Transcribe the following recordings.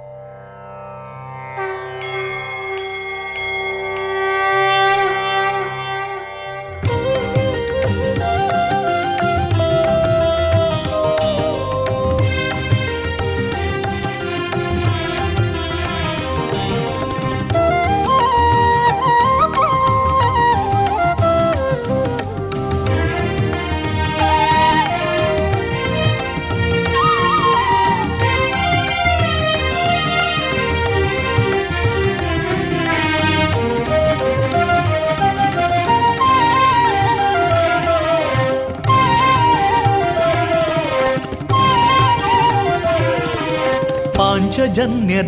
you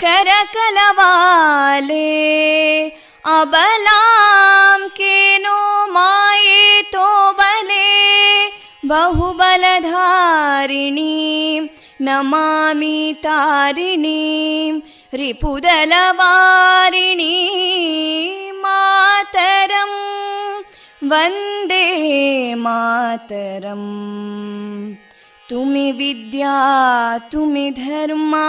कलकल निनाद कराले कोटि कोटि भुजैदृता करकलवाले अबलां केनो मायेतो बले बहुबलधारिणीं नमामि तारिणीं रिपुदलवारिणी मातरं वन्दे मातरम् तुमि विद्या तुमि धर्मा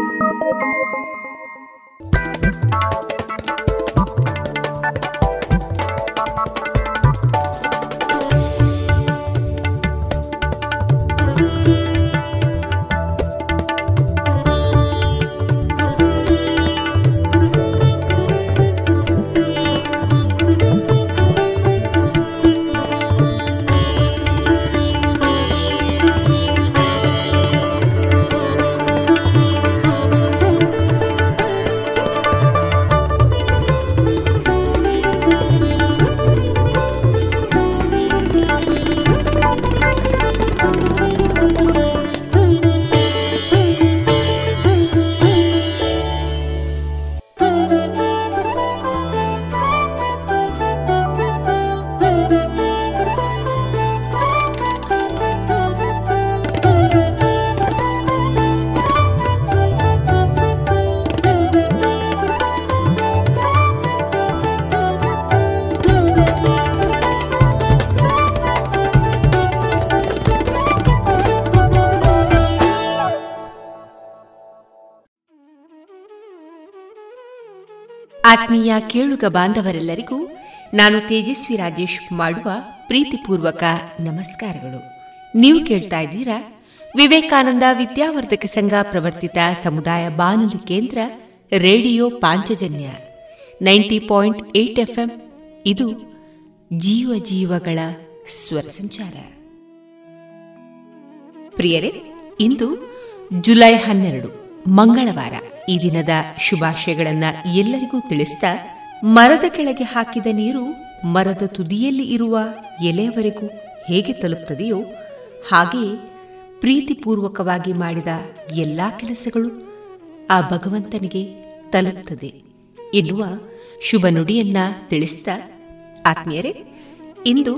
ಆತ್ಮೀಯ ಕೇಳುಗ ಬಾಂಧವರೆಲ್ಲರಿಗೂ ನಾನು ತೇಜಸ್ವಿ ರಾಜೇಶ್ ಮಾಡುವ ಪ್ರೀತಿಪೂರ್ವಕ ನಮಸ್ಕಾರಗಳು. ನೀವು ಕೇಳ್ತಾ ಇದ್ದೀರಾ ವಿವೇಕಾನಂದ ವಿದ್ಯಾವರ್ಧಕ ಸಂಘ ಪ್ರವರ್ತಿತ ಸಮುದಾಯ ಬಾನುಲಿ ಕೇಂದ್ರ radio Panchajanya ninety point eight FM. ಇದು ಜೀವ ಜೀವಗಳ ಸ್ವರ ಸಂಚಾರ. ಪ್ರಿಯರೇ, ಇಂದು ಜುಲೈ ಹನ್ನೆರಡು, ಮಂಗಳವಾರ. ಈ ದಿನದ ಶುಭಾಶಯಗಳನ್ನ ಎಲ್ಲರಿಗೂ ತಿಳಿಸ್ತಾ ಮರದ ಕೆಳಗೆ ಹಾಕಿದ ನೀರು ಮರದ ತುದಿಯಲ್ಲಿ ಇರುವ ಎಲೆಯವರೆಗೂ ಹೇಗೆ ತಲುಪ್ತದೆಯೋ ಹಾಗೆ ಪ್ರೀತಿಪೂರ್ವಕವಾಗಿ ಮಾಡಿದ ಎಲ್ಲಾ ಕೆಲಸಗಳು ಆ ಭಗವಂತನಿಗೆ ತಲುಪ್ತದೆ ಎನ್ನುವ ಶುಭ ನುಡಿಯನ್ನ ತಿಳಿಸ್ತಾ ಆತ್ಮೀಯರೇ, ಇಂದು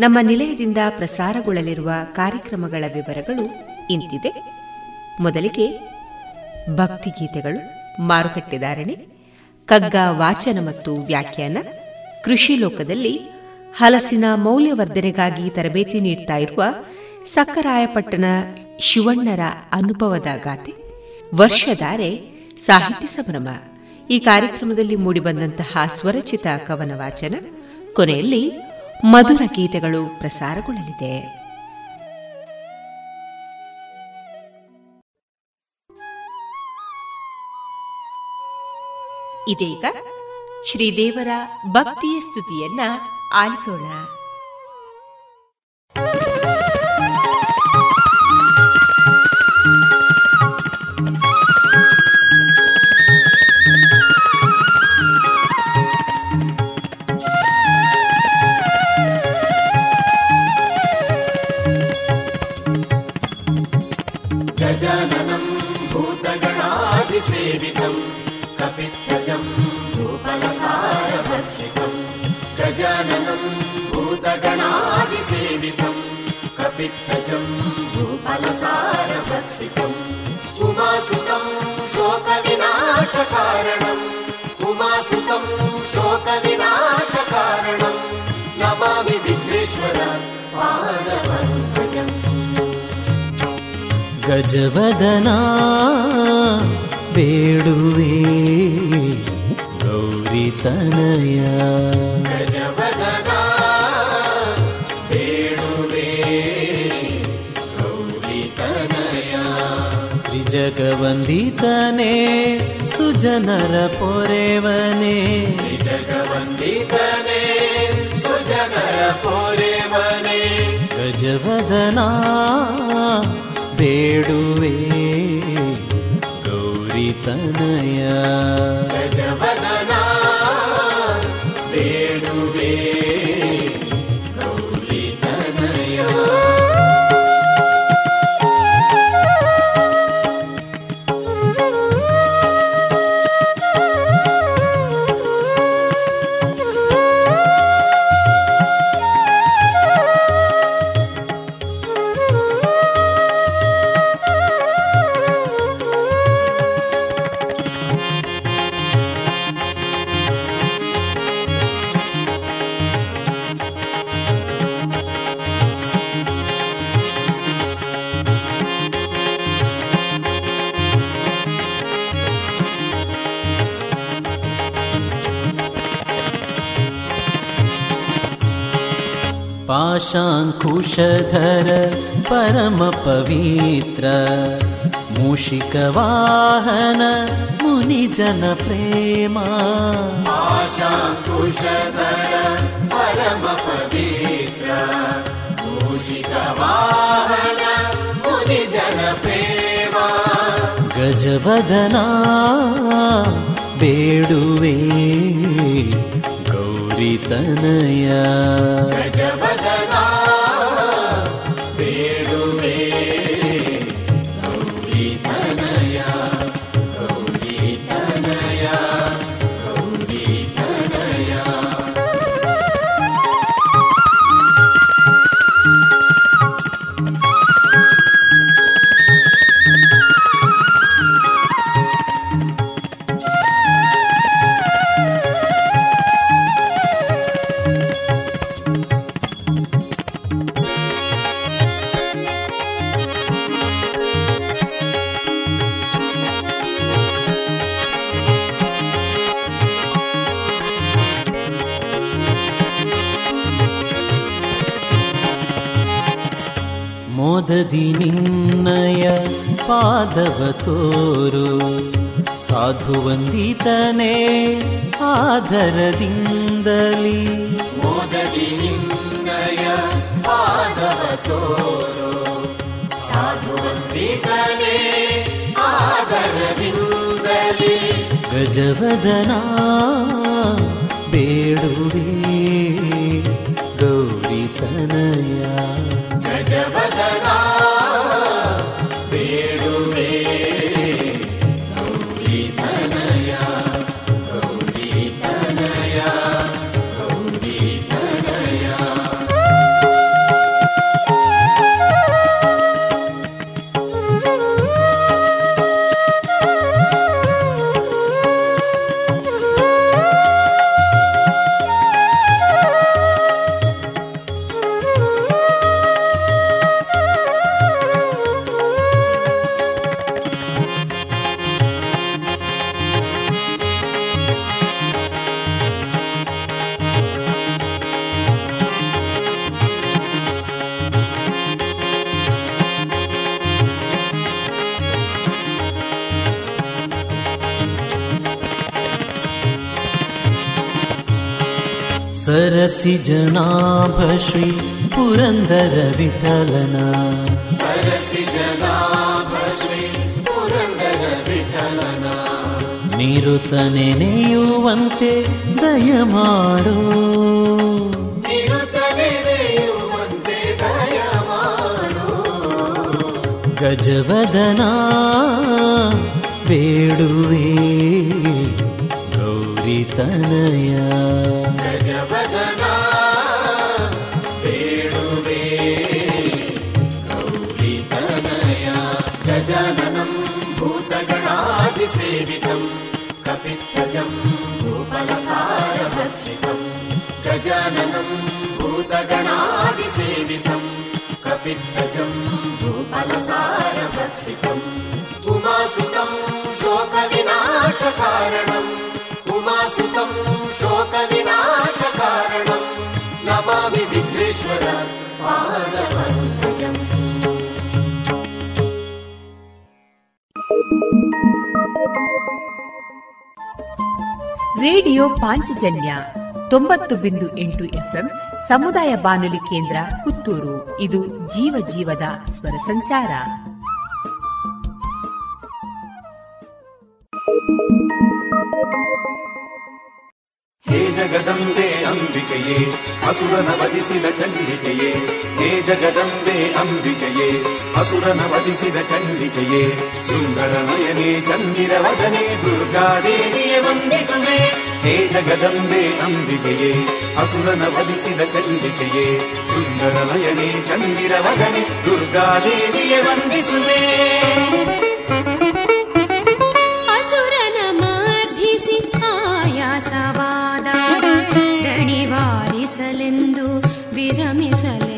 ನಮ್ಮ ನಿಲಯದಿಂದ ಪ್ರಸಾರಗೊಳ್ಳಲಿರುವ ಕಾರ್ಯಕ್ರಮಗಳ ವಿವರಗಳು ಇಂತಿದೆ. ಮೊದಲಿಗೆ ಭಕ್ತಿಗೀತೆಗಳು ಮಾರುಕಟ್ಟೆದಾರಣೆ ಕಗ್ಗ ವಾಚನ ಮತ್ತು ವ್ಯಾಖ್ಯಾನ, ಕೃಷಿ ಲೋಕದಲ್ಲಿ ಹಲಸಿನ ಮೌಲ್ಯವರ್ಧನೆಗಾಗಿ ತರಬೇತಿ ನೀಡ್ತಾ ಇರುವ ಸಕ್ಕರಾಯಪಟ್ಟಣ ಶಿವಣ್ಣರ ಅನುಭವದ ಗಾತೆ, ವರ್ಷಧಾರೆ ಸಾಹಿತ್ಯ ಸಂಭ್ರಮ. ಈ ಕಾರ್ಯಕ್ರಮದಲ್ಲಿ ಮೂಡಿಬಂದಂತಹ ಸ್ವರಚಿತ ಕವನ ವಾಚನ ಕೊನೆಯಲ್ಲಿ ಮಧುರ ಗೀತೆಗಳು ಪ್ರಸಾರಗೊಳ್ಳಲಿದೆ. ಇದೀಗ ಶ್ರೀದೇವರ ಭಕ್ತಿಯ ಸ್ತುತಿಯನ್ನ ಆಲಿಸೋಣ गजाननम् भूतगणादिसेवितम् गणादिसेवितम् कपित्थजम् भूपलसारभक्षितम् उमासुतम् शोकविनाशकारणम् उमासुतम् शोकविनाशकारणम् नमामि विघ्नेश्वर नेश्वर गजवदना बेडुवे गौरितनया गजव ತ್ರಿಜಗವಂದಿತನೇ ಸುಜನರ ಪೊರೆವನೇ. ತ್ರಿಜಗವಂದಿತನೇ ಸುಜನರ ಪೊರೆವನೇ. ಗಜವದನ ಬೇಡುವೆ ಗೌರಿತನಯ. ಗಜವದನ कुशधर परमपवित्र मूषिकवाहन मुनिजनप्रेमा कुशधर परमपवित्र मूषिकवाहन मुनिजनप्रेमा गजवदना बेडुवे गौरितनया गजवदना ತೋರು. ಸಾಧುವಂದಿತನೇ ಆಧರದಿಂದಲಿ ಮೋದದಿ ನಿನ್ನಯ ಪಾದವ ತೋರು. ಆದರದಿಂದಲೇ. ಗಜವದನ ಬೇಡುವೆ ಸರಸಿ ಜನಾಭ ಶ್ರೀ ಪುರಂದರ ವಿಠಲನ. ಸರಸಿ ಜನಾಭ ಶ್ರೀ ಪುರಂದರ ವಿಠಲನ. ನಿರುತ ನೆನೆಯುವಂತೆ ದಯ ಮಾಡು. ಗಜವದನ ಬೇಡುವೆ ಗೌರಿ ಗಜವದನ सेवितम् कपित्वजम् भूपलसारभक्षितम् गजाननम् भूतगणादिसेवितम् कपित्वजम् भूपलसारभक्षितम् उमासितम् शोकविनाशकारणम्। ರೇಡಿಯೋ ಪಾಂಚಜನ್ಯ ತೊಂಬತ್ತು ಬಿಂದು ಎಂಟು ಎಫ್ಎಂ ಸಮುದಾಯ ಬಾನುಲಿ ಕೇಂದ್ರ ಪುತ್ತೂರು. ಇದು ಜೀವ ಜೀವದ ಸ್ವರ ಸಂಚಾರ. ಹೇ ಜಗದಂಬೆ ಅಂಬಿಕೆಯೇ, ಅಸುರನ ವಧಿಸಿದ ಚಂಡಿಕೆಯೇ, ಹೇ ಜಗದಂಬೆ ಅಂಬಿಕೆಯೇ, ಅಸುರನ ವಧಿಸಿದ ಚಂಡಿಕೆಯೇ, ಸುಂದರ ನಯನೇ ಚಂದಿರ ವದನೆ, ದುರ್ಗಾದೇವಿಯ ವಂದಿಸುವೆ. ಹೇ ಜಗದಂಬೆ ಅಂಬಿಕೆಯೇ ಅಸುರನ ವಧಿಸಿದ ಚಂಡಿಕೆಯೇ ಸುಂದರ ನಯನೆ ಚಂದಿರ ವದನೆ ದುರ್ಗಾದೇವಿಯ ವಂದಿಸುವೆ. ಅಸುರನ ಮರ್ಧಿಸಿ ಆಯಾಸವಾದ ದಣಿವಾರಿಸಲೆಂದು ವಿರಮಿಸಲೆಂದು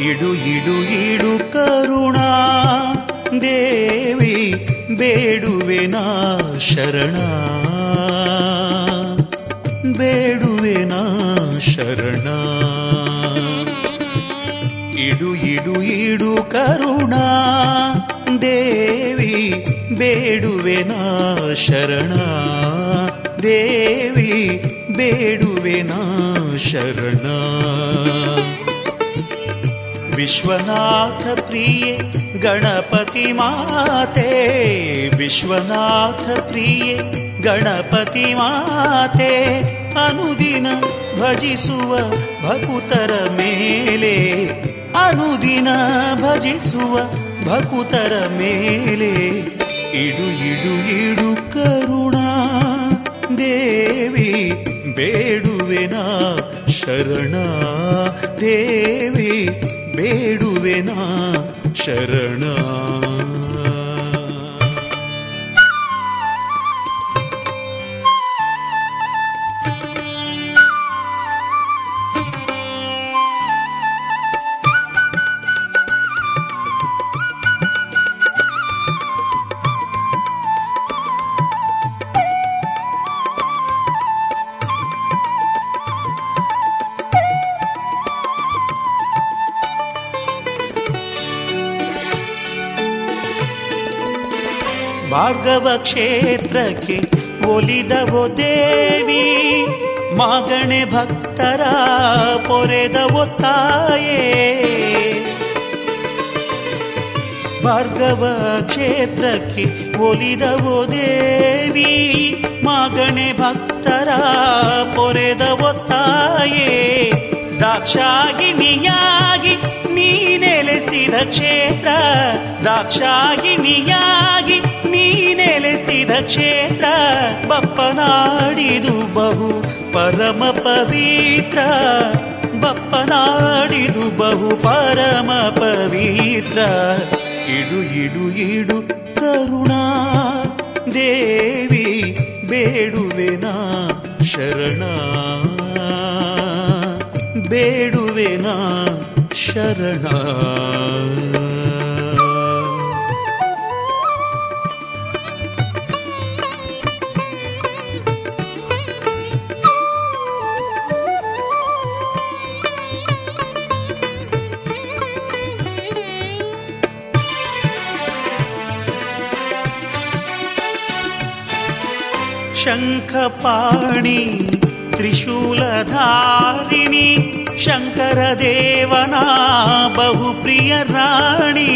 ಇಡು ಇಡು ಇಡು ಕರುಣಾ, ದೇವಿ ಬೇಡುವೆನಾ ಶರಣ. ಬೇಡುವೆನಾ ಶರಣ. ಇಡು ಇಡು ಇಡು ಕರುಣಾ, ದೇವಿ ಬೇಡುವೆನಾ ಶರಣ. ದೇವಿ ಬೇಡುವೆನಾ ಶರಣ. ವಿಶ್ವನಾಥ ಪ್ರಿಯೆ, ಗಣಪತಿ ಮಾತೆ. ವಿಶ್ವನಾಥ ಪ್ರಿಯೆ, ಗಣಪತಿ ಮಾತೆ. ಅನುದಿನ ಭಜಿಸುವ ಭಕುತರ ಮೇಲೆ. ಅನುದಿನ ಭಜಿಸುವ ಭಕುತರ ಮೇಲೆ. ಇಡು ಇಡು ಇಡು ಕರುಣಾ ದೇವಿ, ಬೇಡುವೆನ ಶರಣ ದೇವಿ. ಬೇಡುವೆನ ಶರಣ? ಭಾರ್ಗವ ಕ್ಷೇತ್ರಕ್ಕೆ ಒಲಿದವೋ ದೇವಿ, ಮಾಗಣೆ ಭಕ್ತರ ಪೊರೆದವೋ ತಾಯೇ. ಭಾರ್ಗವ ಕ್ಷೇತ್ರಕ್ಕೆ ಒಲಿದವೋ ದೇವಿ, ಮಾಗಣೆ ಭಕ್ತರ ಪೊರೆದವೋ ತಾಯೇ. ದಾಕ್ಷಾಯಿಣಿಯಾಗಿ ನೀ ನೆಲೆಸಿದ ಕ್ಷೇತ್ರ ದಾಕ್ಷಾಯಿಣಿಯಾಗಿ ನೆಲೆಸಿದ ಕ್ಷೇತ್ರ, ಬಪ್ಪನಾಡಿದು ಬಹು ಪರಮ ಪವಿತ್ರ. ಬಪ್ಪನಾಡಿದು ಬಹು ಪರಮ ಪವಿತ್ರ. ಇಡು ಇಡು ಇಡು ಕರುಣಾ, ದೇವಿ ಬೇಡುವೆನಾ ಶರಣ. ಬೇಡುವೆನಾ ಶರಣ. ಶಂಖಪಾಣಿ ತ್ರಿಶೂಲಧಾರಿಣಿ ಶಂಕರ ದೇವನ ಬಹುಪ್ರಿಯ ರಾಣಿ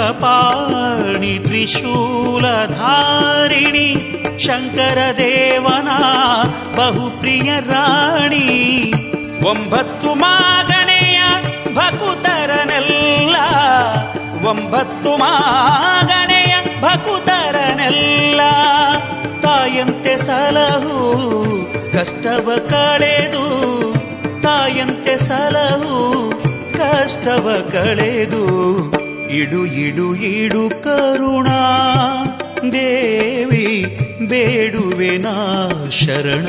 ಶಂಖಪಾಣಿ ತ್ರಿಶೂಲಧಾರಿಣಿ ಶಂಕರ ದೇವನ ಬಹುಪ್ರಿಯ ರಾಣಿ ಒಂಬತ್ತು ಮಾಗಣೆಯ ಭಕುತರನೆಲ್ಲ ಒಂಬತ್ತು ಮಾಗಣೆಯ ಭಕುತರನೆಲ್ಲ ತಾಯಂತೆ ಸಲಹು, ಕಷ್ಟವ ಕಳೆದು ತಾಯಂತೆ ಸಲಹು, ಕಷ್ಟವ ಕಳೆದು ಇಡು ಇಡು ಇಡು ಕರುಣಾ. ದೇವಿ ಬೇಡುವೆನಾ ಶರಣ.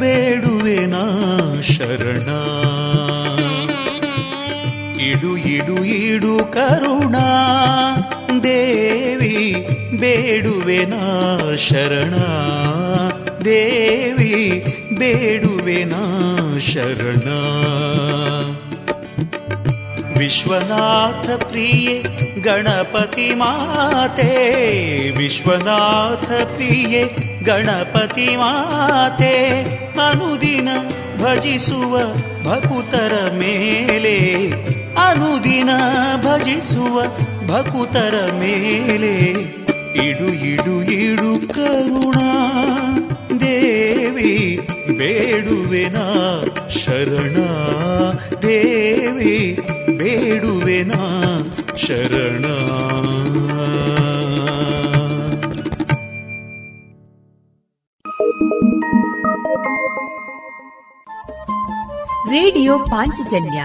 ಬೇಡುವೆನಾ ಶರಣ. ಇಡು ಇಡು ಇಡು ಕರುಣ ದೇವಿ ಬೇಡುವೆನಾ ಶರಣ ದೇವಿ ಬೇಡುವೆನಾ ಶರಣ ವಿಶ್ವನಾಥ ಪ್ರಿಯೆ ಗಣಪತಿ ಮಾತೆ ವಿಶ್ವನಾಥ ಪ್ರಿಯೆ ಗಣಪತಿ ಮಾತೆ ಅನುದಿನ ಭಜಿಸುವ ಭಕುತರ ಮೇಲೆ ಅನುದಿನ ಭಜಿಸುವ ಭಕುತರ ಮೇಲೆ ಇಡು ಇಡು ಇಡು ಕರುಣ. ದೇವಿ, ಬೇಡುವೆನ ಶರಣ. ದೇವಿ, ಬೇಡುವೆನ ಶರಣ. ರೇಡಿಯೋ ಪಾಂಚಜನ್ಯ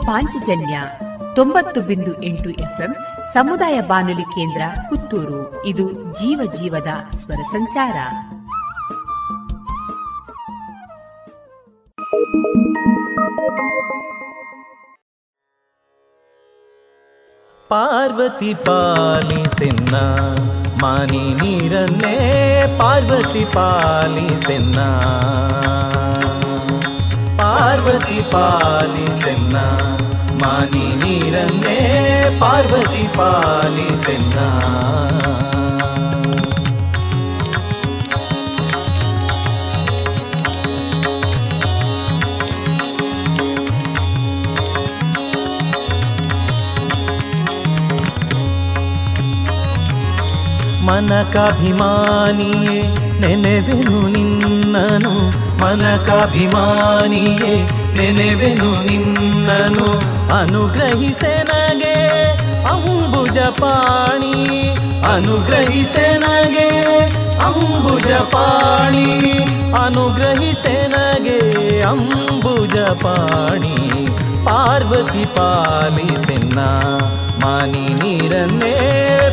ಪಾಂಚಜನ್ಯ ತೊಂಬತ್ತು ಬಿಂದು ಎಂಟು ಎಫ್ಎಂ ಸಮುದಾಯ ಬಾನುಲಿ ಕೇಂದ್ರ ಪುತ್ತೂರು. ಇದು ಜೀವ ಜೀವದ ಸ್ವರ ಸಂಚಾರ. ಪಾರ್ವತಿ ಪಾಲಿ ಸಿನ್ನ ಮಾನಿ ನೀರನ್ನೇ ಪಾರ್ವತಿ ಪಾಲಿ ಸಿನ್ನ ಪಾರ್ವತಿ ಪಾಲಿಸೆನ್ನ ಮಾನಿ ನೀರನ್ನೇ ಪಾರ್ವತಿ ಪಾಲಿಸೆನ್ನ ಮನಕಾಭಿಮಾನಿಯೇ ನೆನೆವೆನು ನಿನ್ನನು ಮನಕಾಭಿಮಾನಿಯೇ ನೆನೆವೆನು ನಿನ್ನನು ಅನುಗ್ರಹಿಸೆನಗೆ ಅಂಬುಜ ಪಾಣಿ ಅನುಗ್ರಹಿಸೆನಗೆ ಅಂಬುಜ ಪಾಣಿ ಅನುಗ್ರಹಿಸೆನಗೆ ಅಂಬುಜ ಪಾಣಿ ಪಾರ್ವತಿ ಪಾಲಿಸೆನ್ನ ಮಾನಿ ನೀರನ್ನೇ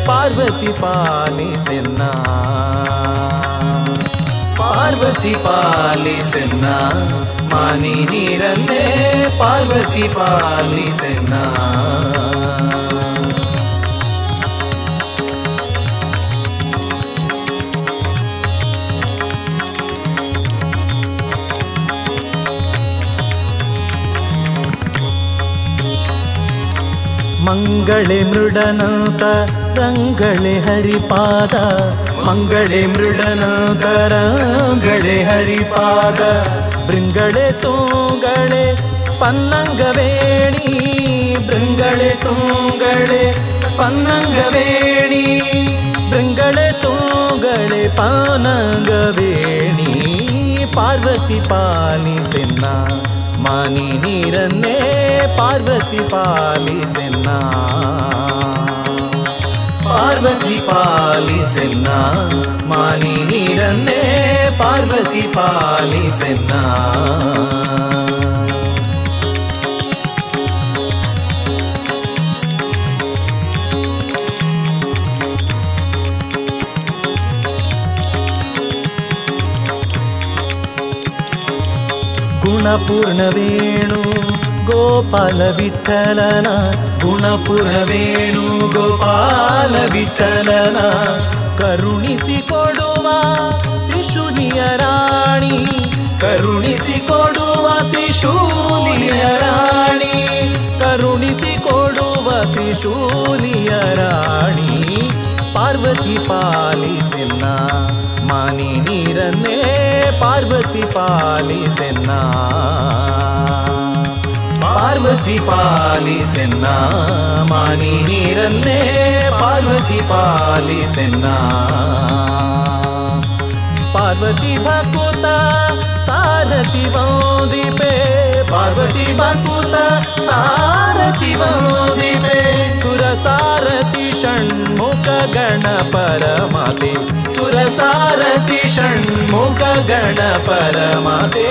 ಪಾರ್ವತಿ ಪಾಲಿಸೆನ್ನ ಪಾರ್ವತಿ ಪಾಲಿಸೆನ್ನ ಮಾನಿ ನೀರನ್ನೇ ಪಾರ್ವತಿ ಪಾಲಿಸೆನ್ನ ಮಂಗಳೆ ಮೃಡನಾಥ ರಂಗಳೆ ಹರಿಪಾದ मङ्गले मृडनोदर गणे हरिपाद भृङ्गळे तूङ्गळे पन्नङ्गवेणी भृङ्गळे तूङ्गळे पन्नङ्गवेणी भृङ्गळे तूङ्गळे पानङ्गवेणी पार्वती पालि सेन्ना मानि नीरन्ने पार्वती पालि सेन्ना ಪಾರ್ವತಿ ಪಾಲಿಸೆನ್ನ? ಮಾನಿ ನೀರನ್ನೇ ಪಾರ್ವತಿ ಪಾಲಿಸೆನ್ನ? ಗುಣಪೂರ್ಣವೇಣು ಗೋಪಾಲ ವಿಠಲನ ಗುಣಪೂರ್ಣವೇಣು ಗೋಪಾಲ ವಿಠಲನ ಕರುಣಿಸಿಕೊಡುವ ತ್ರಿಶೂಲಿಯ ರಾಣಿ ಕರುಣಿಸಿಕೊಡುವ ತ್ರಿಶೂಲಿಯ ರಾಣಿ ಕರುಣಿಸಿಕೊಡುವ ತ್ರಿಶೂಲಿಯ ರಾಣಿ. ಪಾರ್ವತಿ ಪಾಲಿಸೆನ್ನ, ಮಾನಿ ನೀರನ್ನೇ ಪಾರ್ವತಿ ಪಾಲಿಸೆನ್ನ. ಪಾರ್ವತಿ ಪಾಲಿಸೆನ್ನ ಮಾನಿ ನೀರನ್ನೇ ಪಾರ್ವತಿ ಪಾಲಿಸೆನ್ನ ಪಾರ್ವತಿ ಭಕುತ ಸಾರಥಿ ವಂದಿಪೆ ಪಾರ್ವತಿ ಭಕುತ ಸಾರಥಿ ವಂದಿಪೆ ಸುರ ಸಾರಥಿ ಷಣ್ಮುಖ ಗಣ ಪರಮತೆ ಸುರ ಸಾರಥಿ ಷಣ್ಮುಖ ಗಣ ಪರಮತೆ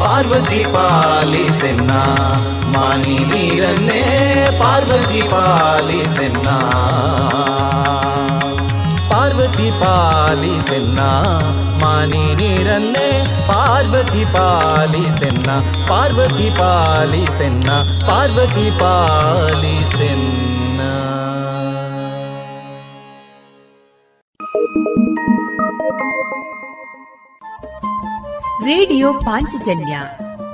ಪಾರ್ವತಿ ಪಾಲಿಸೆನ್ನ ಮಾನಿ ನೀರನ್ನೇ ಪಾರ್ವತಿ ಪಾಲಿಸೆನ್ನ ಪಾರ್ವತಿ ಪಾಲಿಸೆನ್ನ ಮಾನಿ ನೀರನ್ನೇ ಪಾರ್ವತಿ ಪಾಲಿಸೆನ್ನ ಪಾರ್ವತಿ ಪಾಲಿಸೆನ್ನ ಪಾರ್ವತಿ ಪಾಲಿಸೆನ್ನ ರೇಡಿಯೋ ಪಾಂಚಜನ್ಯ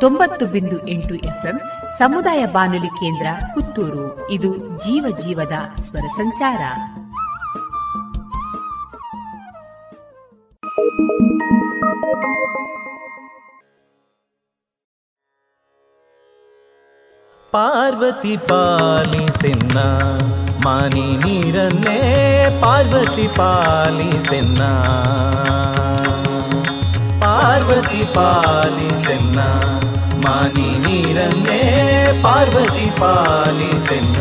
ತೊಂಬತ್ತು ಬಿಂದು ಎಂಟು ಎಫ್ಎಂ ಸಮುದಾಯ ಬಾನುಲಿ ಕೇಂದ್ರ ಪುತ್ತೂರು. ಇದು ಜೀವ ಜೀವದ ಸ್ವರ ಸಂಚಾರ. ಪಾರ್ವತಿ ಪಾಲಿಸೆನ್ನ ಮಾನಿ ನೀರನ್ನೇ ಪಾರ್ವತಿ ಪಾಲಿಸೆನ್ನ ಪಾರ್ವತಿ ಪಾಲಿಸೆನ್ನ ಮಾನಿ ನೀರನ್ನೇ ಪಾರ್ವತಿ ಪಾಲಿಸೆನ್ನ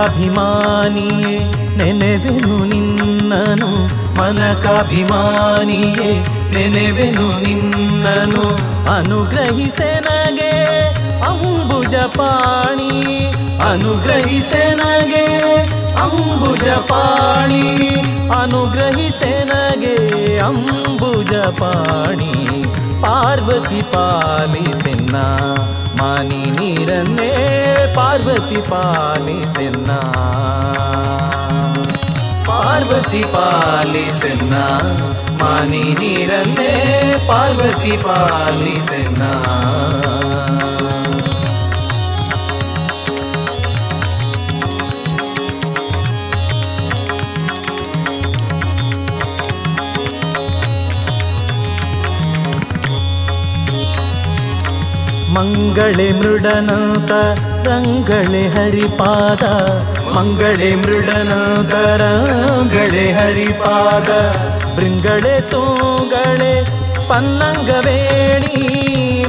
ಮನಕಾಭಿಮಾನಿಯೇ ನೆನೆವೆನು ನಿನ್ನನು ಮನಕಾಭಿಮಾನಿಯೇ ನೆನೆವೆನು ನಿನ್ನನು ಅನುಗ್ರಹಿಸೆನಗೆ ಅಂಬುಜ ಪಾಣಿ ಅನುಗ್ರಹಿಸೆನಗೆ ಅಂಬುಜ ಪಾಣಿ ಅನುಗ್ರಹಿಸೆನಗೆ ಅಂಬುಜ ಪಾಣಿ ಪಾರ್ವತಿ ಪಾಲಿಸೆನ್ನ ಮಾನಿ ನೀರನ್ನೇ ಪಾರ್ವತಿ ಪಾಲಿಸೆನ್ನ ಪಾರ್ವತಿ ಪಾಲಿಸೆನ್ನ ಮಾನಿ ನೀರನ್ನೇ ಪಾರ್ವತಿ ಪಾಲಿಸೆನ್ನ ಮಂಗಳೆ ಮೃಡನಾಥ मङ्गले मृडनोदर गणे हरिपाद भृङ्गळे तूङ्गळे पन्नङ्गवेणी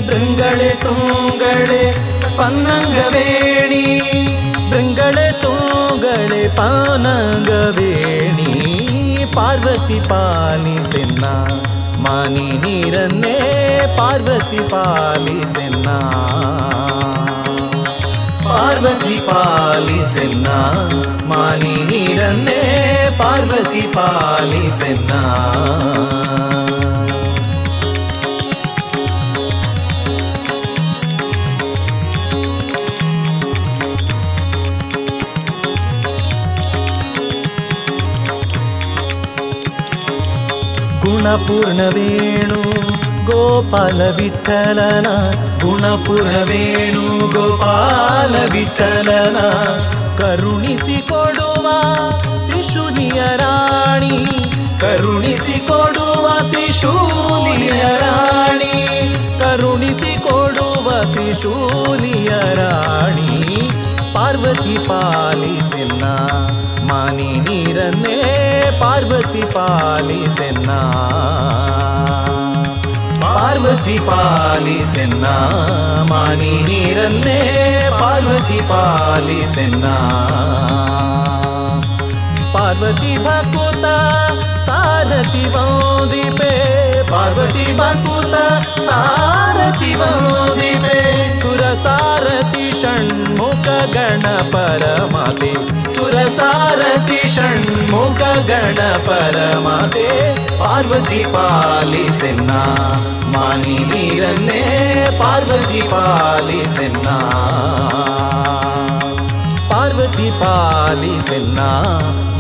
भृङ्गळे तूङ्गळे पन्नङ्गवेणी भृङ्गळे तूङ्गळे पानङ्गवेणी पार्वती पालि सेन्ना मानि नीरन्ने पार्वती पालि सेन्ना ಪಾರ್ವತಿ ಪಾಲಿಸೆನ್ನ ಮಾನಿ ನೀರನ್ನೇ ಪಾರ್ವತಿ ಪಾಲಿಸೆನ್ನ ಗುಣಪೂರ್ಣವೇಣು ಗೋಪಾಲ ವಿಠಲನ ಗುಣಪೂರ್ಣವೇಣು ಗೋಪಾಲ ವಿಠಲನ ಕರುಣಿಸಿಕೊಡುವ ತ್ರಿಶೂಲಿಯ ರಾಣಿ ಕರುಣಿಸಿಕೊಡುವ ತ್ರಿಶೂಲಿಯ ರಾಣಿ ಕರುಣಿಸಿಕೊಡುವ ತ್ರಿಶೂಲಿಯ ರಾಣಿ, ಪಾರ್ವತಿ ಪಾಲಿಸೆನ್ನ, ಮಾನಿ ನೀರನ್ನೇ ಪಾರ್ವತಿ ಪಾಲಿಸೆನ್ನ. ಪಾರ್ವತಿ ಪಾಲಿಸೆನ್ನ ಮಾನಿ ನೀರನ್ನೇ ಪಾರ್ವತಿ ಪಾಲಿಸೆನ್ನ ಪಾರ್ವತಿ ಭಕುತ ಸಾರಥಿ ವಂದಿಪೆ ಪಾರ್ವತಿ ಭಕುತ ಸಾರಥಿ ವಂದಿಪೆ ಸುರ ಸಾರಥಿ ಷಣ್ಮುಖ ಗಣ ಪರಮತೆ ಸುರ ಸಾರಥಿ ಷಣ್ಮುಖ ಗಣ ಪರಮತೆ ಪಾರ್ವತಿ ಪಾಲಿಸೆನ್ನ ಮಾನಿ ನೀರನ್ನೇ ಪಾರ್ವತಿ ಪಾಲಿಸೆನ್ನ ಪಾರ್ವತಿ ಪಾಲಿಸೆನ್ನ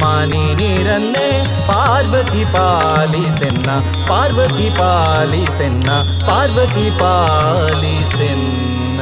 ಮಾನಿ ನೀರನ್ನೇ ಪಾರ್ವತಿ ಪಾಲಿಸೆನ್ನ ಪಾರ್ವತಿ ಪಾಲಿಸೆನ್ನ ಪಾರ್ವತಿ ಪಾಲಿಸೆನ್ನ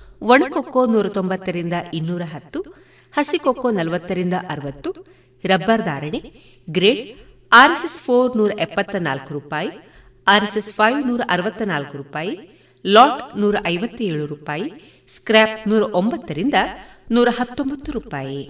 ಒಣಕೊಕ್ಕೋ ನೂರ ತೊಂಬತ್ತರಿಂದ ಇನ್ನೂರ ಹತ್ತು ಹಸಿಕೊಕ್ಕೋ ನಲವತ್ತರಿಂದ ಅರವತ್ತು, ರಬ್ಬರ್ ಧಾರಣೆ, ಗ್ರೇಡ್, ಆರ್ಎಸ್ಎಸ್ ಫೋರ್ ನೂರ ಎಪ್ಪತ್ತ ನಾಲ್ಕು ರೂಪಾಯಿ, ಆರ್ಎಸ್ಎಸ್ ಫೈವ್ ನೂರ ಅರವತ್ತ ನಾಲ್ಕು ರೂಪಾಯಿ, ಲಾಟ್ ನೂರ ಐವತ್ತೇಳು ರೂಪಾಯಿ, ಸ್ಕ್ರ್ಯಾಪ್ ನೂರ ಒಂಬತ್ತರಿಂದ ನೂರ ಹತ್ತೊಂಬತ್ತು ರೂಪಾಯಿ.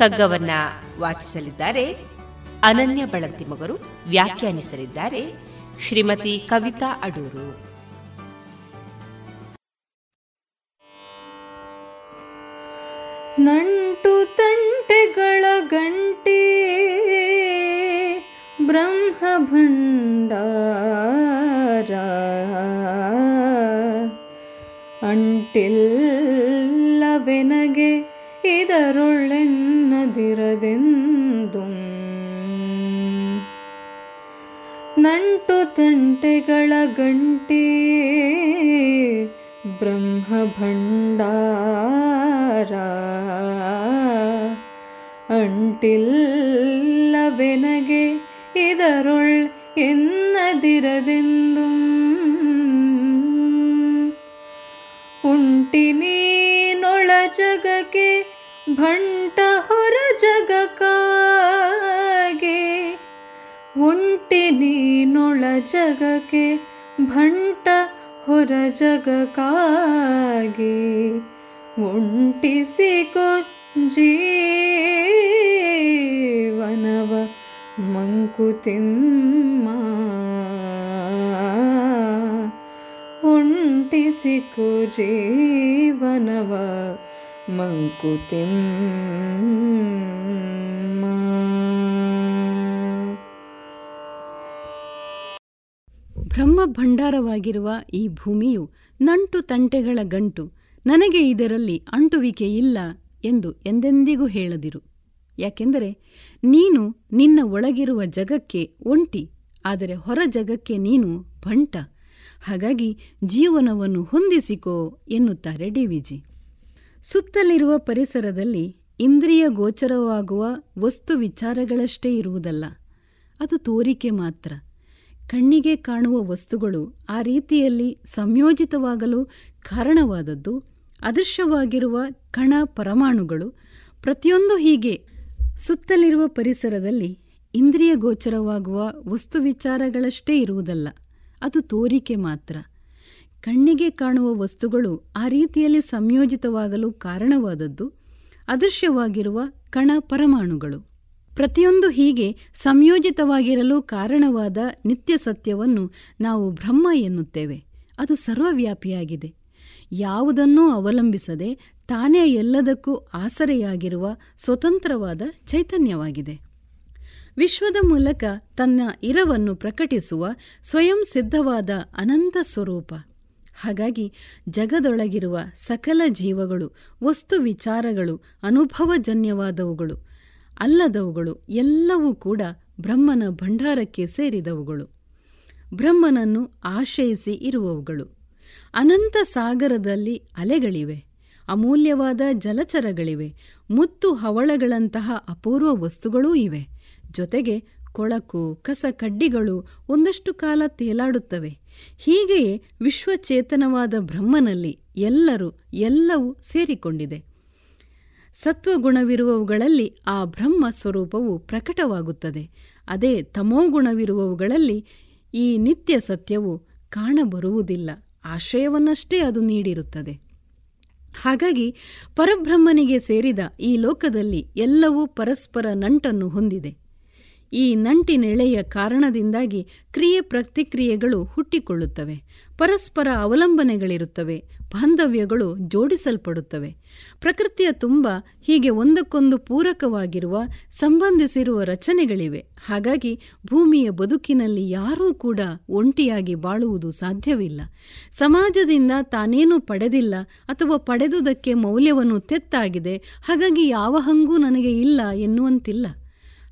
ಕಗ್ಗವನ್ನ ವಾಚಿಸಲಿದ್ದಾರೆ. ಅನನ್ಯ ಬಳಂತಿಮಗರು ವ್ಯಾಖ್ಯಾನಿಸಲಿದ್ದಾರೆ. ಶ್ರೀಮತಿ ಕವಿತಾ ಅಡೂರು. ನಂಟು ತಂಟೆಗಳ ಗಂಟೆ ಬ್ರಹ್ಮ ಭಂಡಾರ. ಅಂಟಿಲ್ಲವೆನಗೆ ಇದರೊಳ್ಳೆನ್ನದಿರದೆಂದು ನಂಟು ತಂಟೆಗಳ ಗಂಟೆ ಬ್ರಹ್ಮ ಭಂಡಾರ ಅಂಟಿಲ್ಲವೆನಗೆ ಇದರೊಳ್ ಎನ್ನದಿರದೆಂದು ಉಂಟಿ ನೀನೊಳ ಜಗಕ್ಕೆ ಭಂಟ ಹೊರ ಜಗಕಾಗೆ ಉಂಟಿ ನೀನೊಳ ಜಗಕ್ಕೆ ಭಂಟ ಹೊರ ಜಗಕಾಗೆ ಉಂಟಿಸಿಕೊ ಜೀವನವ ಮಂಕುತಿಮ್ಮ ಉಂಟಿಸಿಕೊ ಜೀವನವ ಮಂಕುತಿಮ್ಮ ಬ್ರಹ್ಮ ಭಂಡಾರವಾಗಿರುವ ಈ ಭೂಮಿಯು ನಂಟು ತಂಟೆಗಳ ಗಂಟು, ನನಗೆ ಇದರಲ್ಲಿ ಅಂಟುವಿಕೆ ಇಲ್ಲ ಎಂದು ಎಂದೆಂದಿಗೂ ಹೇಳದಿರು. ಯಾಕೆಂದರೆ ನೀನು ನಿನ್ನ ಒಳಗಿರುವ ಜಗಕ್ಕೆ ಒಂಟಿ, ಆದರೆ ಹೊರ ಜಗಕ್ಕೆ ನೀನು ಭಂಟ ಹಾಗಾಗಿ ಜೀವನವನ್ನು ಹೊಂದಿಸಿಕೋ ಎನ್ನುತ್ತಾರೆ ಡಿವಿಜಿ ಸುತ್ತಲಿರುವ ಪರಿಸರದಲ್ಲಿ ಇಂದ್ರಿಯ ಗೋಚರವಾಗುವ ವಸ್ತು ವಿಚಾರಗಳಷ್ಟೇ ಇರುವುದಲ್ಲ. ಅದು ತೋರಿಕೆ ಮಾತ್ರ. ಕಣ್ಣಿಗೆ ಕಾಣುವ ವಸ್ತುಗಳು ಆ ರೀತಿಯಲ್ಲಿ ಸಂಯೋಜಿತವಾಗಲು ಕಾರಣವಾದದ್ದು, ಅದೃಶ್ಯವಾಗಿರುವ ಕಣ ಪರಮಾಣುಗಳು. ಪ್ರತಿಯೊಂದು ಹೀಗೆ. ಸುತ್ತಲಿರುವ ಪರಿಸರದಲ್ಲಿ ಇಂದ್ರಿಯ ಗೋಚರವಾಗುವ ವಸ್ತು ವಿಚಾರಗಳಷ್ಟೇ ಇರುವುದಲ್ಲ. ಅದು ತೋರಿಕೆ ಮಾತ್ರ. ಕಣ್ಣಿಗೆ ಕಾಣುವ ವಸ್ತುಗಳು ಆ ರೀತಿಯಲ್ಲಿ ಸಂಯೋಜಿತವಾಗಲು ಕಾರಣವಾದದ್ದು ಅದೃಶ್ಯವಾಗಿರುವ ಕಣ ಪರಮಾಣುಗಳು. ಪ್ರತಿಯೊಂದು ಹೀಗೆ ಸಂಯೋಜಿತವಾಗಿರಲು ಕಾರಣವಾದ ನಿತ್ಯ ಸತ್ಯವನ್ನು ನಾವು ಬ್ರಹ್ಮ ಎನ್ನುತ್ತೇವೆ. ಅದು ಸರ್ವವ್ಯಾಪಿಯಾಗಿದೆ. ಯಾವುದನ್ನೂ ಅವಲಂಬಿಸದೆ ತಾನೇ ಎಲ್ಲದಕ್ಕೂ ಆಸರೆಯಾಗಿರುವ ಸ್ವತಂತ್ರವಾದ ಚೈತನ್ಯವಾಗಿದೆ. ವಿಶ್ವದ ಮೂಲಕ ತನ್ನ ಇರವನ್ನು ಪ್ರಕಟಿಸುವ ಸ್ವಯಂ ಸಿದ್ಧವಾದ ಅನಂತ ಸ್ವರೂಪ. ಹಾಗಾಗಿ ಜಗದೊಳಗಿರುವ ಸಕಲ ಜೀವಗಳು, ವಸ್ತು ವಿಚಾರಗಳು, ಅನುಭವಜನ್ಯವಾದವುಗಳು, ಅಲ್ಲದವುಗಳು ಎಲ್ಲವೂ ಕೂಡ ಬ್ರಹ್ಮನ ಭಂಡಾರಕ್ಕೆ ಸೇರಿದವುಗಳು. ಬ್ರಹ್ಮನನ್ನು ಆಶ್ರಯಿಸಿ ಇರುವವುಗಳು. ಅನಂತ ಸಾಗರದಲ್ಲಿ ಅಲೆಗಳಿವೆ, ಅಮೂಲ್ಯವಾದ ಜಲಚರಗಳಿವೆ, ಮುತ್ತು ಹವಳಗಳಂತಹ ಅಪೂರ್ವ ವಸ್ತುಗಳೂ ಇವೆ. ಜೊತೆಗೆ ಕೊಳಕು, ಕಸ, ಕಡ್ಡಿಗಳು ಒಂದಷ್ಟು ಕಾಲ ತೇಲಾಡುತ್ತವೆ. ಹೀಗೆಯೇ ವಿಶ್ವಚೇತನವಾದ ಬ್ರಹ್ಮನಲ್ಲಿ ಎಲ್ಲರೂ ಎಲ್ಲವೂ ಸೇರಿಕೊಂಡಿದೆ. ಸತ್ವಗುಣವಿರುವವುಗಳಲ್ಲಿ ಆ ಬ್ರಹ್ಮ ಸ್ವರೂಪವು ಪ್ರಕಟವಾಗುತ್ತದೆ. ಅದೇ ತಮೋಗುಣವಿರುವವುಗಳಲ್ಲಿ ಈ ನಿತ್ಯ ಸತ್ಯವು ಕಾಣಬರುವುದಿಲ್ಲ. ಆಶ್ರಯವನ್ನಷ್ಟೇ ಅದು ನೀಡಿರುತ್ತದೆ. ಹಾಗಾಗಿ ಪರಬ್ರಹ್ಮನಿಗೆ ಸೇರಿದ ಈ ಲೋಕದಲ್ಲಿ ಎಲ್ಲವೂ ಪರಸ್ಪರ ನಂಟನ್ನು ಹೊಂದಿದೆ. ಈ ನಂಟಿನೆಳೆಯ ಕಾರಣದಿಂದಾಗಿ ಕ್ರಿಯೆ ಪ್ರತಿಕ್ರಿಯೆಗಳು ಹುಟ್ಟಿಕೊಳ್ಳುತ್ತವೆ. ಪರಸ್ಪರ ಅವಲಂಬನೆಗಳಿರುತ್ತವೆ. ಬಾಂಧವ್ಯಗಳು ಜೋಡಿಸಲ್ಪಡುತ್ತವೆ. ಪ್ರಕೃತಿಯ ತುಂಬ ಹೀಗೆ ಒಂದಕ್ಕೊಂದು ಪೂರಕವಾಗಿರುವ, ಸಂಬಂಧಿಸಿರುವ ರಚನೆಗಳಿವೆ. ಹಾಗಾಗಿ ಭೂಮಿಯ ಬದುಕಿನಲ್ಲಿ ಯಾರೂ ಕೂಡ ಒಂಟಿಯಾಗಿ ಬಾಳುವುದು ಸಾಧ್ಯವಿಲ್ಲ. ಸಮಾಜದಿಂದ ತಾನೇನು ಪಡೆದಿಲ್ಲ ಅಥವಾ ಪಡೆದುದಕ್ಕೆ ಮೌಲ್ಯವನ್ನು ತೆತ್ತಾಗಿದೆ. ಹಾಗಾಗಿ ಯಾವ ಹಂಗೂ ನನಗೆ ಇಲ್ಲ ಎನ್ನುವಂತಿಲ್ಲ.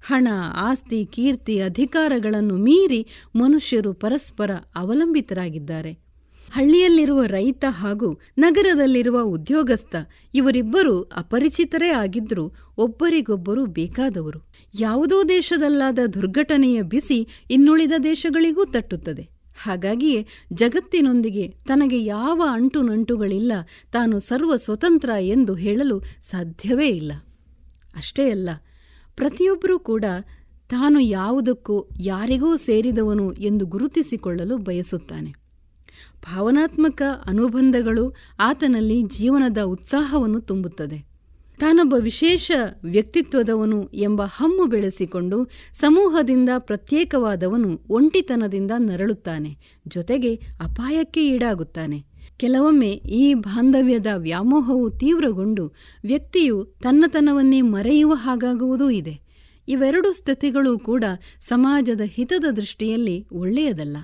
ಹಣ, ಆಸ್ತಿ, ಕೀರ್ತಿ, ಅಧಿಕಾರಗಳನ್ನು ಮೀರಿ ಮನುಷ್ಯರು ಪರಸ್ಪರ ಅವಲಂಬಿತರಾಗಿದ್ದಾರೆ. ಹಳ್ಳಿಯಲ್ಲಿರುವ ರೈತ ಹಾಗೂ ನಗರದಲ್ಲಿರುವ ಉದ್ಯೋಗಸ್ಥ ಇವರಿಬ್ಬರು ಅಪರಿಚಿತರೇ ಆಗಿದ್ರೂ ಒಬ್ಬರಿಗೊಬ್ಬರು ಬೇಕಾದವರು. ಯಾವುದೋ ದೇಶದಲ್ಲಾದ ದುರ್ಘಟನೆಯ ಬಿಸಿ ಇನ್ನುಳಿದ ದೇಶಗಳಿಗೂ ತಟ್ಟುತ್ತದೆ. ಹಾಗಾಗಿಯೇ ಜಗತ್ತಿನೊಂದಿಗೆ ತನಗೆ ಯಾವ ಅಂಟು ನಂಟುಗಳಿಲ್ಲ ತಾನು ಸರ್ವ ಸ್ವತಂತ್ರ ಎಂದು ಹೇಳಲು ಸಾಧ್ಯವೇ ಇಲ್ಲ. ಅಷ್ಟೇ ಅಲ್ಲ ಪ್ರತಿಯೊಬ್ಬರೂ ಕೂಡ ತಾನು ಯಾವುದಕ್ಕೂ ಯಾರಿಗೋ ಸೇರಿದವನು ಎಂದು ಗುರುತಿಸಿಕೊಳ್ಳಲು ಬಯಸುತ್ತಾನೆ. ಭಾವನಾತ್ಮಕ ಅನುಬಂಧಗಳು ಆತನಲ್ಲಿ ಜೀವನದ ಉತ್ಸಾಹವನ್ನು ತುಂಬುತ್ತದೆ. ತಾನೊಬ್ಬ ವಿಶೇಷ ವ್ಯಕ್ತಿತ್ವದವನು ಎಂಬ ಹಮ್ಮು ಬೆಳೆಸಿಕೊಂಡು ಸಮೂಹದಿಂದ ಪ್ರತ್ಯೇಕವಾದವನು ಒಂಟಿತನದಿಂದ ನರಳುತ್ತಾನೆ, ಜೊತೆಗೆ ಅಪಾಯಕ್ಕೆ ಈಡಾಗುತ್ತಾನೆ. ಕೆಲವೊಮ್ಮೆ ಈ ಬಾಂಧವ್ಯದ ವ್ಯಾಮೋಹವು ತೀವ್ರಗೊಂಡು ವ್ಯಕ್ತಿಯು ತನ್ನತನವನ್ನೇ ಮರೆಯುವ ಹಾಗಾಗುವುದೂ ಇದೆ. ಇವೆರಡು ಸ್ಥಿತಿಗಳು ಕೂಡ ಸಮಾಜದ ಹಿತದ ದೃಷ್ಟಿಯಲ್ಲಿ ಒಳ್ಳೆಯದಲ್ಲ.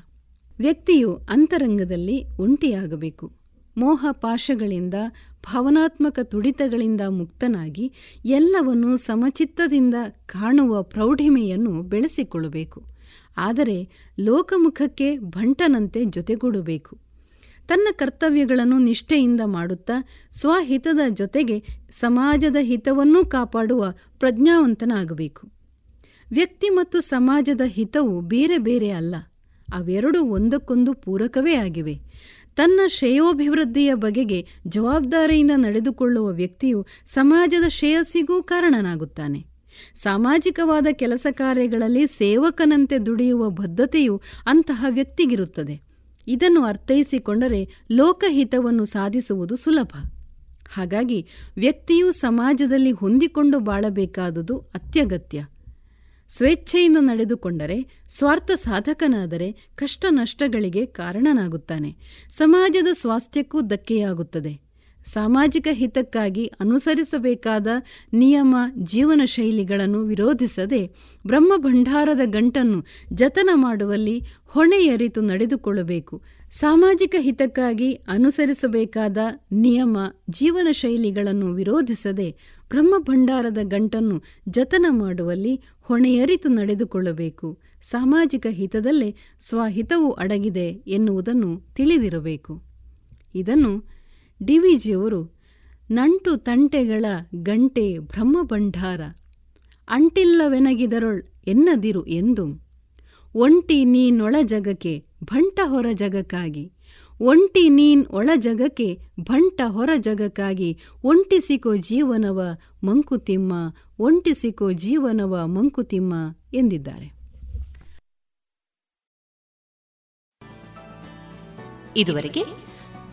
ವ್ಯಕ್ತಿಯು ಅಂತರಂಗದಲ್ಲಿ ಒಂಟಿಯಾಗಬೇಕು. ಮೋಹ ಪಾಶಗಳಿಂದ, ಭಾವನಾತ್ಮಕ ತುಡಿತಗಳಿಂದ ಮುಕ್ತನಾಗಿ ಎಲ್ಲವನ್ನೂ ಸಮಚಿತ್ತದಿಂದ ಕಾಣುವ ಪ್ರೌಢಿಮೆಯನ್ನು ಬೆಳೆಸಿಕೊಳ್ಳಬೇಕು. ಆದರೆ ಲೋಕಮುಖಕ್ಕೆ ಭಂಟನಂತೆ ಜೊತೆಗೂಡಬೇಕು. ತನ್ನ ಕರ್ತವ್ಯಗಳನ್ನು ನಿಷ್ಠೆಯಿಂದ ಮಾಡುತ್ತಾ ಸ್ವಹಿತದ ಜೊತೆಗೆ ಸಮಾಜದ ಹಿತವನ್ನೂ ಕಾಪಾಡುವ ಪ್ರಜ್ಞಾವಂತನಾಗಬೇಕು. ವ್ಯಕ್ತಿ ಮತ್ತು ಸಮಾಜದ ಹಿತವು ಬೇರೆ ಬೇರೆ ಅಲ್ಲ, ಅವೆರಡೂ ಒಂದಕ್ಕೊಂದು ಪೂರಕವೇ ಆಗಿವೆ. ತನ್ನ ಶ್ರೇಯೋಭಿವೃದ್ಧಿಯ ಬಗೆಗೆ ಜವಾಬ್ದಾರಿಯಿಂದ ನಡೆದುಕೊಳ್ಳುವ ವ್ಯಕ್ತಿಯು ಸಮಾಜದ ಶ್ರೇಯಸ್ಸಿಗೂ ಕಾರಣನಾಗುತ್ತಾನೆ. ಸಾಮಾಜಿಕವಾದ ಕೆಲಸ ಕಾರ್ಯಗಳಲ್ಲಿ ಸೇವಕನಂತೆ ದುಡಿಯುವ ಬದ್ಧತೆಯು ಅಂತಹ ವ್ಯಕ್ತಿಗಿರುತ್ತದೆ. ಇದನ್ನು ಅರ್ಥೈಸಿಕೊಂಡರೆ ಲೋಕಹಿತವನ್ನು ಸಾಧಿಸುವುದು ಸುಲಭ. ಹಾಗಾಗಿ ವ್ಯಕ್ತಿಯು ಸಮಾಜದಲ್ಲಿ ಹೊಂದಿಕೊಂಡು ಬಾಳಬೇಕಾದುದು ಅತ್ಯಗತ್ಯ. ಸ್ವೇಚ್ಛೆಯಿಂದ ನಡೆದುಕೊಂಡರೆ ಸ್ವಾರ್ಥ ಸಾಧಕನಾದರೆ ಕಷ್ಟ ನಷ್ಟಗಳಿಗೆ ಕಾರಣನಾಗುತ್ತಾನೆ. ಸಮಾಜದ ಸ್ವಾಸ್ಥ್ಯಕ್ಕೂ ಧಕ್ಕೆಯಾಗುತ್ತದೆ. ಸಾಮಾಜಿಕ ಹಿತಕ್ಕಾಗಿ ಅನುಸರಿಸಬೇಕಾದ ನಿಯಮ ಜೀವನ ಶೈಲಿಗಳನ್ನು ವಿರೋಧಿಸದೆ ಬ್ರಹ್ಮಭಂಡಾರದ ಗಂಟನ್ನು ಜತನ ಮಾಡುವಲ್ಲಿ ಹೊಣೆಯರಿತು ನಡೆದುಕೊಳ್ಳಬೇಕು. ಸಾಮಾಜಿಕ ಹಿತಕ್ಕಾಗಿ ಅನುಸರಿಸಬೇಕಾದ ನಿಯಮ ಜೀವನ ಶೈಲಿಗಳನ್ನು ವಿರೋಧಿಸದೆ ಬ್ರಹ್ಮಭಂಡಾರದ ಗಂಟನ್ನು ಜತನ ಮಾಡುವಲ್ಲಿ ಹೊಣೆಯರಿತು ನಡೆದುಕೊಳ್ಳಬೇಕು. ಸಾಮಾಜಿಕ ಹಿತದಲ್ಲೇ ಸ್ವಹಿತವು ಅಡಗಿದೆ ಎನ್ನುವುದನ್ನು ತಿಳಿದಿರಬೇಕು. ಇದನ್ನು ಡಿವಿಜಿಯವರು ನಂಟು ತಂಟೆಗಳ ಗಂಟೆ ಬ್ರಹ್ಮಭಂಡಾರ. ಅಂಟಿಲ್ಲವೆನಗಿದರೊಳ್ ಎನ್ನದಿರು ಎಂದು. ಒಂಟಿ ನೀನೊಳ ಜಗಕ್ಕೆ ಭಂಟ ಹೊರ ಜಗಕ್ಕಾಗಿ. ಒಂಟಿ ನೀನ್ ಒಳ ಜಗಕ್ಕೆ ಭಂಟ ಹೊರ ಜಗಕ್ಕಾಗಿ. ಒಂಟಿಸಿಕೋ ಜೀವನವ ಮಂಕುತಿಮ್ಮ, ಒಂಟಿಸಿಕೋ ಜೀವನವ ಮಂಕುತಿಮ್ಮ ಎಂದಿದ್ದಾರೆ. ಇದುವರೆಗೆ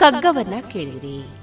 ಕಗ್ಗವನ್ನ ಕೇಳಿರಿ.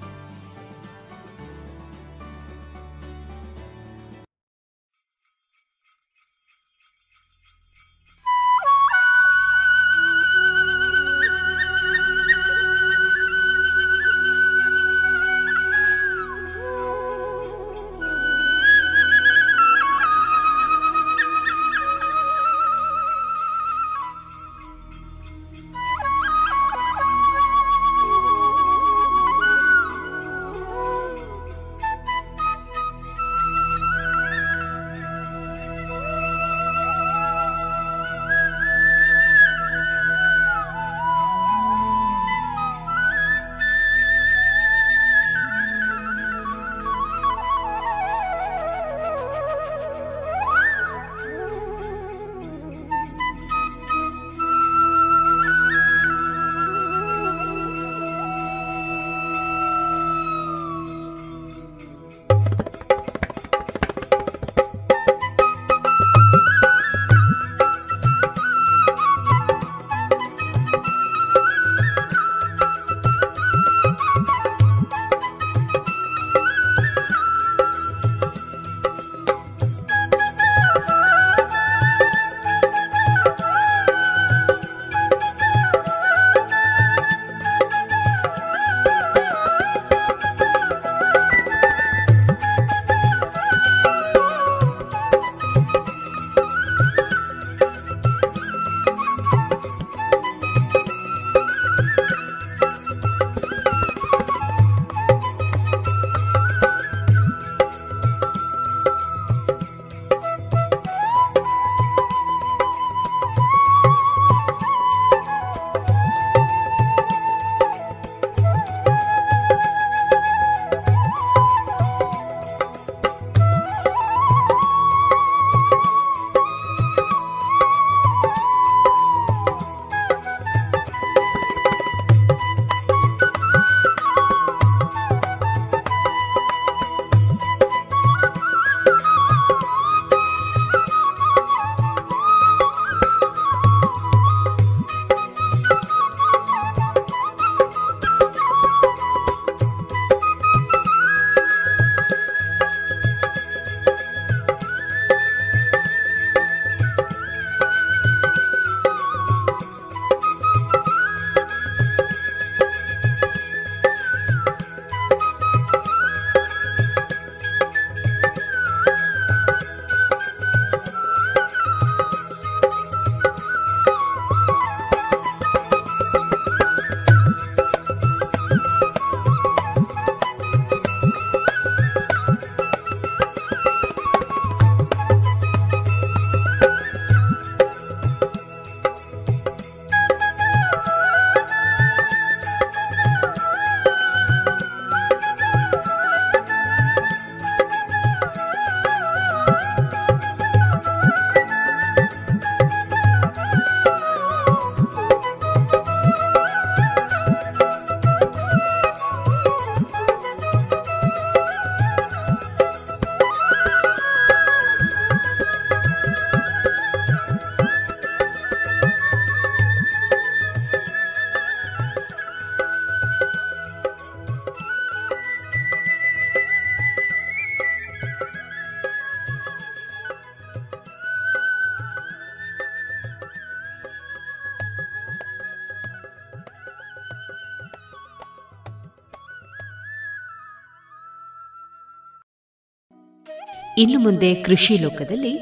ಇನ್ನು ಮುಂದೆ ಕೃಷಿ ಲೋಕದಲ್ಲಿ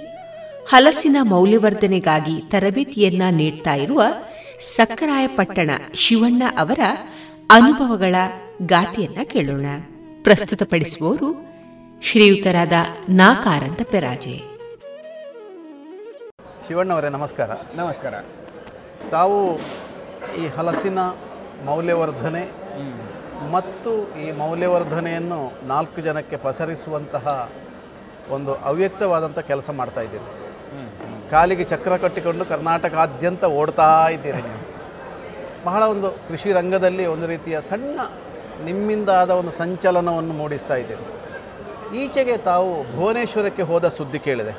ಹಲಸಿನ ಮೌಲ್ಯವರ್ಧನೆಗಾಗಿ ತರಬೇತಿಯನ್ನ ನೀಡ್ತಾ ಇರುವ ಸಕ್ಕರಾಯಪಟ್ಟಣ ಶಿವಣ್ಣ ಅವರ ಅನುಭವಗಳ ಗಾತಿಯನ್ನ ಕೇಳೋಣ. ಪ್ರಸ್ತುತಪಡಿಸುವವರು ಶ್ರೀಯುತರಾದ ನಾಕಾರಂತ ಪೆರಾಜೆ. ಶಿವಣ್ಣವರೇ ನಮಸ್ಕಾರ. ನಮಸ್ಕಾರ. ತಾವು ಈ ಹಲಸಿನ ಮೌಲ್ಯವರ್ಧನೆ ಮತ್ತು ಈ ಮೌಲ್ಯವರ್ಧನೆಯನ್ನು ನಾಲ್ಕು ಜನಕ್ಕೆ ಪಸರಿಸುವಂತಹ ಒಂದು ಅವ್ಯಕ್ತವಾದಂಥ ಕೆಲಸ ಮಾಡ್ತಾ ಇದ್ದೀರಿ. ಕಾಲಿಗೆ ಚಕ್ರ ಕಟ್ಟಿಕೊಂಡು ಕರ್ನಾಟಕಾದ್ಯಂತ ಓಡ್ತಾ ಇದ್ದೀರಿ ನೀವು. ಬಹಳ ಒಂದು ಕೃಷಿ ರಂಗದಲ್ಲಿ ಒಂದು ರೀತಿಯ ಸಣ್ಣ ನಿಮ್ಮಿಂದ ಆದ ಒಂದು ಸಂಚಲನವನ್ನು ಮೂಡಿಸ್ತಾ ಇದ್ದೀರಿ. ಈಚೆಗೆ ತಾವು ಭುವನೇಶ್ವರಕ್ಕೆ ಹೋದ ಸುದ್ದಿ ಕೇಳಿದೆ.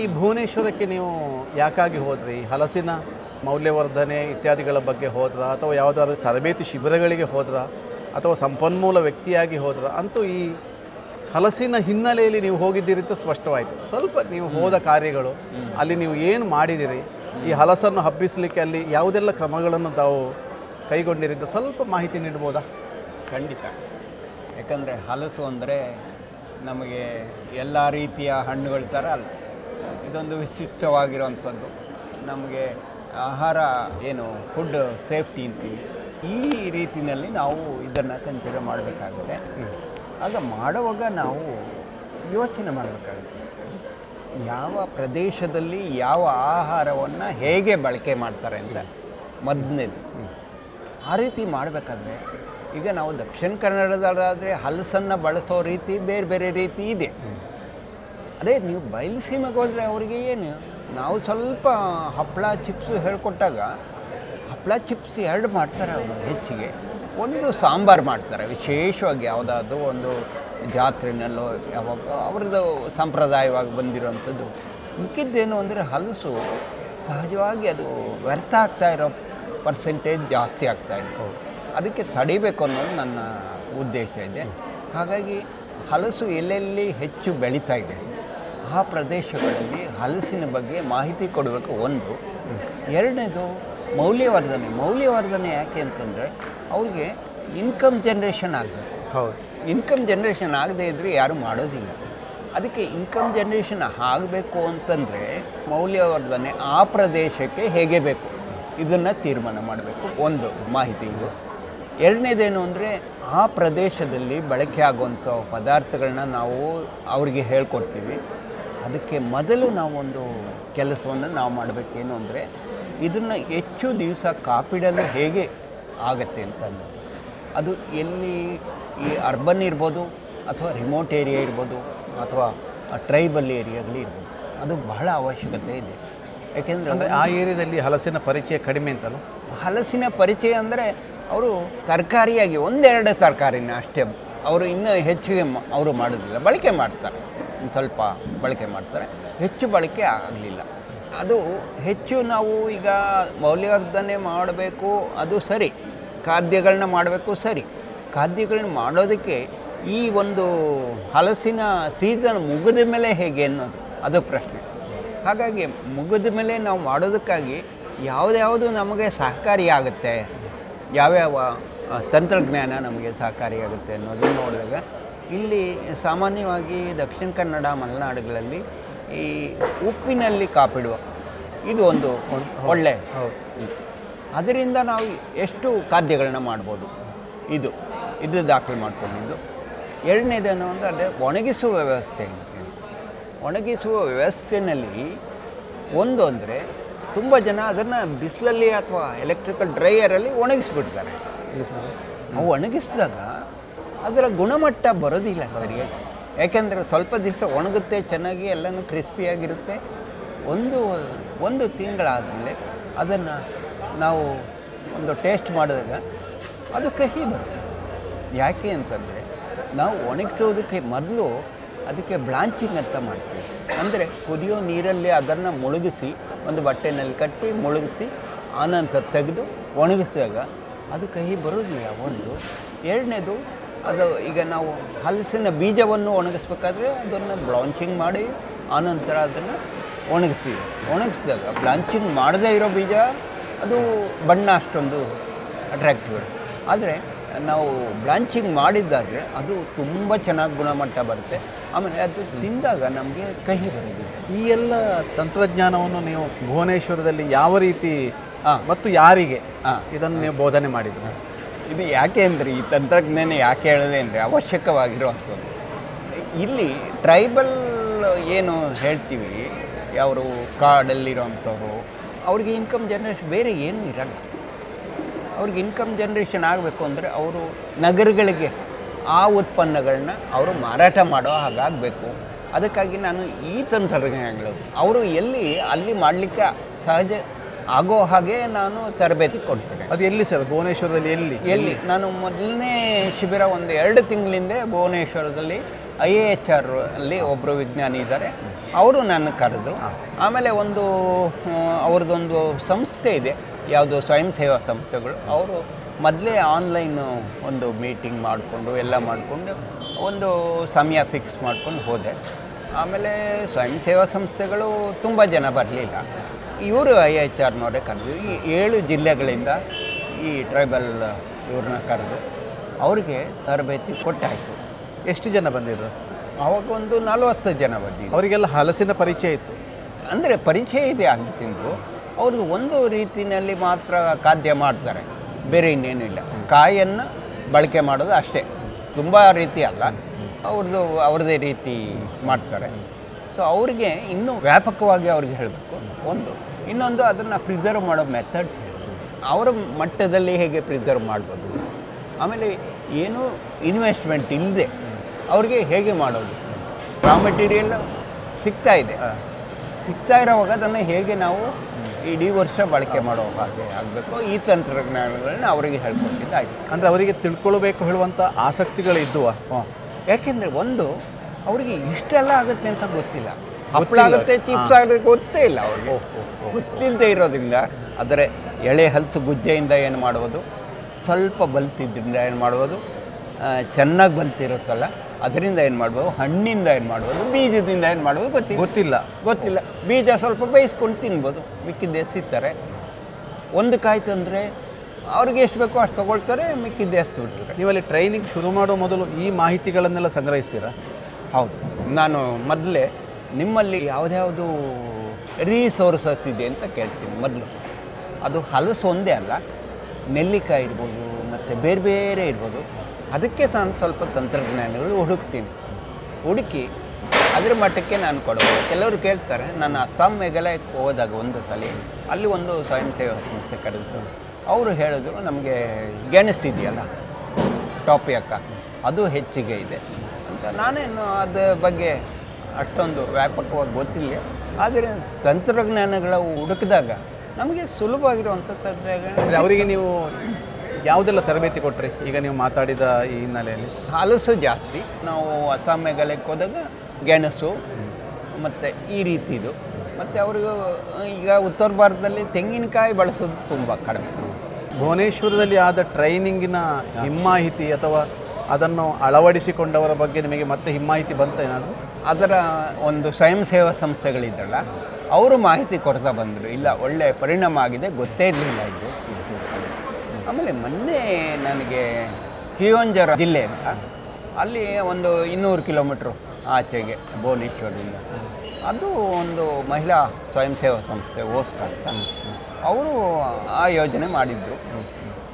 ಈ ಭುವನೇಶ್ವರಕ್ಕೆ ನೀವು ಯಾಕಾಗಿ ಹೋದ್ರಿ? ಹಲಸಿನ ಮೌಲ್ಯವರ್ಧನೆ ಇತ್ಯಾದಿಗಳ ಬಗ್ಗೆ ಹೋದ್ರ? ಅಥವಾ ಯಾವುದಾದ್ರೂ ತರಬೇತಿ ಶಿಬಿರಗಳಿಗೆ ಹೋದ್ರ? ಅಥವಾ ಸಂಪನ್ಮೂಲ ವ್ಯಕ್ತಿಯಾಗಿ ಹೋದ್ರ? ಅಂತೂ ಈ ಹಲಸಿನ ಹಿನ್ನೆಲೆಯಲ್ಲಿ ನೀವು ಹೋಗಿದ್ದೀರಿ ಅಂತ ಸ್ಪಷ್ಟವಾಯಿತು. ಸ್ವಲ್ಪ ನೀವು ಹೋದ ಕಾರ್ಯಗಳು ಅಲ್ಲಿ ನೀವು ಏನು ಮಾಡಿದಿರಿ ಈ ಹಲಸನ್ನು ಹಬ್ಬಿಸಲಿಕ್ಕೆ ಅಲ್ಲಿ ಯಾವುದೆಲ್ಲ ಕ್ರಮಗಳನ್ನು ತಾವು ಕೈಗೊಂಡಿರಿ ಅಂತ ಸ್ವಲ್ಪ ಮಾಹಿತಿ ನೀಡ್ಬೋದಾ? ಖಂಡಿತ. ಯಾಕಂದರೆ ಹಲಸು ಅಂದರೆ ನಮಗೆ ಎಲ್ಲ ರೀತಿಯ ಹಣ್ಣುಗಳ ಥರ ಅಲ್ಲ. ಇದೊಂದು ವಿಶಿಷ್ಟವಾಗಿರುವಂಥದ್ದು. ನಮಗೆ ಆಹಾರ ಏನು ಫುಡ್ ಸೇಫ್ಟಿ ಅಂತೀವಿ. ಈ ರೀತಿಯಲ್ಲಿ ನಾವು ಇದನ್ನು ಕನ್ಸಿಡರ್ ಮಾಡಬೇಕಾಗುತ್ತೆ. ಆಗ ಮಾಡುವಾಗ ನಾವು ಯೋಚನೆ ಮಾಡಬೇಕಾಗುತ್ತೆ. ಯಾವ ಪ್ರದೇಶದಲ್ಲಿ ಯಾವ ಆಹಾರವನ್ನು ಹೇಗೆ ಬಳಕೆ ಮಾಡ್ತಾರೆ ಅಂತ ಮೊದಲನೇದು ಆ ರೀತಿ ಮಾಡಬೇಕಾದ್ರೆ ಈಗ ನಾವು ದಕ್ಷಿಣ ಕನ್ನಡದಲ್ಲಾದರೆ ಹಲಸನ್ನು ಬಳಸೋ ರೀತಿ ಬೇರೆ ಬೇರೆ ರೀತಿ ಇದೆ. ಅದೇ ನೀವು ಬಯಲುಸೀಮೆಗೆ ಹೋದರೆ ಅವರಿಗೆ ಏನು? ನಾವು ಸ್ವಲ್ಪ ಹಪ್ಪಳ ಚಿಪ್ಸು ಹೇಳ್ಕೊಟ್ಟಾಗ ಹಪ್ಪಳ ಚಿಪ್ಸ್ ಎರಡು ಮಾಡ್ತಾರೆ ಅವರು ಹೆಚ್ಚಿಗೆ. ಒಂದು ಸಾಂಬಾರು ಮಾಡ್ತಾರೆ. ವಿಶೇಷವಾಗಿ ಯಾವುದಾದ್ರು ಒಂದು ಜಾತ್ರೆನಲ್ಲೋ ಯಾವಾಗ ಅವ್ರದ್ದು ಸಂಪ್ರದಾಯವಾಗಿ ಬಂದಿರೋವಂಥದ್ದು. ಮಿಕ್ಕಿದ್ದೇನು ಅಂದರೆ ಹಲಸು ಸಹಜವಾಗಿ ಅದು ವ್ಯರ್ಥ ಆಗ್ತಾ ಇರೋ ಪರ್ಸೆಂಟೇಜ್ ಜಾಸ್ತಿ ಆಗ್ತಾ ಇದೆ. ಅದಕ್ಕೆ ತಡಿಬೇಕು ಅನ್ನೋದು ನನ್ನ ಉದ್ದೇಶ ಇದೆ. ಹಾಗಾಗಿ ಹಲಸು ಎಲ್ಲೆಲ್ಲಿ ಹೆಚ್ಚು ಬೆಳೀತಾ ಇದೆ, ಆ ಪ್ರದೇಶಗಳಲ್ಲಿ ಹಲಸಿನ ಬಗ್ಗೆ ಮಾಹಿತಿ ಕೊಡಬೇಕು ಒಂದು. ಎರಡನೇದು ಮೌಲ್ಯವರ್ಧನೆ. ಮೌಲ್ಯವರ್ಧನೆ ಯಾಕೆ ಅಂತಂದರೆ ಅವ್ರಿಗೆ ಇನ್ಕಮ್ ಜನ್ರೇಷನ್ ಆಗಬೇಕು. ಹೌದು. ಇನ್ಕಮ್ ಜನ್ರೇಷನ್ ಆಗದೇ ಇದ್ದರೆ ಯಾರೂ ಮಾಡೋದಿಲ್ಲ. ಅದಕ್ಕೆ ಇನ್ಕಮ್ ಜನ್ರೇಷನ್ ಆಗಬೇಕು ಅಂತಂದರೆ ಮೌಲ್ಯವರ್ಧನೆ ಆ ಪ್ರದೇಶಕ್ಕೆ ಹೇಗೆ ಬೇಕು? ಇದನ್ನು ತೀರ್ಮಾನ ಮಾಡಬೇಕು. ಒಂದು ಮಾಹಿತಿ ಇದು. ಎರಡನೇದೇನು ಅಂದರೆ ಆ ಪ್ರದೇಶದಲ್ಲಿ ಬಳಕೆ ಆಗುವಂಥ ಪದಾರ್ಥಗಳನ್ನ ನಾವು ಅವರಿಗೆ ಹೇಳ್ಕೊಡ್ತೀವಿ. ಅದಕ್ಕೆ ಮೊದಲು ನಾವೊಂದು ಕೆಲಸವನ್ನು ನಾವು ಮಾಡಬೇಕೇನು ಅಂದರೆ ಇದನ್ನು ಹೆಚ್ಚು ದಿವಸ ಕಾಪಿಡಲು ಹೇಗೆ ಆಗತ್ತೆ ಅಂತ ಅದು ಎಲ್ಲಿ ಈ ಅರ್ಬನ್ ಇರ್ಬೋದು ಅಥವಾ ರಿಮೋಟ್ ಏರಿಯಾ ಇರ್ಬೋದು ಅಥವಾ ಟ್ರೈಬಲ್ ಏರಿಯಾಗಳು ಇರ್ಬೋದು ಅದು ಬಹಳ ಅವಶ್ಯಕತೆ ಇದೆ. ಯಾಕೆಂದರೆ ಅಂದರೆ ಆ ಏರಿಯಾದಲ್ಲಿ ಹಲಸಿನ ಪರಿಚಯ ಕಡಿಮೆ ಅಂತಲ್ಲ? ಹಲಸಿನ ಪರಿಚಯ ಅಂದರೆ ಅವರು ತರಕಾರಿಯಾಗಿ ಒಂದೆರಡು ತರಕಾರಿನ ಅಷ್ಟೇ ಅವರು ಇನ್ನೂ ಹೆಚ್ಚಿಗೆ ಅವರು ಮಾಡೋದಿಲ್ಲ ಬಳಕೆ ಮಾಡ್ತಾರೆ. ಒಂದು ಸ್ವಲ್ಪ ಬಳಕೆ ಮಾಡ್ತಾರೆ. ಹೆಚ್ಚು ಬಳಕೆ ಆಗಲಿಲ್ಲ. ಅದು ಹೆಚ್ಚು ನಾವು ಈಗ ಮೌಲ್ಯವರ್ಧನೆ ಮಾಡಬೇಕು ಅದು ಸರಿ. ಖಾದ್ಯಗಳನ್ನ ಮಾಡಬೇಕು, ಸರಿ. ಖಾದ್ಯಗಳನ್ನ ಮಾಡೋದಕ್ಕೆ ಈ ಒಂದು ಹಲಸಿನ ಸೀಸನ್ ಮುಗಿದ ಮೇಲೆ ಹೇಗೆ ಅನ್ನೋದು, ಅದು ಪ್ರಶ್ನೆ. ಹಾಗಾಗಿ ಮುಗಿದ ಮೇಲೆ ನಾವು ಮಾಡೋದಕ್ಕಾಗಿ ಯಾವುದ್ಯಾವುದು ನಮಗೆ ಸಹಕಾರಿಯಾಗುತ್ತೆ ಯಾವ್ಯಾವ ತಂತ್ರಜ್ಞಾನ ನಮಗೆ ಸಹಕಾರಿಯಾಗುತ್ತೆ ಅನ್ನೋದನ್ನು ನೋಡಿದಾಗ, ಇಲ್ಲಿ ಸಾಮಾನ್ಯವಾಗಿ ದಕ್ಷಿಣ ಕನ್ನಡ ಮಲೆನಾಡುಗಳಲ್ಲಿ ಈ ಉಪ್ಪಿನಲ್ಲಿ ಕಾಪಿಡುವ, ಇದು ಒಂದು ಒಳ್ಳೆ ಅದರಿಂದ ನಾವು ಎಷ್ಟು ಖಾದ್ಯಗಳನ್ನ ಮಾಡ್ಬೋದು? ಇದು ಇದು ದಾಖಲು ಮಾಡ್ಕೊಂಡಿದ್ದು ಎರಡನೇದೇನು ಅಂದರೆ ಅದೇ ಒಣಗಿಸುವ ವ್ಯವಸ್ಥೆ ಒಣಗಿಸುವ ವ್ಯವಸ್ಥೆಯಲ್ಲಿ ಒಂದು ಅಂದರೆ ತುಂಬ ಜನ ಅದನ್ನು ಬಿಸಿಲಲ್ಲಿ ಅಥವಾ ಎಲೆಕ್ಟ್ರಿಕಲ್ ಡ್ರೈಯರಲ್ಲಿ ಒಣಗಿಸ್ಬಿಡ್ತಾರೆ. ನಾವು ಒಣಗಿಸಿದಾಗ ಅದರ ಗುಣಮಟ್ಟ ಬರೋದಿಲ್ಲ ಸರಿಯಾಗಿ. ಯಾಕೆಂದರೆ ಸ್ವಲ್ಪ ದಿವಸ ಒಣಗುತ್ತೆ, ಚೆನ್ನಾಗಿ ಎಲ್ಲನೂ ಕ್ರಿಸ್ಪಿಯಾಗಿರುತ್ತೆ ಒಂದು ಒಂದು ತಿಂಗಳಾದಮೇಲೆ ಅದನ್ನು ನಾವು ಒಂದು ಟೇಸ್ಟ್ ಮಾಡಿದಾಗ ಅದು ಕಹಿ ಬರುತ್ತೆ. ಯಾಕೆ ಅಂತಂದರೆ ನಾವು ಒಣಗಿಸೋದಕ್ಕೆ ಮೊದಲು ಅದಕ್ಕೆ ಬ್ಲಾಂಚಿಂಗ್ ಅಂತ ಮಾಡ್ತೀವಿ. ಅಂದರೆ ಕುದಿಯೋ ನೀರಲ್ಲಿ ಅದನ್ನು ಮುಳುಗಿಸಿ ಒಂದು ಬಟ್ಟೆನಲ್ಲಿ ಕಟ್ಟಿ ಮುಳುಗಿಸಿ ಆನಂತರ ತೆಗೆದು ಒಣಗಿಸಿದಾಗ ಅದು ಕಹಿ ಬರೋದಿಲ್ಲ ಒಂದು ಎರಡನೇದು ಅದು ಈಗ ನಾವು ಹಲಸಿನ ಬೀಜವನ್ನು ಒಣಗಿಸ್ಬೇಕಾದ್ರೆ ಅದನ್ನು ಬ್ಲಾಂಚಿಂಗ್ ಮಾಡಿ ಆನಂತರ ಅದನ್ನು ಒಣಗಿಸ್ತೀವಿ. ಒಣಗಿಸಿದಾಗ ಬ್ಲಾಂಚಿಂಗ್ ಮಾಡದೇ ಇರೋ ಬೀಜ ಅದು ಬಣ್ಣ ಅಷ್ಟೊಂದು ಅಟ್ರ್ಯಾಕ್ಟಿವ್ ಆದರೆ ನಾವು ಬ್ಲಾಂಚಿಂಗ್ ಮಾಡಿದ್ದಾದರೆ ಅದು ತುಂಬ ಚೆನ್ನಾಗಿ ಗುಣಮಟ್ಟ ಬರುತ್ತೆ. ಆಮೇಲೆ ಅದು ತಿಂದಾಗ ನಮಗೆ ಕಹಿ ಬರೋದಿಲ್ಲ ಈ ಎಲ್ಲ ತಂತ್ರಜ್ಞಾನವನ್ನು ನೀವು ಭುವನೇಶ್ವರದಲ್ಲಿ ಯಾವ ರೀತಿ ಮತ್ತು ಯಾರಿಗೆ ಇದನ್ನು ನೀವು ಬೋಧನೆ ಮಾಡಿದ್ರು? ಇದು ಯಾಕೆ ಅಂದರೆ ಈ ತಂತ್ರಜ್ಞಾನ ಯಾಕೆ ಹೇಳಿದೆ ಅಂದರೆ ಅವಶ್ಯಕವಾಗಿರುವಂಥದ್ದು. ಇಲ್ಲಿ ಟ್ರೈಬಲ್ ಏನು ಹೇಳ್ತೀವಿ ಅವರು ಕಾಡಲ್ಲಿರೋಂಥವ್ರು ಅವ್ರಿಗೆ ಇನ್ಕಮ್ ಜನ್ರೇಷನ್ ಬೇರೆ ಏನೂ ಇರಲ್ಲ. ಅವ್ರಿಗೆ ಇನ್ಕಮ್ ಜನ್ರೇಷನ್ ಆಗಬೇಕು ಅಂದರೆ ಅವರು ನಗರಗಳಿಗೆ ಆ ಉತ್ಪನ್ನಗಳನ್ನ ಅವರು ಮಾರಾಟ ಮಾಡೋ ಹಾಗಾಗಬೇಕು. ಅದಕ್ಕಾಗಿ ನಾನು ಈ ತಂತ್ರಜ್ಞಾನಗಳು ಅವರು ಎಲ್ಲಿ ಅಲ್ಲಿ ಮಾಡಲಿಕ್ಕೆ ಸಹಜ ಆಗೋ ಹಾಗೆ ನಾನು ತರಬೇತಿ ಕೊಡ್ತೇನೆ. ಅದು ಎಲ್ಲಿ ಸರ್? ಭುವನೇಶ್ವರದಲ್ಲಿ ಎಲ್ಲಿ? ಎಲ್ಲಿ? ನಾನು ಮೊದಲನೇ ಶಿಬಿರ ಒಂದು ಎರಡು ತಿಂಗಳಿಂದ ಭುವನೇಶ್ವರದಲ್ಲಿ ಐ ಎ ಎಚ್ ಆರ್ ಅಲ್ಲಿ ಒಬ್ಬರು ವಿಜ್ಞಾನಿ ಇದ್ದಾರೆ. ಅವರು ನನ್ನ ಕರೆದ್ರು. ಆಮೇಲೆ ಒಂದು ಅವ್ರದ್ದೊಂದು ಸಂಸ್ಥೆ ಇದೆ. ಯಾವುದು ಸ್ವಯಂ ಸೇವಾ ಸಂಸ್ಥೆಗಳು. ಅವರು ಮೊದಲೇ ಆನ್ಲೈನು ಒಂದು ಮೀಟಿಂಗ್ ಮಾಡಿಕೊಂಡು ಎಲ್ಲ ಮಾಡಿಕೊಂಡು ಒಂದು ಸಮಯ ಫಿಕ್ಸ್ ಮಾಡ್ಕೊಂಡು ಹೋದೆ. ಆಮೇಲೆ ಸ್ವಯಂ ಸೇವಾ ಸಂಸ್ಥೆಗಳು ತುಂಬ ಜನ ಬರಲಿಲ್ಲ. ಇವರು ಐ ಎಚ್ ಆರ್ನವರೇ ಕರೆದು ಈ ಏಳು ಜಿಲ್ಲೆಗಳಿಂದ ಈ ಟ್ರೈಬಲ್ ಇವ್ರನ್ನ ಕರೆದು ಅವ್ರಿಗೆ ತರಬೇತಿ ಕೊಟ್ಟಾಯಿತು. ಎಷ್ಟು ಜನ ಬಂದಿದ್ರು? ಆವಾಗ ಒಂದು ನಲವತ್ತು ಜನ ಬಂದಿದ್ರು. ಅವರಿಗೆಲ್ಲ ಹಲಸಿನ ಪರಿಚಯ ಇತ್ತು. ಅಂದರೆ ಪರಿಚಯ ಇದೆ ಹಲಸಿಂದು. ಅವ್ರಿಗೆ ಒಂದು ರೀತಿಯಲ್ಲಿ ಮಾತ್ರ ಖಾದ್ಯ ಮಾಡ್ತಾರೆ. ಬೇರೆ ಇನ್ನೇನಿಲ್ಲ. ಕಾಯನ್ನು ಬಳಕೆ ಮಾಡೋದು ಅಷ್ಟೇ. ತುಂಬ ರೀತಿ ಅಲ್ಲ. ಅವ್ರದ್ದು ಅವ್ರದ್ದೇ ರೀತಿ ಮಾಡ್ತಾರೆ. ಸೊ ಅವರಿಗೆ ಇನ್ನೂ ವ್ಯಾಪಕವಾಗಿ ಅವ್ರಿಗೆ ಹೇಳಬೇಕು. ಒಂದು ಇನ್ನೊಂದು ಅದನ್ನು ಪ್ರಿಸರ್ವ್ ಮಾಡೋ ಮೆಥಡ್ಸ್ ಅವರ ಮಟ್ಟದಲ್ಲಿ ಹೇಗೆ ಪ್ರಿಸರ್ವ್ ಮಾಡ್ಬೋದು? ಆಮೇಲೆ ಏನು ಇನ್ವೆಸ್ಟ್ಮೆಂಟ್ ಇಲ್ಲದೆ ಅವ್ರಿಗೆ ಹೇಗೆ ಮಾಡೋದು? ರಾ ಮೆಟೀರಿಯಲ್ ಸಿಗ್ತಾ ಇದೆ. ಸಿಗ್ತಾ ಇರೋವಾಗ ಅದನ್ನು ಹೇಗೆ ನಾವು ಇಡೀ ವರ್ಷ ಬಳಕೆ ಮಾಡೋ ಹಾಗೆ ಆಗಬೇಕು? ಈ ತಂತ್ರಜ್ಞಾನಗಳನ್ನ ಅವರಿಗೆ ಹೇಳ್ಕೊಟ್ಟಿದ್ದಾಯ್ತು ಅಂದರೆ ಅವರಿಗೆ ತಿಳ್ಕೊಳ್ಬೇಕು ಹೇಳುವಂಥ ಆಸಕ್ತಿಗಳಿದ್ದುವ ಯಾಕೆಂದರೆ ಒಂದು ಅವರಿಗೆ ಇಷ್ಟೆಲ್ಲ ಆಗುತ್ತೆ ಅಂತ ಗೊತ್ತಿಲ್ಲ. ಹಪ್ಪಳ. ಆಗುತ್ತೆ ಚಿಪ್ಸ್. ಆಗುತ್ತೆ ಗೊತ್ತೇ ಇಲ್ಲ ಅವ್ರಿಗೆ. ಗೊತ್ತಿಲ್ಲದೆ ಇರೋದ್ರಿಂದ ಆದರೆ ಎಳೆ ಹಲಸು ಗುಜ್ಜೆಯಿಂದ ಏನು ಮಾಡುವುದು? ಸ್ವಲ್ಪ ಬಲ್ತಿದ್ದರಿಂದ ಏನು ಮಾಡುವುದು? ಚೆನ್ನಾಗಿ ಬಲ್ತಿರುತ್ತಲ್ಲ? ಅದರಿಂದ ಏನು ಮಾಡ್ಬೋದು? ಹಣ್ಣಿಂದ ಏನು ಮಾಡ್ಬೋದು? ಬೀಜದಿಂದ ಏನು ಮಾಡ್ಬೋದು? ಗೊತ್ತಿಲ್ಲ. ಗೊತ್ತಿಲ್ಲ. ಗೊತ್ತಿಲ್ಲ. ಬೀಜ ಸ್ವಲ್ಪ ಬೇಯಿಸ್ಕೊಂಡು ತಿನ್ಬೋದು. ಮಿಕ್ಕಿದ್ದು ಎಸಿತಾರೆ ಒಂದು ಕಾಯಿ ತಂದರೆ ಅವ್ರಿಗೆ ಎಷ್ಟು ಬೇಕೋ ಅಷ್ಟು ತೊಗೊಳ್ತಾರೆ ಮಿಕ್ಕಿದ್ದು ಎಸ್ದು ಬಿಡ್ತಾರೆ ನೀವಲ್ಲಿ ಟ್ರೈನಿಂಗ್ ಶುರು ಮಾಡೋ ಮೊದಲು ಈ ಮಾಹಿತಿಗಳನ್ನೆಲ್ಲ ಸಂಗ್ರಹಿಸ್ತೀರಾ? ಹೌದು. ನಾನು ಮೊದಲೇ ನಿಮ್ಮಲ್ಲಿ ಯಾವುದ್ಯಾವುದು ರೀಸೋರ್ಸಸ್ ಇದೆ ಅಂತ ಕೇಳ್ತೀನಿ ಮೊದಲು. ಅದು ಹಲಸು ಒಂದೇ ಅಲ್ಲ. ನೆಲ್ಲಿಕಾಯಿ ಇರ್ಬೋದು ಮತ್ತು ಬೇರೆ ಬೇರೆ ಇರ್ಬೋದು. ಅದಕ್ಕೆ ನಾನು ಸ್ವಲ್ಪ ತಂತ್ರಜ್ಞಾನಗಳು ಹುಡುಕ್ತೀನಿ. ಹುಡುಕಿ ಅದರ ಮಟ್ಟಕ್ಕೆ ನಾನು ಕೊಡಬಹುದು ಕೆಲವರು ಕೇಳ್ತಾರೆ ನಾನು ಅಸ್ಸಾಂ ಮೇಘಾಲಯಕ್ಕೆ ಹೋದಾಗ ಒಂದು ಸಲ, ಅಲ್ಲಿ ಒಂದು ಸ್ವಯಂ ಸೇವಾ ಸಂಸ್ಥೆ ಕರೆದು ಅವರು ಹೇಳಿದ್ರು, ನಮಗೆ ಗೆಣಸು ಇದೆಯಲ್ಲ ಟಾಪಿಯಕ್ಕ ಅದು ಹೆಚ್ಚಿಗೆ ಇದೆ ಅಂತ. ನಾನೇನು ಅದರ ಬಗ್ಗೆ ಅಷ್ಟೊಂದು ವ್ಯಾಪಕವಾಗಿ ಗೊತ್ತಿಲ್ಲ. ಆದರೆ ತಂತ್ರಜ್ಞಾನಗಳ ಹುಡುಕಿದಾಗ ನಮಗೆ ಸುಲಭವಾಗಿರುವಂಥ ತಂತ್ರಜ್ಞಾನ ಅವರಿಗೆ ನೀವು ಯಾವುದೆಲ್ಲ ತರಬೇತಿ ಕೊಟ್ಟರೆ ಈಗ ನೀವು ಮಾತಾಡಿದ ಈ ಹಿನ್ನೆಲೆಯಲ್ಲಿ? ಹಲಸು ಜಾಸ್ತಿ. ನಾವು ಅಸ್ಸಾಂ ಮೇಘಾಲಯಕ್ಕೆ ಹೋದಾಗ ಗೆಣಸು ಮತ್ತು ಈ ರೀತಿದು ಮತ್ತು ಅವರು ಈಗ ಉತ್ತರ ಭಾರತದಲ್ಲಿ ತೆಂಗಿನಕಾಯಿ ಬಳಸೋದು ತುಂಬ ಕಡಿಮೆ. ಭುವನೇಶ್ವರದಲ್ಲಿ ಆದ ಟ್ರೈನಿಂಗಿನ ಹಿಮ್ಮಾಹಿತಿ ಅಥವಾ ಅದನ್ನು ಅಳವಡಿಸಿಕೊಂಡವರ ಬಗ್ಗೆ ನಿಮಗೆ ಮತ್ತೆ ಹಿಮ್ಮಾಹಿತಿ ಬಂತ ಏನಾದರೂ? ಅದರ ಒಂದು ಸ್ವಯಂ ಸೇವಾ ಸಂಸ್ಥೆಗಳಿದ್ದಲ್ಲ ಅವರು ಮಾಹಿತಿ ಕೊಡ್ತಾ ಬಂದರು. ಇಲ್ಲ ಒಳ್ಳೆಯ ಪರಿಣಾಮ ಆಗಿದೆ ಗೊತ್ತೇ ಇರಲಿಲ್ಲ ಇದು. ಆಮೇಲೆ ಮೊನ್ನೆ ನನಗೆ ಕಿಯೋಂಜರ ಜಿಲ್ಲೆ ಅಂತ. ಅಲ್ಲಿ ಒಂದು ಇನ್ನೂರು ಕಿಲೋಮೀಟ್ರು ಆಚೆಗೆ ಭುವನೇಶ್ವರದಿಂದ. ಅದು ಒಂದು ಮಹಿಳಾ ಸ್ವಯಂ ಸೇವಾ ಸಂಸ್ಥೆ ಓಸ್ಕ ಅಂತ. ಅವರು ಆ ಯೋಜನೆ ಮಾಡಿದ್ದರು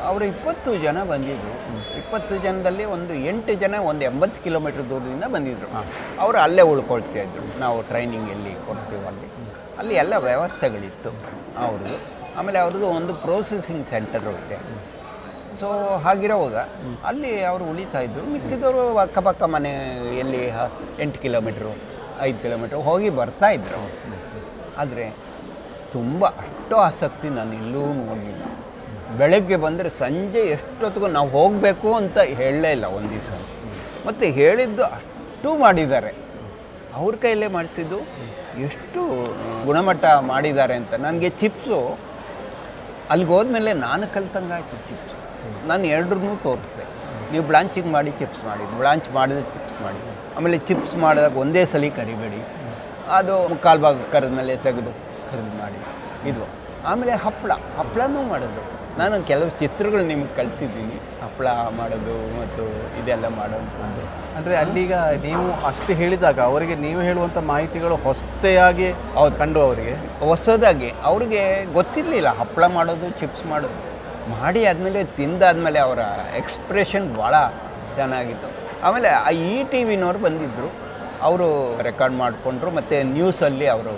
ಅವರು ಇಪ್ಪತ್ತು ಜನ ಬಂದಿದ್ದರು ಇಪ್ಪತ್ತು ಜನದಲ್ಲಿ ಒಂದು ಎಂಟು ಜನ ಒಂದು ಎಂಬತ್ತು ಕಿಲೋಮೀಟ್ರ್ ದೂರದಿಂದ ಬಂದಿದ್ದರು ಅವರು ಅಲ್ಲೇ ಉಳ್ಕೊಳ್ತಾ ಇದ್ದರು ನಾವು ಟ್ರೈನಿಂಗ್ ಎಲ್ಲಿ ಕೊಡ್ತೀವಿ ಅಲ್ಲಿ ಅಲ್ಲಿ ಎಲ್ಲ ವ್ಯವಸ್ಥೆಗಳಿತ್ತು. ಅವ್ರದ್ದು. ಆಮೇಲೆ ಅವ್ರದ್ದು ಒಂದು ಪ್ರೋಸೆಸಿಂಗ್ ಸೆಂಟರ್ ಇದೆ. ಸೊ ಹಾಗಿರೋವಾಗ ಅಲ್ಲಿ ಅವರು ಉಳಿತಾ ಇದ್ದರು ಮಿಕ್ಕಿದವರು ಅಕ್ಕಪಕ್ಕ ಮನೆ ಎಲ್ಲಿ ಎಂಟು ಕಿಲೋಮೀಟ್ರು, ಐದು ಕಿಲೋಮೀಟ್ರ್ ಹೋಗಿ ಬರ್ತಾ ಇದ್ದರು ಆದರೆ ತುಂಬ ಅಷ್ಟು ಆಸಕ್ತಿ ನಾನು ಇಲ್ಲೂ ನೋಡಲಿಲ್ಲ ಬೆಳಗ್ಗೆ ಬಂದರೆ ಸಂಜೆ ಎಷ್ಟೊತ್ತಿಗೂ ನಾವು ಹೋಗಬೇಕು ಅಂತ ಹೇಳಲೇ ಇಲ್ಲ ಒಂದು ದಿವಸ. ಮತ್ತು ಹೇಳಿದ್ದು ಅಷ್ಟು ಮಾಡಿದ್ದಾರೆ. ಅವ್ರ ಕೈಯಲ್ಲೇ ಮಾಡಿಸಿದ್ದು ಎಷ್ಟು ಗುಣಮಟ್ಟ ಮಾಡಿದ್ದಾರೆ ಅಂತ. ನನಗೆ ಚಿಪ್ಸು ಅಲ್ಲಿಗೆ ಹೋದ್ಮೇಲೆ ನಾನು ಕಲ್ತಂಗೆ ಆಯಿತು ಚಿಪ್ಸ್ ನಾನು ಎರಡನ್ನೂ ತೋರಿಸ್ದೆ. ನೀವು ಬ್ಲಾಂಚಿಂಗ್ ಮಾಡಿ ಚಿಪ್ಸ್ ಮಾಡಿ ಬ್ಲಾಂಚ್ ಮಾಡಿದ ಚಿಪ್ಸ್ ಮಾಡಿ. ಆಮೇಲೆ ಚಿಪ್ಸ್ ಮಾಡಿದಾಗ ಒಂದೇ ಸಲ ಕರಿಬೇಡಿ. ಅದು ಮುಕ್ಕಾಲು ಭಾಗ ಕರೆದ ಮೇಲೆ ತೆಗೆದು ಕರಿದು ಮಾಡಿ. ಇದು. ಆಮೇಲೆ ಹಪ್ಪಳ ಹಪ್ಪಳನೂ ಮಾಡೋದು. ನಾನು ಕೆಲವು ಚಿತ್ರಗಳು ನಿಮಗೆ ಕಳಿಸಿದ್ದೀನಿ. ಹಪ್ಪಳ ಮಾಡೋದು ಮತ್ತು ಇದೆಲ್ಲ ಮಾಡೋದು. ಅಂದರೆ ಅಲ್ಲಿಗ ನೀವು ಅಷ್ಟು ಹೇಳಿದಾಗ ಅವರಿಗೆ ನೀವು ಹೇಳುವಂಥ ಮಾಹಿತಿಗಳು ಹೊಸತೆಯಾಗಿ ಕಂಡು ಅವರಿಗೆ? ಹೊಸದಾಗಿ. ಅವರಿಗೆ ಗೊತ್ತಿರಲಿಲ್ಲ. ಹಪ್ಪಳ ಮಾಡೋದು ಚಿಪ್ಸ್ ಮಾಡೋದು. ಮಾಡಿ ಆದಮೇಲೆ ತಿಂದಾದಮೇಲೆ ಅವರ ಎಕ್ಸ್ಪ್ರೆಷನ್ ಭಾಳ ಚೆನ್ನಾಗಿತ್ತು. ಆಮೇಲೆ ಆ ಇ ಟಿ ವಿನವ್ರು ಬಂದಿದ್ದರು ಅವರು ರೆಕಾರ್ಡ್ ಮಾಡಿಕೊಂಡ್ರು ಮತ್ತು ನ್ಯೂಸಲ್ಲಿ ಅವರು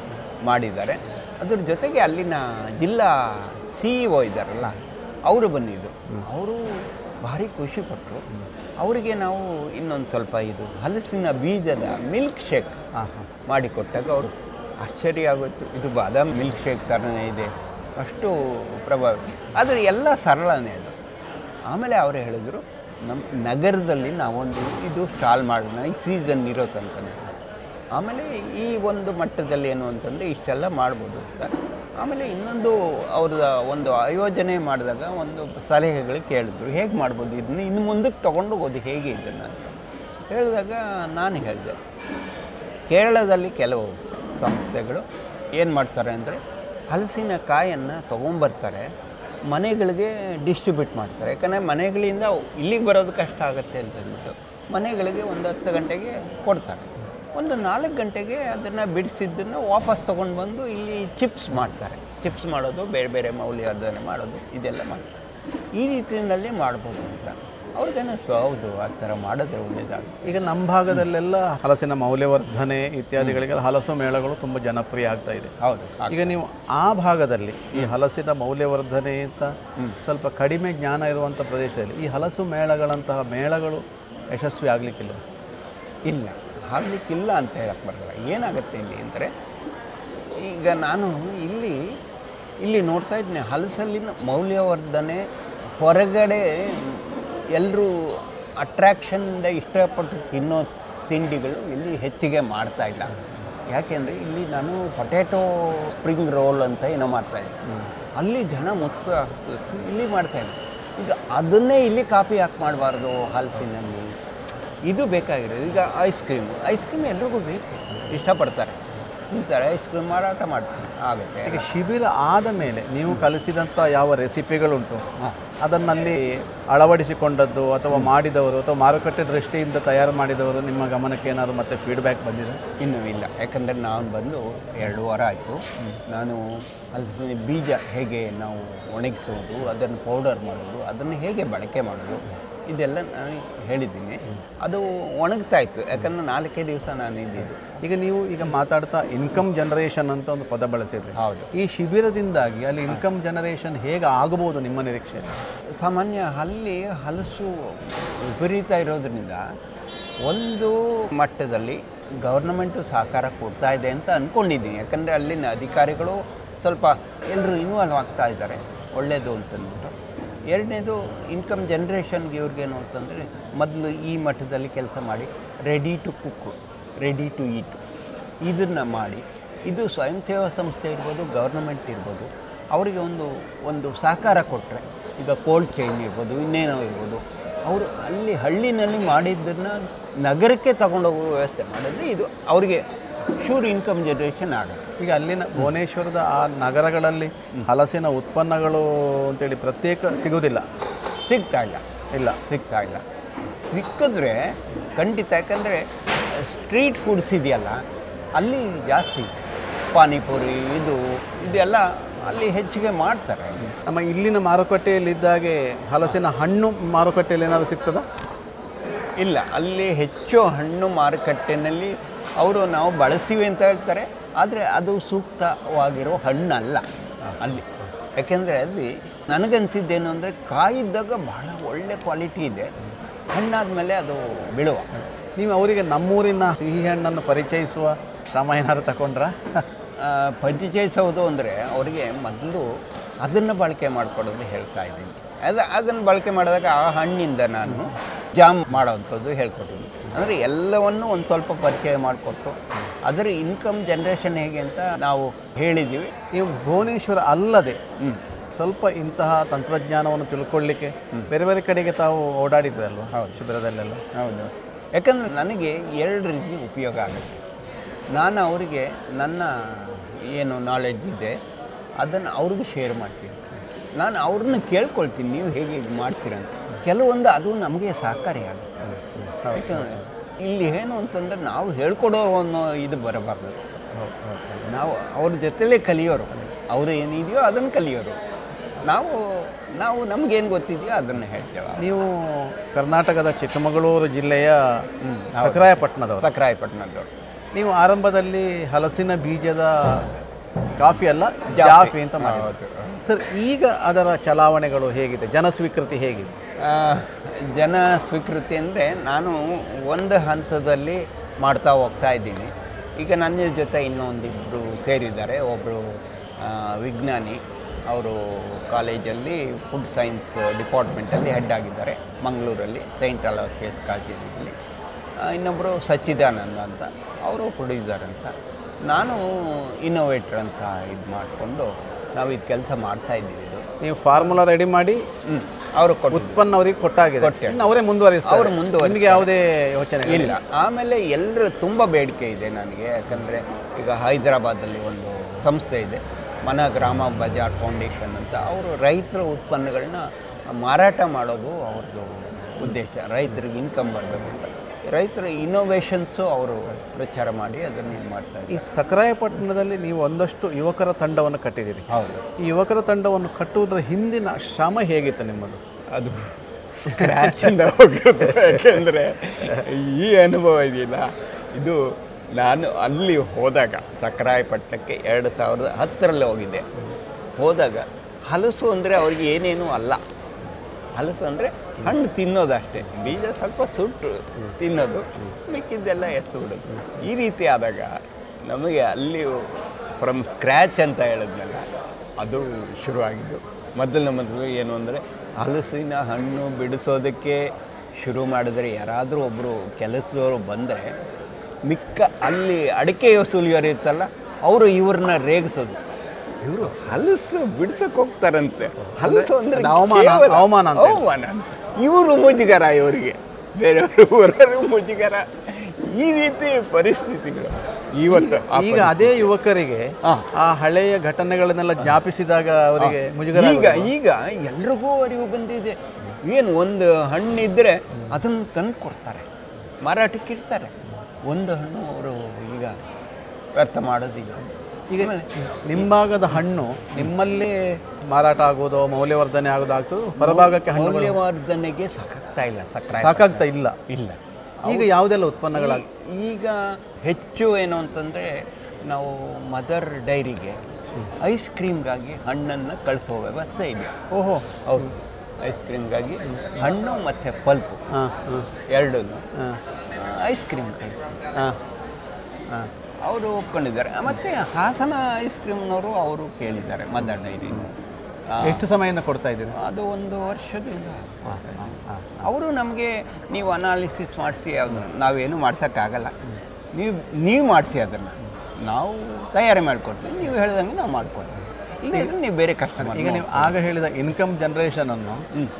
ಮಾಡಿದ್ದಾರೆ. ಅದ್ರ ಜೊತೆಗೆ ಅಲ್ಲಿನ ಜಿಲ್ಲಾ ಸಿ ಇ ಒ ಇದ್ದಾರಲ್ಲ ಅವರು ಬಂದಿದ್ದರು ಅವರು ಭಾರಿ ಖುಷಿಪಟ್ಟರು ಅವರಿಗೆ ನಾವು ಇನ್ನೊಂದು ಸ್ವಲ್ಪ ಇದು ಹಲಸಿನ ಬೀಜದ ಮಿಲ್ಕ್ ಶೇಕ್ ಮಾಡಿಕೊಟ್ಟಾಗ ಅವರು ಆಶ್ಚರ್ಯ ಆಗೋಯ್ತು. ಇದು ಬಾದಾಮಿ ಮಿಲ್ಕ್ ಶೇಕ್ ಥರನೇ ಇದೆ. ಅಷ್ಟು ಪ್ರಭಾವ ಆದರೆ ಎಲ್ಲ ಸರಳನೇ ಅದು. ಆಮೇಲೆ ಅವರು ಹೇಳಿದರು ನಮ್ಮ ನಗರದಲ್ಲಿ ನಾವೊಂದು ಇದು ಸ್ಟಾಲ್ ಮಾಡೋಣ ಈ ಸೀಸನ್ ಇರೋ ತನಕನೇ. ಆಮೇಲೆ ಈ ಒಂದು ಮಟ್ಟದಲ್ಲಿ ಏನು ಅಂತಂದರೆ ಇಷ್ಟೆಲ್ಲ ಮಾಡ್ಬೋದು ಅಂತ. ಆಮೇಲೆ ಇನ್ನೊಂದು ಅವ್ರದ ಒಂದು ಆಯೋಜನೆ ಮಾಡಿದಾಗ ಒಂದು ಸಲಹೆಗಳು ಕೇಳಿದ್ರು. ಹೇಗೆ ಮಾಡ್ಬೋದು ಇದನ್ನ? ಇನ್ನು ಮುಂದಕ್ಕೆ ತೊಗೊಂಡು ಹೋಗೋದು ಹೇಗೆ ಇದನ್ನು ಅಂತ. ಹೇಳಿದಾಗ ನಾನು ಹೇಳಿದೆ, ಕೇರಳದಲ್ಲಿ ಕೆಲವು ಸಂಸ್ಥೆಗಳು ಏನು ಮಾಡ್ತಾರೆ ಅಂದರೆ ಹಲಸಿನ ಕಾಯನ್ನು ತೊಗೊಂಬರ್ತಾರೆ, ಮನೆಗಳಿಗೆ ಡಿಸ್ಟ್ರಿಬ್ಯೂಟ್ ಮಾಡ್ತಾರೆ. ಯಾಕಂದರೆ ಮನೆಗಳಿಂದ ಇಲ್ಲಿಗೆ ಬರೋದು ಕಷ್ಟ ಆಗುತ್ತೆ ಅಂತಂದ್ಬಿಟ್ಟು ಮನೆಗಳಿಗೆ ಒಂದು ಹತ್ತು ಗಂಟೆಗೆ ಕೊಡ್ತಾರೆ. ಒಂದು ನಾಲ್ಕು ಗಂಟೆಗೆ ಅದನ್ನು ಬಿಡಿಸಿದ್ದನ್ನು ವಾಪಸ್ ತೊಗೊಂಡು ಬಂದು ಇಲ್ಲಿ ಚಿಪ್ಸ್ ಮಾಡ್ತಾರೆ. ಚಿಪ್ಸ್ ಮಾಡೋದು ಬೇರೆ ಬೇರೆ ಮೌಲ್ಯವರ್ಧನೆ ಮಾಡೋದು ಇದೆಲ್ಲ ಮಾಡ್ತಾರೆ. ಈ ರೀತಿಯಲ್ಲಿ ಮಾಡ್ಬೋದು ಅಂತ. ಅವ್ರಿಗನ್ನಿಸ್ತು ಹೌದು ಆ ಥರ ಮಾಡಿದ್ರೆ ಒಳ್ಳೆಯದಾಗುತ್ತೆ ಈಗ ನಮ್ಮ ಭಾಗದಲ್ಲೆಲ್ಲ ಹಲಸಿನ ಮೌಲ್ಯವರ್ಧನೆ ಇತ್ಯಾದಿಗಳಿಗೆ ಹಲಸು ಮೇಳಗಳು ತುಂಬ ಜನಪ್ರಿಯ ಆಗ್ತಾ ಇದೆ. ಹೌದು ಈಗ ನೀವು ಆ ಭಾಗದಲ್ಲಿ ಈ ಹಲಸಿನ ಮೌಲ್ಯವರ್ಧನೆ ಅಂತ ಸ್ವಲ್ಪ ಕಡಿಮೆ ಜ್ಞಾನ ಇರುವಂಥ ಪ್ರದೇಶದಲ್ಲಿ ಈ ಹಲಸು ಮೇಳಗಳಂತಹ ಮೇಳಗಳು ಯಶಸ್ವಿ ಆಗಲಿಕ್ಕಿಲ್ಲ? ಇಲ್ಲ. ಆಗಲಿಕ್ಕಿಲ್ಲ ಅಂತ ಹೇಳಕ್ಕೆ ಬರಲ್ಲ. ಏನಾಗುತ್ತೆ ಇಲ್ಲಿ ಅಂದರೆ ಈಗ ನಾನು ಇಲ್ಲಿ ಇಲ್ಲಿ ನೋಡ್ತಾ ಇದ್ದೀನಿ ಹಲಸಲ್ಲಿನ ಮೌಲ್ಯವರ್ಧನೆ ಹೊರಗಡೆ ಎಲ್ಲರೂ ಅಟ್ರ್ಯಾಕ್ಷನ್ನಿಂದ ಇಷ್ಟಪಟ್ಟು ತಿನ್ನೋ ತಿಂಡಿಗಳು ಇಲ್ಲಿ ಹೆಚ್ಚಿಗೆ ಮಾಡ್ತಾ ಇಲ್ಲ. ಯಾಕೆಂದರೆ ಇಲ್ಲಿ ನಾನು ಪೊಟ್ಯಾಟೊ ಸ್ಪ್ರಿಂಗ್ ರೋಲ್ ಅಂತ ಏನೋ ಮಾಡ್ತಾಯಿದ್ದೆ ಅಲ್ಲಿ ಜನ ಮುತ್ತ ಇಲ್ಲಿ ಮಾಡ್ತಾಯಿದ್ದೆ ಈಗ ಅದನ್ನೇ ಇಲ್ಲಿ ಕಾಪಿ ಯಾಕೆ ಮಾಡಬಾರ್ದು ಹಲಸಿನಲ್ಲಿ. ಇದು ಬೇಕಾಗಿರೋದು. ಈಗ ಐಸ್ ಕ್ರೀಮ್ ಐಸ್ ಕ್ರೀಮ್ ಎಲ್ರಿಗೂ ಬೇಕು. ಇಷ್ಟಪಡ್ತಾರೆ. ತಿಂತಾರೆ ಐಸ್ ಕ್ರೀಮ್ ಮಾರಾಟ ಮಾಡ್ತಾರೆ ಆಗುತ್ತೆ. ಈಗ ಶಿಬಿರ ಆದ ಮೇಲೆ ನೀವು ಕಲಿಸಿದಂಥ ಯಾವ ರೆಸಿಪಿಗಳುಂಟು ಅದನ್ನಲ್ಲಿ ಅಳವಡಿಸಿಕೊಂಡದ್ದು ಅಥವಾ ಮಾಡಿದವರು ಅಥವಾ ಮಾರುಕಟ್ಟೆ ದೃಷ್ಟಿಯಿಂದ ತಯಾರು ಮಾಡಿದವರು ನಿಮ್ಮ ಗಮನಕ್ಕೆ ಏನಾದರೂ ಮತ್ತೆ ಫೀಡ್ಬ್ಯಾಕ್ ಬಂದಿದೆ? ಇನ್ನೂ ಇಲ್ಲ. ಯಾಕಂದರೆ ನಾನು ಬಂದು ಎರಡು ವಾರ ಆಯಿತು. ನಾನು ಅಲ್ಲಿ ಬೀಜ ಹೇಗೆ ನಾವು ಒಣಗಿಸೋದು ಅದನ್ನು ಪೌಡರ್ ಮಾಡೋದು ಅದನ್ನು ಹೇಗೆ ಬಳಕೆ ಮಾಡೋದು ಇದೆಲ್ಲ ನಾನು ಹೇಳಿದ್ದೀನಿ. ಅದು ಒಣಗ್ತಾ ಇತ್ತು ಯಾಕಂದರೆ ನಾಲ್ಕೇ ದಿವಸ ನಾನು ಇದ್ದಿದ್ದು. ಈಗ ನೀವು ಈಗ ಮಾತಾಡ್ತಾ ಇನ್ಕಮ್ ಜನರೇಷನ್ ಅಂತ ಒಂದು ಪದ ಬಳಸಿದ್ರಿ ಹೌದು. ಈ ಶಿಬಿರದಿಂದಾಗಿ ಅಲ್ಲಿ ಇನ್ಕಮ್ ಜನರೇಷನ್ ಹೇಗೆ ಆಗಬಹುದು ನಿಮ್ಮ ನಿರೀಕ್ಷೆ? ಸಾಮಾನ್ಯ ಅಲ್ಲಿ ಹಲಸು ವಿಪರೀತ ಇರೋದ್ರಿಂದ ಒಂದು ಮಟ್ಟದಲ್ಲಿ ಗೌರ್ನಮೆಂಟು ಸಹಕಾರ ಕೊಡ್ತಾ ಇದೆ ಅಂತ ಅಂದ್ಕೊಂಡಿದ್ದೀನಿ ಯಾಕಂದರೆ ಅಲ್ಲಿನ ಅಧಿಕಾರಿಗಳು ಸ್ವಲ್ಪ ಎಲ್ಲರೂ ಇನ್ವಾಲ್ವ್ ಆಗ್ತಾ ಇದ್ದಾರೆ. ಒಳ್ಳೆಯದು ಅಂತಂದ್ಬಿಟ್ಟು. ಎರಡನೇದು ಇನ್ಕಮ್ ಜನ್ರೇಷನ್ಗೆ ಇವ್ರಿಗೇನು ಅಂತಂದರೆ ಮೊದಲು ಈ ಮಠದಲ್ಲಿ ಕೆಲಸ ಮಾಡಿ ready to cook ready to eat ಇದನ್ನು ಮಾಡಿ, ಇದು ಸ್ವಯಂ ಸೇವಾ ಸಂಸ್ಥೆ ಇರ್ಬೋದು ಗೌರ್ಮೆಂಟ್ ಇರ್ಬೋದು, ಅವರಿಗೆ ಒಂದು ಒಂದು ಸಹಕಾರ ಕೊಟ್ಟರೆ ಈಗ ಕೋಲ್ಡ್ ಚೈನ್ ಇರ್ಬೋದು, ಇನ್ನೇನೋ ಇರ್ಬೋದು, ಅವರು ಅಲ್ಲಿ ಹಳ್ಳಿನಲ್ಲಿ ಮಾಡಿದ್ದನ್ನು ನಗರಕ್ಕೆ ತಗೊಂಡೋಗೋ ವ್ಯವಸ್ಥೆ ಮಾಡಿದ್ರೆ ಇದು ಅವರಿಗೆ ಶೂರ್ ಇನ್ಕಮ್ ಜನ್ರೇಷನ್ ಆಗುತ್ತೆ. ಈಗ ಅಲ್ಲಿನ ಭುವನೇಶ್ವರದ ಆ ನಗರಗಳಲ್ಲಿ ಹಲಸಿನ ಉತ್ಪನ್ನಗಳು ಅಂತೇಳಿ ಪ್ರತ್ಯೇಕ ಸಿಗೋದಿಲ್ಲ ಸಿಗ್ತಾ ಇಲ್ಲ. ಇಲ್ಲ. ಸಿಗ್ತಾ ಇಲ್ಲ. ಸಿಕ್ಕಿದ್ರೆ ಖಂಡಿತ ಯಾಕಂದರೆ ಸ್ಟ್ರೀಟ್ ಫುಡ್ಸ್ ಇದೆಯಲ್ಲ ಅಲ್ಲಿ ಜಾಸ್ತಿ ಪಾನಿಪುರಿ ಇದು ಇದೆಲ್ಲ ಅಲ್ಲಿ ಹೆಚ್ಚಿಗೆ ಮಾಡ್ತಾರೆ. ನಮ್ಮ ಇಲ್ಲಿನ ಮಾರುಕಟ್ಟೆಯಲ್ಲಿದ್ದಾಗೆ ಹಲಸಿನ ಹಣ್ಣು ಮಾರುಕಟ್ಟೆಯಲ್ಲಿ ಏನಾದರೂ ಸಿಗ್ತದಾ? ಇಲ್ಲ ಅಲ್ಲಿ ಹೆಚ್ಚು ಹಣ್ಣು ಮಾರುಕಟ್ಟೆಯಲ್ಲಿ ಅವರು ನಾವು ಬಳಸ್ತೀವಿ ಅಂತ ಹೇಳ್ತಾರೆ. ಆದರೆ ಅದು ಸೂಕ್ತವಾಗಿರೋ ಹಣ್ಣಲ್ಲ ಅಲ್ಲಿ. ಯಾಕೆಂದರೆ ಅಲ್ಲಿ ನನಗನ್ಸಿದ್ದೇನು ಅಂದರೆ ಕಾಯಿದ್ದಾಗ ಬಹಳ ಒಳ್ಳೆ ಕ್ವಾಲಿಟಿ ಇದೆ. ಹಣ್ಣಾದ ಮೇಲೆ ಅದು ಬಿಳುವ. ನೀವು ಅವರಿಗೆ ನಮ್ಮೂರಿನ ಸಿಹಿ ಹಣ್ಣನ್ನು ಪರಿಚಯಿಸುವ ಶ್ರಮ ಏನಾದರೂ ತಗೊಂಡ್ರ? ಪರಿಚಯಿಸೋದು ಅಂದರೆ ಅವರಿಗೆ ಮೊದಲು ಅದನ್ನು ಬಳಕೆ ಮಾಡ್ಕೊಳ್ಳೋದು ಹೇಳ್ತಾ ಇದ್ದೀನಿ. ಅದು ಅದನ್ನು ಬಳಕೆ ಮಾಡಿದಾಗ ಆ ಹಣ್ಣಿಂದ ನಾನು ಜಾಮ್ ಮಾಡೋವಂಥದ್ದು ಹೇಳ್ಕೊಟ್ಟಿದ್ದೀನಿ. ಅಂದರೆ ಎಲ್ಲವನ್ನು ಒಂದು ಸ್ವಲ್ಪ ಪರಿಚಯ ಮಾಡಿಕೊಟ್ಟು ಅದರ ಇನ್ಕಮ್ ಜನ್ರೇಷನ್ ಹೇಗೆ ಅಂತ ನಾವು ಹೇಳಿದ್ದೀವಿ. ನೀವು ಭುವನೇಶ್ವರ ಅಲ್ಲದೆ ಸ್ವಲ್ಪ ಇಂತಹ ತಂತ್ರಜ್ಞಾನವನ್ನು ತಿಳ್ಕೊಳ್ಳಿಕ್ಕೆ ಬೇರೆ ಬೇರೆ ಕಡೆಗೆ ತಾವು ಓಡಾಡಿದ್ರಲ್ವ ಹೌದು. ಶಿಬಿರದಲ್ಲೆಲ್ಲ? ಹೌದು. ಯಾಕಂದರೆ ನನಗೆ ಎರಡು ರೀತಿ ಉಪಯೋಗ ಆಗುತ್ತೆ. ನಾನು ಅವರಿಗೆ ನನ್ನ ಏನು ನಾಲೆಡ್ಜ್ ಇದೆ ಅದನ್ನು ಅವ್ರಿಗೂ ಶೇರ್ ಮಾಡ್ತೀನಿ. ನಾನು ಅವ್ರನ್ನ ಕೇಳ್ಕೊಳ್ತೀನಿ ನೀವು ಹೇಗೆ ಮಾಡ್ತೀರಂತ ಮಾಡ್ತೀರ ಅಂತ. ಕೆಲವೊಂದು ಅದು ನಮಗೆ ಸಹಕಾರಿಯಾಗುತ್ತೆ ಯಾಕಂದ್ರೆ ಇಲ್ಲಿ ಏನು ಅಂತಂದ್ರೆ ನಾವು ಹೇಳ್ಕೊಡೋರು ಅನ್ನೋ ಇದು ಬರಬಾರ್ದು. ನಾವು ಅವ್ರ ಜೊತೆಲೇ ಕಲಿಯೋರು. ಅವ್ರು ಏನಿದೆಯೋ ಅದನ್ನು ಕಲಿಯೋರು. ನಾವು ನಾವು ನಮಗೇನು ಗೊತ್ತಿದೆಯೋ ಅದನ್ನು ಹೇಳ್ತೇವೆ. ನೀವು ಕರ್ನಾಟಕದ ಚಿಕ್ಕಮಗಳೂರು ಜಿಲ್ಲೆಯ ಸಕರಾಯಪಟ್ಟಣದವರು. ಸಕರಾಯಪಟ್ಟಣದವರು. ನೀವು ಆರಂಭದಲ್ಲಿ ಹಲಸಿನ ಬೀಜದ ಕಾಫಿ ಅಲ್ಲ ಜಾಫಿ. ಅಂತ ಮಾಡಿ ಸರ್ ಈಗ ಅದರ ಚಲಾವಣೆಗಳು ಹೇಗಿದೆ? ಜನಸ್ವೀಕೃತಿ ಹೇಗಿದೆ? ಜನ ಸ್ವೀಕೃತಿ ಅಂದರೆ ನಾನು ಒಂದು ಹಂತದಲ್ಲಿ ಮಾಡ್ತಾ ಹೋಗ್ತಾ ಇದ್ದೀನಿ. ಈಗ ನನ್ನ ಜೊತೆ ಇನ್ನೊಂದಿಬ್ಬರು ಸೇರಿದ್ದಾರೆ. ಒಬ್ಬರು ವಿಜ್ಞಾನಿ. ಅವರು ಕಾಲೇಜಲ್ಲಿ ಫುಡ್ ಸೈನ್ಸ್ ಡಿಪಾರ್ಟ್ಮೆಂಟಲ್ಲಿ ಹೆಡ್ ಆಗಿದ್ದಾರೆ. ಮಂಗಳೂರಲ್ಲಿ ಸೈಂಟ್ ಅಲೋಸಿಯಸ್ ಕಾಲೇಜಲ್ಲಿ ಇನ್ನೊಬ್ಬರು ಸಚ್ಚಿದಾನಂದ ಅಂತ. ಅವರು ಪ್ರೊಡ್ಯೂಸರ್ ಅಂತ. ನಾನು ಇನ್ನೋವೇಟ್ರ್ ಅಂತ ಇದು ಮಾಡಿಕೊಂಡು ನಾವು ಇದು ಕೆಲಸ ಮಾಡ್ತಾ ಇದ್ದೀವಿ. ಇದು ನೀವು ಫಾರ್ಮುಲಾ ರೆಡಿ ಮಾಡಿ ಅವರು ಉತ್ಪನ್ನ ಅವರಿಗೆ ಕೊಟ್ಟಾಗಿದೆ. ಕೊಟ್ಟೆ. ಅವರೇ ಮುಂದುವರಿಸ್ತಾರೆ. ಅವರು ಮುಂದುವರಿಸ್ತಾರೆ. ನಿಮಗೆ ಯಾವುದೇ ಯೋಚನೆ ಇಲ್ಲ. ಆಮೇಲೆ ಎಲ್ಲರೂ ತುಂಬ ಬೇಡಿಕೆ ಇದೆ ನನಗೆ. ಯಾಕಂದರೆ ಈಗ ಹೈದರಾಬಾದಲ್ಲಿ ಒಂದು ಸಂಸ್ಥೆ ಇದೆ. ಮನ ಗ್ರಾಮ ಬಜಾರ್ ಫೌಂಡೇಶನ್ ಅಂತ. ಅವರು ರೈತರ ಉತ್ಪನ್ನಗಳನ್ನ ಮಾರಾಟ ಮಾಡೋದು ಅವ್ರದ್ದು ಉದ್ದೇಶ. ರೈತರಿಗೆ ಇನ್ಕಮ್ ಬರಬೇಕು ಅಂತ. ರೈತರ ಇನ್ನೋವೇಷನ್ಸು ಅವರು ಪ್ರಚಾರ ಮಾಡಿ ಅದನ್ನು ಇದು ಮಾಡ್ತಾರೆ ಈ ಸಕರಾಯಪಟ್ಟಣದಲ್ಲಿ ನೀವು ಒಂದಷ್ಟು ಯುವಕರ ತಂಡವನ್ನು ಕಟ್ಟಿದ್ದೀರಿ. ಹೌದು. ಈ ಯುವಕರ ತಂಡವನ್ನು ಕಟ್ಟುವುದರ ಹಿಂದಿನ ಶ್ರಮ ಹೇಗಿತ್ತು ನಿಮ್ಮದು? ಅದು ಸ್ಕ್ರ್ಯಾಚಿಂದ ಹೋಗಿರುತ್ತೆ ಯಾಕೆಂದರೆ ಈ ಅನುಭವ ಇದೆಯಲ್ಲ ಇದು ನಾನು ಅಲ್ಲಿ ಹೋದಾಗ ಸಕರಾಯಪಟ್ಟಣಕ್ಕೆ ಎರಡು ಸಾವಿರದ ಹತ್ತರಲ್ಲಿ ಹೋಗಿದ್ದೆ. ಹೋದಾಗ ಹಲಸು ಅಂದರೆ ಅವ್ರಿಗೆ ಏನೇನೂ ಅಲ್ಲ. ಹಲಸು ಅಂದರೆ ಹಣ್ಣು ತಿನ್ನೋದಷ್ಟೇ ಬೀಜ ಸ್ವಲ್ಪ ಸುಟ್ಟು ತಿನ್ನೋದು, ಮಿಕ್ಕಿದ್ದೆಲ್ಲ ಎಷ್ಟು ಬಿಡೋದು. ಈ ರೀತಿ ಆದಾಗ ನಮಗೆ ಅಲ್ಲಿ ಫ್ರಮ್ ಸ್ಕ್ರ್ಯಾಚ್ ಅಂತ ಹೇಳಿದ್ನಲ್ಲ, ಅದು ಶುರುವಾಗಿದ್ದು. ಮೊದಲು ಮೊದಲು ಏನು ಅಂದರೆ ಹಲಸಿನ ಹಣ್ಣು ಬಿಡಿಸೋದಕ್ಕೆ ಶುರು ಮಾಡಿದ್ರೆ ಯಾರಾದರೂ ಒಬ್ಬರು ಕೆಲಸದವರು ಬಂದರೆ ಮಿಕ್ಕ ಅಲ್ಲಿ ಅಡಿಕೆ ಸುಲಿಯೋರು ಇರ್ತಲ್ಲ ಅವರು ಇವ್ರನ್ನ ರೇಗಿಸೋದು. ಇವರು ಹಲಸು ಬಿಡ್ಸಕ್ಕೆ ಹೋಗ್ತಾರಂತೆ. ಹಲಸು ಅಂದ್ರೆ ಅದು ಅವಮಾನ- ಅವಮಾನ ಅವಮಾನ ಇವರು ಮುಜುಗರ ಇವರಿಗೆ. ಬೇರೆಯವರು ಬರೋರು ಮುಜುಗರ. ಈ ರೀತಿ ಪರಿಸ್ಥಿತಿಗಳು. ಇವತ್ತು ಈಗ ಅದೇ ಯುವಕರಿಗೆ ಆ ಹಳೆಯ ಘಟನೆಗಳನ್ನೆಲ್ಲ ಜ್ಞಾಪಿಸಿದಾಗ ಅವರಿಗೆ ಮುಜುಗರ ಈಗ ಈಗ ಎಲ್ರಿಗೂ ಅರಿವು ಬಂದಿದೆ. ಏನು ಒಂದು ಹಣ್ಣಿದ್ರೆ ಅದನ್ನು ತಂದು ಕೊಡ್ತಾರೆ. ಮಾರಾಟಕ್ಕೆ ಇಡ್ತಾರೆ. ಒಂದು ಹಣ್ಣು ಅವರು ಈಗ ವ್ಯರ್ಥ ಮಾಡೋದಿಲ್ಲ ಈಗ ನಿಂಬಾಗದ ಹಣ್ಣು ನಿಮ್ಮಲ್ಲೇ ಮಾರಾಟ ಆಗೋದು ಮೌಲ್ಯವರ್ಧನೆ ಆಗೋದು ಆಗ್ತದೆ? ಹೊರಭಾಗಕ್ಕೆ ಹಣ್ಣು ಮೌಲ್ಯವರ್ಧನೆಗೆ ಸಾಕಾಗ್ತಾ ಇಲ್ಲ ಸಕ್ಕರೆ ಸಾಕಾಗ್ತಾ ಇಲ್ಲ? ಇಲ್ಲ. ಈಗ ಯಾವುದೆಲ್ಲ ಉತ್ಪನ್ನಗಳಾಗ ಈಗ ಹೆಚ್ಚು ಏನು ಅಂತಂದರೆ ನಾವು ಮದರ್ ಡೈರಿಗೆ ಐಸ್ ಕ್ರೀಮ್ಗಾಗಿ ಹಣ್ಣನ್ನು ಕಳಿಸೋ ವ್ಯವಸ್ಥೆ ಇದೆ. ಓಹೋ. ಹೌದು. ಐಸ್ ಕ್ರೀಮ್ಗಾಗಿ ಹಣ್ಣು ಮತ್ತು ಪಲ್ಪು. ಹಾಂ ಹಾಂ. ಎರಡೂ ಹಾಂ. ಐಸ್ ಕ್ರೀಮ್ ಕಳಿಸಿ. ಹಾಂ. ಹಾಂ. ಅವರು ಒಪ್ಕೊಂಡಿದ್ದಾರೆ. ಮತ್ತು ಹಾಸನ ಐಸ್ ಕ್ರೀಮ್ನವರು ಅವರು ಕೇಳಿದ್ದಾರೆ ಮದರ್ ಡೈರಿ. ಎಷ್ಟು ಸಮಯನ ಕೊಡ್ತಾ ಇದ್ದೀರಿ? ಅದು ಒಂದು ವರ್ಷದಿಂದ. ಅವರು ನಮಗೆ ನೀವು ಅನಾಲಿಸಿಸ್ ಮಾಡಿಸಿ ಅದನ್ನು ನಾವೇನು ಮಾಡ್ಸೋಕ್ಕಾಗಲ್ಲ. ನೀವು ನೀವು ಮಾಡಿಸಿ ಅದನ್ನು. ನಾವು ತಯಾರಿ ಮಾಡಿಕೊಡ್ತೀವಿ. ನೀವು ಹೇಳ್ದಂಗೆ ನಾವು ಮಾಡಿಕೊಡ್ತೀವಿ. ಇಲ್ಲಿ ನೀವು ಬೇರೆ ಕಷ್ಟ ಈಗ ನೀವು ಆಗ ಹೇಳಿದ ಇನ್ಕಮ್ ಜನರೇಷನ್ ಅನ್ನು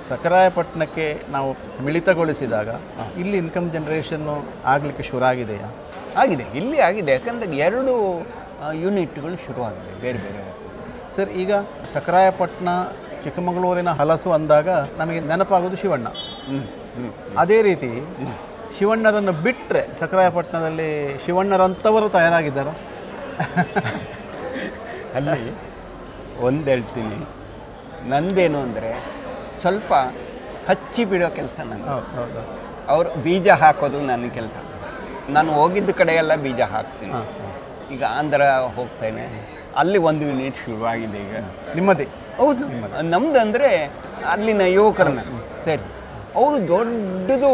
ಸಕರಾಯಪಟ್ಟಣಕ್ಕೆ ನಾವು ಮಿಳಿತಗೊಳಿಸಿದಾಗ ಇಲ್ಲಿ ಇನ್ಕಮ್ ಜನರೇಷನ್ನು ಆಗಲಿಕ್ಕೆ ಶುರು ಆಗಿದೆಯಾ? ಆಗಿದೆ ಇಲ್ಲಿ ಆಗಿದೆ. ಯಾಕಂದರೆ ಎರಡು ಯೂನಿಟ್ಗಳು ಶುರುವಾಗಿದೆ ಬೇರೆ ಬೇರೆ. ಸರ್ ಈಗ ಸಕರಾಯಪಟ್ಟಣ ಚಿಕ್ಕಮಗಳೂರಿನ ಹಲಸು ಅಂದಾಗ ನಮಗೆ ನೆನಪಾಗೋದು ಶಿವಣ್ಣ. ಅದೇ ರೀತಿ ಶಿವಣ್ಣರನ್ನು ಬಿಟ್ಟರೆ ಸಕರಾಯಪಟ್ಟಣದಲ್ಲಿ ಶಿವಣ್ಣರಂಥವರು ತಯಾರಾಗಿದ್ದಾರೆ? ಅಲ್ಲಿ ಒಂದು ಹೇಳ್ತೀನಿ. ನಂದೇನು ಅಂದರೆ ಸ್ವಲ್ಪ ಹಚ್ಚಿ ಬಿಡೋ ಕೆಲಸ ನನ್ನ ಅವರು ಬೀಜ ಹಾಕೋದು ನನ್ನ ಕೆಲಸ. ನಾನು ಹೋಗಿದ್ದ ಕಡೆ ಎಲ್ಲ ಬೀಜ ಹಾಕ್ತೀನಿ. ಈಗ ಆಂಧ್ರ ಹೋಗ್ತೇನೆ. ಅಲ್ಲಿ ಒಂದು ಯೂನಿಟ್ ಶುರುವಾಗಿದೆ ಈಗ. ನಿಮ್ಮದೇ? ಹೌದು. ನಮ್ದು ಅಂದರೆ ಅಲ್ಲಿನ ಯುವಕರನ್ನ. ಸರಿ. ಅವರು ದೊಡ್ಡದು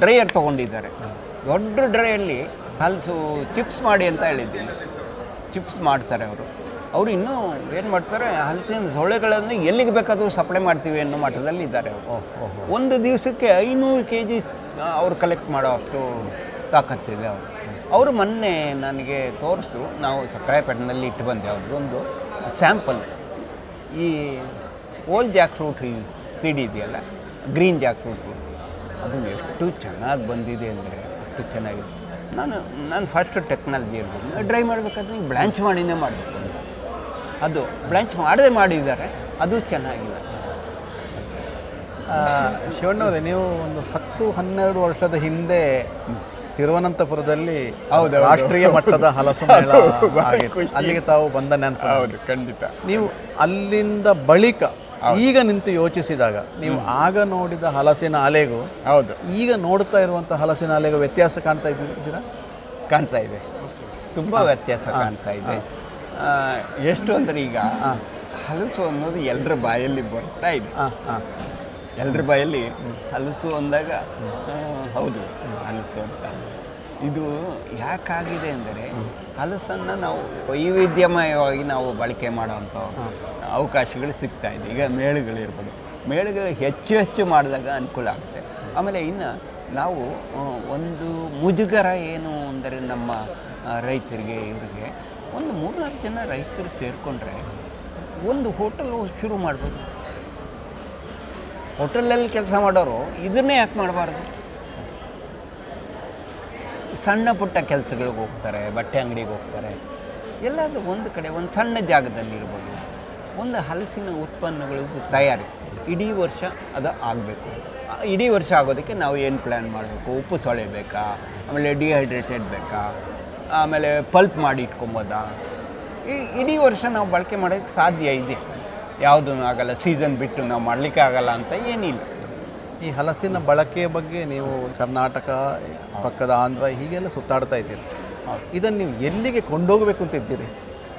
ಡ್ರೈಯರ್ ತೊಗೊಂಡಿದ್ದಾರೆ. ದೊಡ್ಡ ಡ್ರೈಯಲ್ಲಿ ಹಲಸು ಚಿಪ್ಸ್ ಮಾಡಿ ಅಂತ ಹೇಳಿದ್ದೀನಿ ಚಿಪ್ಸ್ ಮಾಡ್ತಾರೆ ಅವರು. ಅವರು ಇನ್ನೂ ಏನು ಮಾಡ್ತಾರೆ ಹಲಸಿನ ಸೊಳ್ಳೆಗಳನ್ನು ಎಲ್ಲಿಗೆ ಬೇಕಾದರೂ ಸಪ್ಲೈ ಮಾಡ್ತೀವಿ ಅನ್ನೋ ಮಟ್ಟದಲ್ಲಿ ಇದ್ದಾರೆ ಅವರು ಒಂದು ದಿವಸಕ್ಕೆ ಐನೂರು ಕೆ ಜಿ ಅವ್ರು ಕಲೆಕ್ಟ್ ಮಾಡೋ ಅಷ್ಟು ತಾಕತ್ತಿದೆ ಅವರು. ಅವರು ಮೊನ್ನೆ ನನಗೆ ತೋರಿಸು ನಾವು ಸಕ್ರಾಯಪಟ್ಟಣದಲ್ಲಿ ಇಟ್ಟು ಬಂದೆ. ಅವ್ರದ್ದೊಂದು ಸ್ಯಾಂಪಲ್. ಈ ಓಲ್ಡ್ ಜಾಕ್ ಫ್ರೂಟ್ ಸೀಡ್ ಇದೆಯಲ್ಲ ಗ್ರೀನ್ ಜಾಕ್ ಫ್ರೂಟು ಅದು ಎಷ್ಟು ಚೆನ್ನಾಗಿ ಬಂದಿದೆ ಅಂದರೆ ಅಷ್ಟು ಚೆನ್ನಾಗಿದೆ. ನಾನು ನಾನು ಫಸ್ಟ್ ಟೆಕ್ನಾಲಜಿ ಇರ್ಬೋದು ಡ್ರೈ ಮಾಡಬೇಕಾದ್ರೆ ಬ್ಲ್ಯಾಂಚ್ ಮಾಡಿನೇ ಮಾಡಬೇಕು ಅಂತ. ಅದು ಬ್ಲ್ಯಾಂಚ್ ಮಾಡದೆ ಮಾಡಿದ್ದಾರೆ ಅದು ಚೆನ್ನಾಗಿಲ್ಲ. ಶಿವಣ್ಣವರೇ ನೀವು ಒಂದು ಹತ್ತು ಹನ್ನೆರಡು ವರ್ಷದ ಹಿಂದೆ ತಿರುವನಂತಪುರದಲ್ಲಿ. ರಾಷ್ಟ್ರೀಯ ಮಟ್ಟದ ಹಲಸು ಮೇಳ. ಅಲ್ಲಿಗೆ ತಾವು ಬಂದ ನೆನಪು ಹೌದು ಖಂಡಿತ. ನೀವು ಅಲ್ಲಿಂದ ಬಳಿಕ ಈಗ ನಿಂತು ಯೋಚಿಸಿದಾಗ ನೀವು ಆಗ ನೋಡಿದ ಹಲಸಿನ ಅಲೆಗೂ ಹೌದು. ಈಗ ನೋಡ್ತಾ ಇರುವಂತಹ ಹಲಸಿನ ಅಲೆಗೂ ವ್ಯತ್ಯಾಸ ಕಾಣ್ತಾ ಇದ್ದೀರಾ? ಕಾಣ್ತಾ ಇದೆ. ತುಂಬ ವ್ಯತ್ಯಾಸ ಕಾಣ್ತಾ ಇದೆ. ಎಷ್ಟು ಅಂದರೆ ಈಗ ಹಲಸು ಅನ್ನೋದು ಎಲ್ಲರ ಬಾಯಲ್ಲಿ ಬರ್ತಾ ಇದೆ. ಎಲ್ಲರ ಬಾಯಲ್ಲಿ ಹಲಸು ಅಂದಾಗ ಹೌದು, ಹಲಸು ಅಂತ. ಇದು ಯಾಕಾಗಿದೆ ಅಂದರೆ, ಹಲಸನ್ನು ನಾವು ವೈವಿಧ್ಯಮಯವಾಗಿ ನಾವು ಬಳಕೆ ಮಾಡೋವಂಥ ಅವಕಾಶಗಳು ಸಿಗ್ತಾ ಇದೆ. ಈಗ ಮೇಳುಗಳಿರ್ಬೋದು ಮೇಳುಗಳು ಹೆಚ್ಚು ಹೆಚ್ಚು ಮಾಡಿದಾಗ ಅನುಕೂಲ ಆಗುತ್ತೆ. ಆಮೇಲೆ ಇನ್ನು ನಾವು ಒಂದು ಮುಜುಗರ ಏನು ಅಂದರೆ ನಮ್ಮ ರೈತರಿಗೆ, ಇವರಿಗೆ, ಒಂದು ಮೂರ್ನಾಲ್ಕು ಜನ ರೈತರು ಸೇರಿಕೊಂಡ್ರೆ ಒಂದು ಹೋಟೆಲು ಶುರು ಮಾಡ್ಬೋದು. ಹೋಟೆಲಲ್ಲಿ ಕೆಲಸ ಮಾಡೋರು ಇದನ್ನೇ ಯಾಕೆ ಮಾಡಬಾರ್ದು? ಸಣ್ಣ ಪುಟ್ಟ ಕೆಲಸಗಳಿಗೆ ಹೋಗ್ತಾರೆ, ಬಟ್ಟೆ ಅಂಗಡಿಗೆ ಹೋಗ್ತಾರೆ. ಎಲ್ಲಾದರೂ ಒಂದು ಕಡೆ, ಒಂದು ಸಣ್ಣ ಜಾಗದಲ್ಲಿರ್ಬೋದು ಒಂದು ಹಲಸಿನ ಉತ್ಪನ್ನಗಳದ್ದು ತಯಾರಿ. ಇಡೀ ವರ್ಷ ಅದು ಆಗಬೇಕು. ಇಡೀ ವರ್ಷ ಆಗೋದಕ್ಕೆ ನಾವು ಏನು ಪ್ಲ್ಯಾನ್ ಮಾಡಬೇಕು? ಉಪ್ಪು ಸೊಳೆ ಬೇಕಾ ಆಮೇಲೆ ಡಿಹೈಡ್ರೇಟೆಡ್ ಬೇಕಾ? ಆಮೇಲೆ ಪಲ್ಪ್ ಮಾಡಿ ಇಟ್ಕೊಬೋದಾ? ಇಡೀ ವರ್ಷ ನಾವು ಬಳಕೆ ಮಾಡೋಕ್ಕೆ ಸಾಧ್ಯ ಇದೆ. ಯಾವುದೂ ಆಗಲ್ಲ ಸೀಸನ್ ಬಿಟ್ಟು ನಾವು ಮಾಡಲಿಕ್ಕೆ ಆಗಲ್ಲ ಅಂತ ಏನಿಲ್ಲ. ಈ ಹಲಸಿನ ಬಳಕೆಯ ಬಗ್ಗೆ ನೀವು ಕರ್ನಾಟಕ ಪಕ್ಕದ ಆಂಧ್ರ ಹೀಗೆಲ್ಲ ಸುತ್ತಾಡ್ತಾ ಇದ್ದೀರಿ. ಇದನ್ನು ನೀವು ಎಲ್ಲಿಗೆ ಕೊಂಡೋಗಬೇಕು ಅಂತ ಇದ್ದೀರಿ?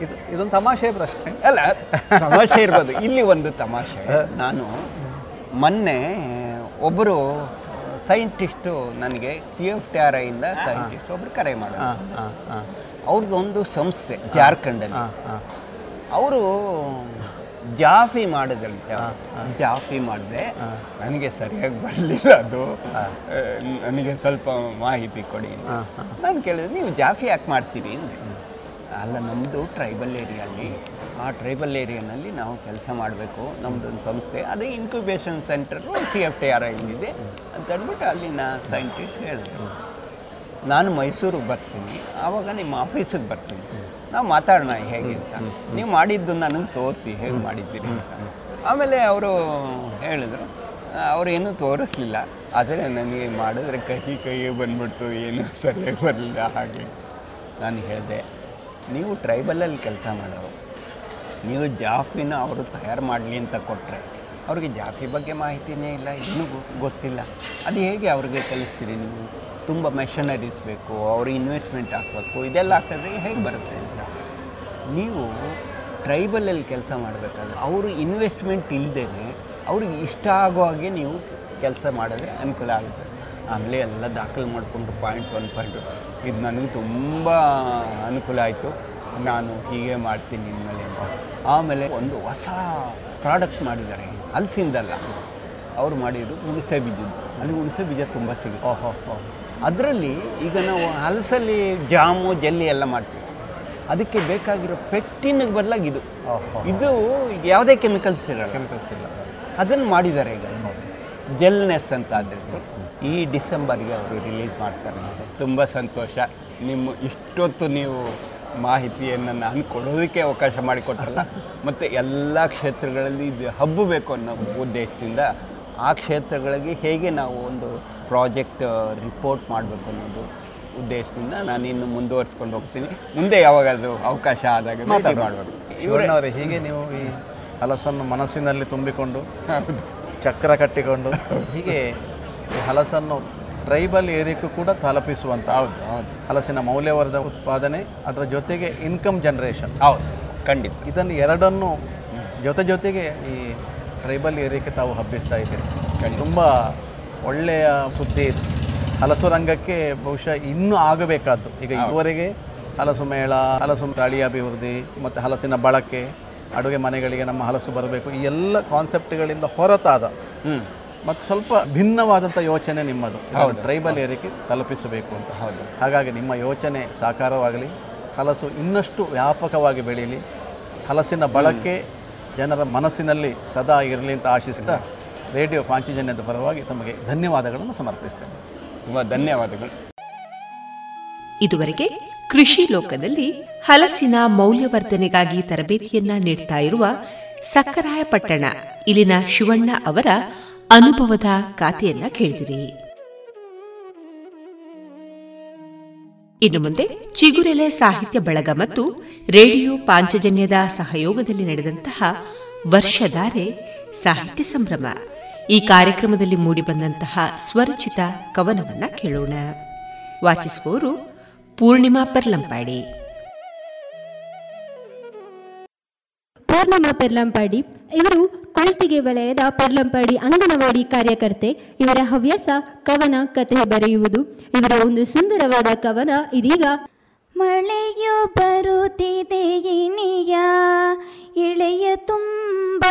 ಇದು ಇದೊಂದು ತಮಾಷೆ ಪ್ರಶ್ನೆ. ಅಲ್ಲ ತಮಾಷೆ ಇರ್ಬೋದು. ಇಲ್ಲಿ ಒಂದು ತಮಾಷೆ. ನಾನು ಮೊನ್ನೆ ಒಬ್ಬರು ಸೈಂಟಿಸ್ಟು ನನಗೆ ಸಿ ಎಫ್ ಟಿ ಆರ್ ಐಯಿಂದ ಸೈಂಟಿಸ್ಟ್ ಒಬ್ಬರು ಕರೆ ಮಾಡ ಅವ್ರದ್ದು ಒಂದು ಸಂಸ್ಥೆ ಜಾರ್ಖಂಡಲ್ಲಿ. ಅವರು ಜಾಫಿ ಮಾಡೋದಂತೆ ಜಾಫಿ ಮಾಡಿದೆ ನನಗೆ ಸರಿಯಾಗಿ ಬರಲಿಲ್ಲ ಅದು. ನನಗೆ ಸ್ವಲ್ಪ ಮಾಹಿತಿ ಕೊಡಿ ನಾನು ಕೇಳಿದೆ ನೀವು ಜಾಫಿ ಯಾಕೆ ಮಾಡ್ತೀರಿ? ಅಲ್ಲ ನಮ್ಮದು ಟ್ರೈಬಲ್ ಏರಿಯಲ್ಲಿ ಆ ಟ್ರೈಬಲ್ ಏರಿಯಾನಲ್ಲಿ ನಾವು ಕೆಲಸ ಮಾಡಬೇಕು. ನಮ್ಮದೊಂದು ಸಂಸ್ಥೆ. ಅದೇ incubation centre C F T R ಇದೆ ಅಂತ ಅಲ್ಲಿ ಅಲ್ಲಿನ ಸೈಂಟಿಸ್ಟ್ ಹೇಳಿದ್ರು ನಾನು ಮೈಸೂರಿಗೆ ಬರ್ತೀನಿ. ಆವಾಗ ನಿಮ್ಮ ಆಫೀಸಿಗೆ ಬರ್ತೀನಿ. ನಾವು ಮಾತಾಡೋಣ ಹೇಗೆ ಅಂತ. ನೀವು ಮಾಡಿದ್ದು ನನಗೆ ತೋರಿಸಿ ಹೇಗೆ ಮಾಡಿದ್ದೀರಿ ಅಂತ. ಆಮೇಲೆ ಅವರು ಹೇಳಿದರು ಏನೂ ತೋರಿಸ್ಲಿಲ್ಲ ಆದರೆ ನನಗೆ ಮಾಡಿದ್ರೆ ಕಹಿ ಕಹಿ ಬಂದ್ಬಿಡ್ತು ಏನು ಸರಿಯಾಗಿ ಬರಲಿಲ್ಲ ಹಾಗೆ. ನಾನು ಹೇಳಿದೆ ನೀವು ಟ್ರೈಬಲಲ್ಲಿ ಕೆಲಸ ಮಾಡೋರು ನೀವು ಜಾಫಿನ ಅವರು ತಯಾರು ಮಾಡಲಿ ಅಂತ ಕೊಟ್ಟರೆ ಅವ್ರಿಗೆ ಜಾಫಿ ಬಗ್ಗೆ ಮಾಹಿತಿನೇ ಇಲ್ಲ ಇನ್ನೂ ಗೊ- ಗೊತ್ತಿಲ್ಲ. ಅದು ಹೇಗೆ ಅವ್ರಿಗೆ ಕಲಿಸ್ತೀರಿ ನೀವು? ತುಂಬ ಮೆಷನರೀಸ್ ಬೇಕು ಅವ್ರಿಗೆ ಇನ್ವೆಸ್ಟ್ಮೆಂಟ್ ಹಾಕಬೇಕು, ಇದೆಲ್ಲ ಹಾಕಿದ್ರೆ ಹೇಗೆ ಬರುತ್ತೆ ಅಂತ. ನೀವು ಟ್ರೈಬಲಲ್ಲಿ ಕೆಲಸ ಮಾಡಬೇಕಾದ್ರೆ ಅವರು ಇನ್ವೆಸ್ಟ್ಮೆಂಟ್ ಇಲ್ಲದೇ ಅವ್ರಿಗೆ ಇಷ್ಟ ಆಗೋ ಹಾಗೆ ನೀವು ಕೆಲಸ ಮಾಡಿದ್ರೆ ಅನುಕೂಲ ಆಗುತ್ತೆ. ಆಮೇಲೆ ಎಲ್ಲ ದಾಖಲೆ ಮಾಡಿಕೊಂಡು ಪಾಯಿಂಟ್ ಒನ್ ಪಾಯಿಂಟ್ ಇದು ನನಗೆ ತುಂಬ ಅನುಕೂಲ ಆಯಿತು. ನಾನು ಹೀಗೆ ಮಾಡ್ತೀನಿ ಇನ್ಮೇಲೆ ಅಂತ. ಆಮೇಲೆ ಒಂದು ಹೊಸ ಪ್ರಾಡಕ್ಟ್ ಮಾಡಿದ್ದಾರೆ. ಅಲ್ಸಿಂದಲ್ಲ ಅವ್ರು ಮಾಡಿದ್ರು ಹುಣಸೆ ಬೀಜದ್ದು. ಅಲ್ಲಿ ಹುಣಸೆ ಬೀಜ ತುಂಬ ಸಿಗುತ್ತೆ. ಓಹೋ. ಅದರಲ್ಲಿ ಈಗ ನಾವು ಹಲಸಲ್ಲಿ ಜಾಮು ಜೆಲ್ಲಿ ಎಲ್ಲ ಮಾಡ್ತೀವಿ. ಅದಕ್ಕೆ ಬೇಕಾಗಿರೋ ಪೆಕ್ಟಿನ್ಗೆ ಬದಲಾಗಿ ಇದು. ಇದು ಯಾವುದೇ ಕೆಮಿಕಲ್ಸ್ ಇರಲ್ಲ. ಕೆಮಿಕಲ್ಸ್ ಇಲ್ಲ. ಅದನ್ನು ಮಾಡಿದ್ದಾರೆ ಈಗ. ಜೆಲ್ನೆಸ್ ಅಂತ ಆದರೆ ಈ ಡಿಸೆಂಬರ್ಗೆ ಅವರು ರಿಲೀಸ್ ಮಾಡ್ತಾರೆ. ತುಂಬ ಸಂತೋಷ. ನಿಮ್ಮ ಇಷ್ಟೊತ್ತು ನೀವು ಮಾಹಿತಿಯನ್ನು ನಾನು ಕೊಡೋದಕ್ಕೆ ಅವಕಾಶ ಮಾಡಿಕೊಟ್ಟಲ್ಲ ಮತ್ತು ಎಲ್ಲ ಕ್ಷೇತ್ರಗಳಲ್ಲಿ ಇದು ಹಬ್ಬಬೇಕು ಅನ್ನೋ ಉದ್ದೇಶದಿಂದ ಆ ಕ್ಷೇತ್ರಗಳಿಗೆ ಹೇಗೆ ನಾವು ಒಂದು ಪ್ರಾಜೆಕ್ಟ್ ರಿಪೋರ್ಟ್ ಮಾಡಬೇಕು ಅನ್ನೋದು ಉದ್ದೇಶದಿಂದ ನಾನು ಇನ್ನು ಮುಂದುವರಿಸ್ಕೊಂಡು ಹೋಗ್ತೀನಿ. ಮುಂದೆ ಯಾವಾಗಾದರೂ ಅವಕಾಶ ಆದಾಗ ಮಾತಾಡಬೇಕು ಇವರೇ ಹೀಗೆ ನೀವು ಈ ಹಲಸನ್ನು ಮನಸ್ಸಿನಲ್ಲಿ ತುಂಬಿಕೊಂಡು ಚಕ್ರ ಕಟ್ಟಿಕೊಂಡು ಹೀಗೆ ಈ ಹಲಸನ್ನು ಟ್ರೈಬಲ್ ಏರಿಯಾಕ್ಕೂ ಕೂಡ ತಲುಪಿಸುವಂಥ ಹೌದು ಹೌದು. ಹಲಸಿನ ಮೌಲ್ಯವರ್ಧ ಉತ್ಪಾದನೆ ಅದರ ಜೊತೆಗೆ ಇನ್ಕಮ್ ಜನ್ರೇಷನ್ ಹೌದು ಖಂಡಿತ. ಇದನ್ನು ಎರಡನ್ನು ಜೊತೆ ಜೊತೆಗೆ ಈ ಟ್ರೈಬಲ್ ಏರಿಯಾಕ್ಕೆ ತಾವು ಹಬ್ಬಿಸ್ತಾ ಇದ್ದೀರಿ. ತುಂಬ ಒಳ್ಳೆಯ ಸುದ್ದಿ ಇದೆ. ಹಲಸು ರಂಗಕ್ಕೆ ಬಹುಶಃ ಇನ್ನೂ ಆಗಬೇಕಾದ್ದು. ಈಗ ಇದುವರೆಗೆ ಹಲಸು ಮೇಳ ಹಲಸು ತಳಿ ಅಭಿವೃದ್ಧಿ ಮತ್ತು ಹಲಸಿನ ಬಳಕೆ ಅಡುಗೆ ಮನೆಗಳಿಗೆ ನಮ್ಮ ಹಲಸು ಬರಬೇಕು ಈ ಎಲ್ಲ ಕಾನ್ಸೆಪ್ಟ್ಗಳಿಂದ ಹೊರತಾದ ಮತ್ತು ಸ್ವಲ್ಪ ಭಿನ್ನವಾದಂಥ ಯೋಚನೆ ನಿಮ್ಮದು. ಟ್ರೈಬಲ್ ಏರಿಯಾಕ್ಕೆ ತಲುಪಿಸಬೇಕು ಅಂತ. ಹೌದು. ಹಾಗಾಗಿ ನಿಮ್ಮ ಯೋಚನೆ ಸಾಕಾರವಾಗಲಿ. ಹಲಸು ಇನ್ನಷ್ಟು ವ್ಯಾಪಕವಾಗಿ ಬೆಳೀಲಿ. ಹಲಸಿನ ಬಳಕೆ ಜನರ ಮನಸ್ಸಿನಲ್ಲಿ ಸದಾ ಇರಲಿ ಅಂತ ಆಶಿಸ್ತಾ ರೇಡಿಯೋ ಪಾಂಚಜನ್ಯದ ಪರವಾಗಿ ತಮಗೆ ಧನ್ಯವಾದಗಳನ್ನು ಸಮರ್ಪಿಸ್ತೇನೆ. ತುಂಬ ಧನ್ಯವಾದಗಳು. ಇದುವರೆಗೆ ಕೃಷಿ ಲೋಕದಲ್ಲಿ ಹಲಸಿನ ಮೌಲ್ಯವರ್ಧನೆಗಾಗಿ ತರಬೇತಿಯನ್ನ ನೀಡ್ತಾ ಇರುವ ಸಕ್ಕರಾಯಪಟ್ಟಣ ಇಲ್ಲಿನ ಶಿವಣ್ಣ ಅವರ ಅನುಭವದ ಖಾತೆಯನ್ನ ಕೇಳಿದಿರಿ. ಇನ್ನು ಮುಂದೆ ಚಿಗುರೆಲೆ ಸಾಹಿತ್ಯ ಬಳಗ ಮತ್ತು ರೇಡಿಯೋ ಪಾಂಚಜನ್ಯದ ಸಹಯೋಗದಲ್ಲಿ ನಡೆದಂತಹ ವರ್ಷಧಾರೆ ಸಾಹಿತ್ಯ ಸಂಭ್ರಮ. ಈ ಕಾರ್ಯಕ್ರಮದಲ್ಲಿ ಮೂಡಿಬಂದಂತಹ ಸ್ವರಚಿತ ಕವನವನ್ನ ಕೇಳೋಣ. ವಾಚಿಸುವವರು ಪೂರ್ಣಿಮಾ ಪೆರ್ಲಂಪಾಡಿ. ಪೂರ್ಣಿಮಾ ಪೆರ್ಲಂಪಾಡಿ, ಇವರು ಕೊಳತಿಗೆ ವಲಯದ ಪರ್ಲಂಪಾಡಿ ಅಂಗನವಾಡಿ ಕಾರ್ಯಕರ್ತೆ, ಇವರ ಹವ್ಯಾಸ ಕವನ ಕಥೆ ಬರೆಯುವುದು. ಇವರ ಒಂದು ಸುಂದರವಾದ ಕವನ ಇದೀಗ ಮಳೆಯು ಬರುತ್ತಿದೆ ಇನಿಯ, ಇಳೆಯ ತುಂಬ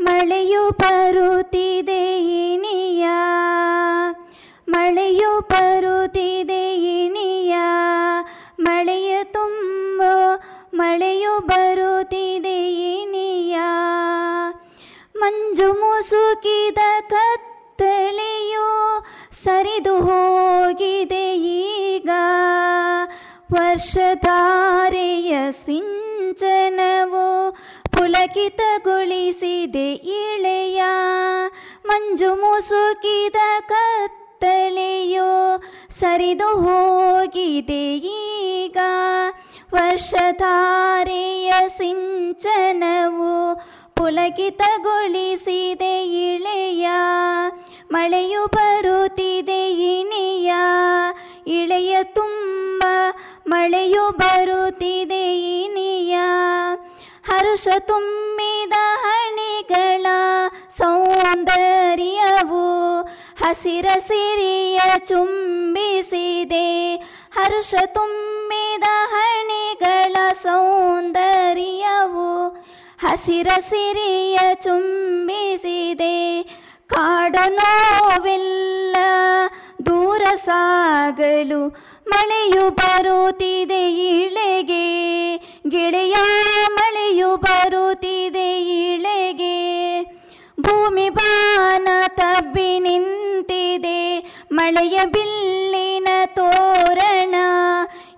ಮಳೆಯು ಬರುತ್ತಿದೆ ಇನಿಯ. ಮಳೆಯು ಬರುತ್ತಿದೆ ಇನಿಯ, ಮಳೆಯ ತುಂಬ ಮಳೆಯು ಬರುತ್ತಿದೆ ಮಂಜು ಮುಸುಕಿದ ಕತ್ತಲೆಯು ಸರಿದು ಹೋಗಿದೆ ಈಗ. ವರ್ಷಧಾರೆಯ ಸಿಂಚನವು ಪುಲಕಿತಗೊಳಿಸಿದೆ ಇಳೆಯ. ಮಂಜು ಮುಸುಕಿದ ಕತ್ತಲೆಯೋ ಸರಿದು ಹೋಗಿದೆ ಈಗ. ವರ್ಷಧಾರೆಯ ಸಿಂಚನವು ಪುಲಕಿತಗೊಳಿಸಿದೆ ಇಳೆಯ, ಮಳೆಯು ಬರುತ್ತಿದೆ ಇನಿಯ, ಇಳೆಯ ತುಂಬ ಮಳೆಯು ಬರುತ್ತಿದೆ ಇನಿಯ. ಹರುಷ ತುಂಬಿದ ಹಣಿಗಳ ಸೌಂದರ್ಯವು ಹಸಿರ ಸಿರಿಯ ಚುಂಬಿಸಿದೆ. ಹರುಷ ತುಂಬಿದ ಹಣಿಗಳ ಸೌಂದರ್ಯವು ಹಸಿರ ಸಿರಿಯ ಚುಂಬಿಸಿದೆ. ಕಾಡು ನೋವೆಲ್ಲ ದೂರ ಸಾಗಲು ಮಳೆಯು ಬರುತ್ತಿದೆ ಇಳೆಗೆ. ಗೆಳೆಯ, ಮಳೆಯು ಬರುತ್ತಿದೆ ಇಳೆಗೆ. ಭೂಮಿ ಬಾನ ತಬ್ಬಿ ನಿಂತಿದೆ, ಮಳೆಯ ಬಿಲ್ಲಿನ ತೋರಣ.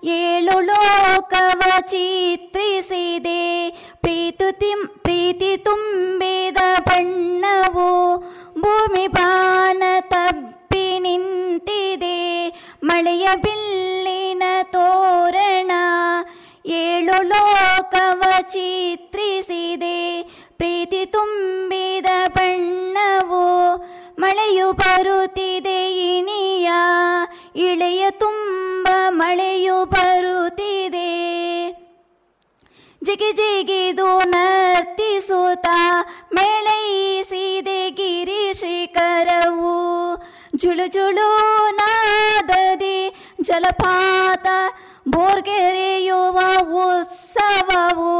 ಏಳು ಲೋಕವ ಚಿತ್ರಿಸಿದೆ ಪ್ರೀತಿ ಪ್ರೀತಿ ತುಂಬಿದ ಬಣ್ಣವು ಭೂಮಿ ಬಾನ ತಬ್ಬಿ ನಿಂತಿದೆ ಮಳೆಯ ಬಿಲ್ಲಿನ ತೋರಣ ಏಳು ಲೋಕವ ಚಿತ್ರಿಸಿದೆ ಪ್ರೀತಿ ತುಂಬಿದ ಬಣ್ಣವು ಮಳೆಯು ಬರುತ್ತಿದೆ ಇನಿಯ ಇಳೆಯ ತುಂಬ ಮಳೆಯು ಬರುತ್ತಿದೆ ಜಿಗಿ ಜಿಗಿದು ನರ್ತಿಸುತ್ತ ಮೇಳೈಸಿದೆ ಗಿರಿ ಶಿಖರವು ಜುಳು ಜುಳು ನಾದದಿ ಜಲಪಾತ ಬೋರ್ಗೆರೆಯುವ ಉತ್ಸವವು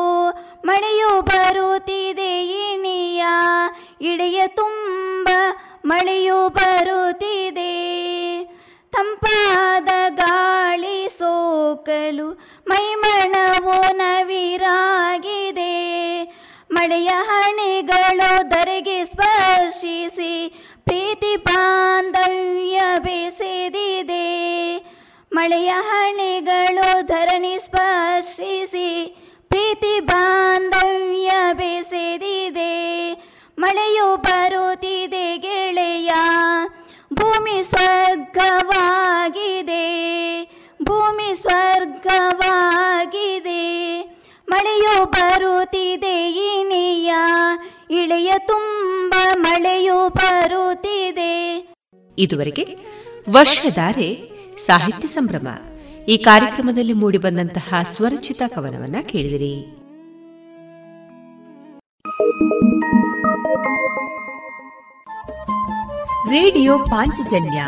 ಮಳೆಯು ಬರುತ್ತಿದೆ ಇಣಿಯ ಇಳೆಯ ತುಂಬ ಮಳೆಯು ಬರುತ್ತಿದೆ ತಂಪಾದ ಗಾಳಿ ಸೋಕಲು ಮೈಮಣವು ನವಿರಾಗಿದೆ. ಮಳೆಯ ಹಣಿಗಳು ಧರೆಗೆ ಸ್ಪರ್ಶಿಸಿ ಪ್ರೀತಿ ಬಾಂಧವ್ಯ ಬೆಸೆದಿದೆ. ಮಳೆಯ ಹಣಿಗಳು ಧರಣಿ ಸ್ಪರ್ಶಿಸಿ ಪ್ರೀತಿ ಬಾಂಧವ್ಯ ಬೆಸೆದಿದೆ. ಮಳೆಯು ಬರುತ್ತಿದೆ ಗೆಳೆಯ. ಭೂಮಿ ಸ್ವರ್ಗವಾಗಿದೆ ಇಳೆಯ ತುಂಬ ಮಳೆಯು ಬರುತ್ತಿದೆ. ಇದುವರೆಗೆ ವರ್ಷಧಾರೆ ಸಾಹಿತ್ಯ ಸಂಭ್ರಮ. ಈ ಕಾರ್ಯಕ್ರಮದಲ್ಲಿ ಮೂಡಿಬಂದಂತಹ ಸ್ವರಚಿತ ಕವನವನ್ನ ಕೇಳಿದಿರಿ. ರೇಡಿಯೋ ಪಾಂಚಜನ್ಯ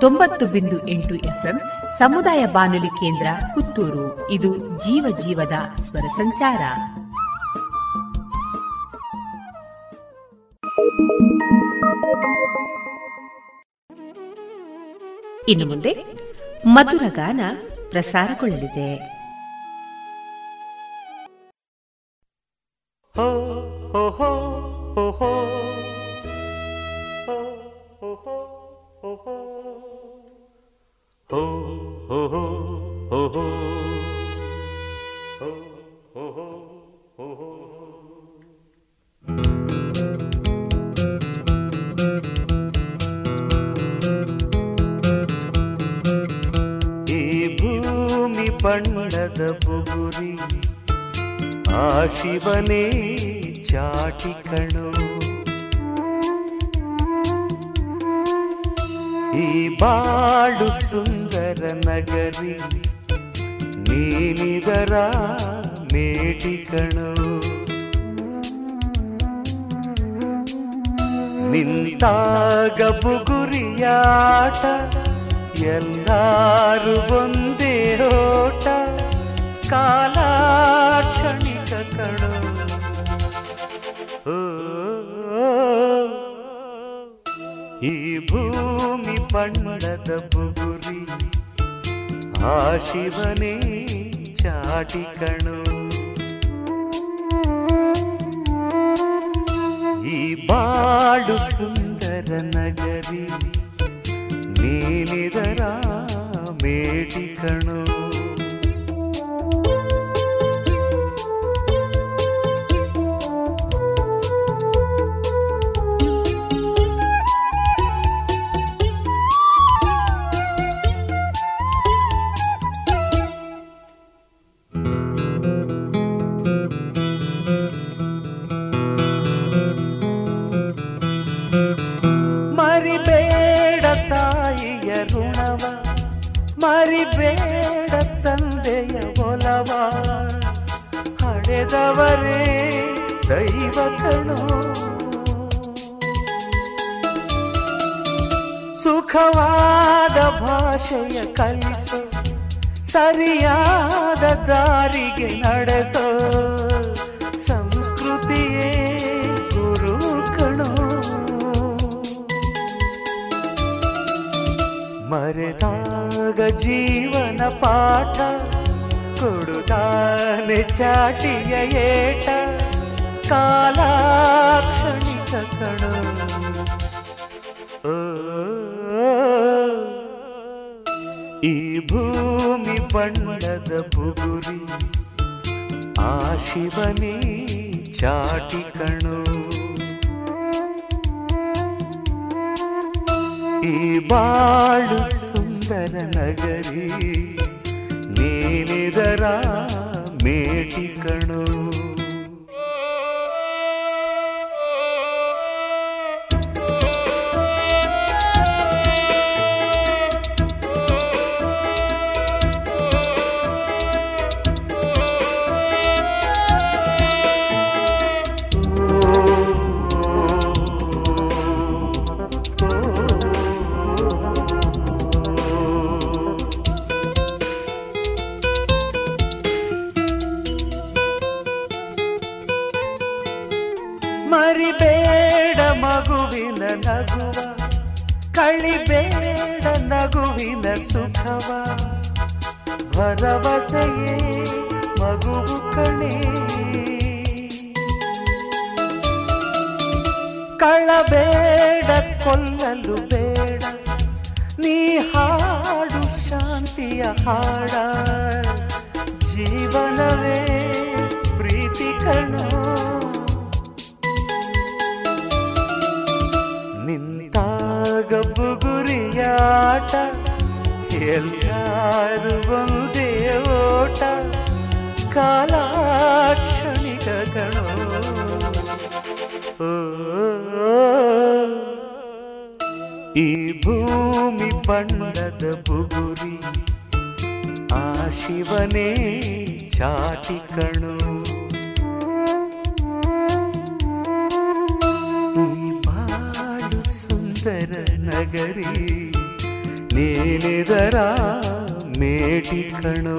ತೊಂಬತ್ತು ಬಿಂದು ಎಂಟು ಎಫ್ಎಂ ಸಮುದಾಯ ಬಾನುಲಿ ಕೇಂದ್ರ ಪುತ್ತೂರು. ಇದು ಜೀವ ಜೀವದ ಸ್ವರ ಸಂಚಾರ. ಇನ್ನು ಮುಂದೆ ಮಧುರ ಗಾನ ಪ್ರಸಾರಗೊಳ್ಳಲಿದೆ. Oh, oh, ಹೋ. ಬಣ್ಣದ ಬುಗುರಿ, ಆ ಶಿವನೇ ಚಾಟಿ ಈ ಬಾಳು ಸುಂದರ ನಗರಿ ನೀನಿದರ ಮೇಟಿ ಕಣು. ನಿಂತಾಗ ಬುಗುರಿಯಾಟ, ಎಲ್ಲಾರು ಒಂದೇ ಓಟ ಕಾಲ ಕ್ಷಣಿಕ ಕಣು ಈ ಭೂಮಿ ಬಣ್ಣದ ಬುಗುರಿ, ಆ ಶಿವನೇ ಚಾಟಿ ಕಣು. ಈ ಬಾಳು ಸುಂದರ ನಗರಿ ನೀನಿದರ ಮೇಟಿ ಕಣು. ಮರಿಬೇಡ ತಂದೆಯ ಒಲವ ಹಡೆದವರೇ ದೈವ ಸುಖವಾದ ಭಾಷೆಯ ಕಲಿಸು ಸರಿಯಾದ ದಾರಿಗೆ ನಡೆಸೋ ಸಂಸ್ಕೃತಿಯೇ ಗುರು ಕಣೋ. ಮರೆತಾಗ ಜೀವನ ಪಾಠ. ಕೊಡುತ್ತಾನೆ ಚಾಟಿಯ ಏಟ. ಕಾಲಾಕ್ಷಣಿಕ ಕಣೋ ಈ ಭೂಮಿ ಬಣ್ಣದ ಬುಗುರಿ ಆ ಶಿವನೇ ಚಾಟಿ ಕಣೋ. ಈ ಬಾಳು ಸುಂದರ ನಗರಿ ನೀನಿದರ ಮೇಟಿ ಕಣೋ. ಭರವಸೆಯೇ ಮಗುವು ಕಣೆ. ಕೊಲ್ಲಲು ಬೇಡ. ನೀ ಹಾಡು ಶಾಂತಿಯ ಹಾಡ. ಕಾಲಾಕ್ಷಣಿಕ ಗಣೋ ಈ ಭೂಮಿ ಬಣ್ಣದ ಬುಗುರಿ, ಆ ಶಿವನೇ ಚಾಟಿ ಕಣು. ಈ ಬಾಳು ಸುಂದರ ನಗರಿ ನೀನಿದರ ಮೇಟಿ ಕಣೋ.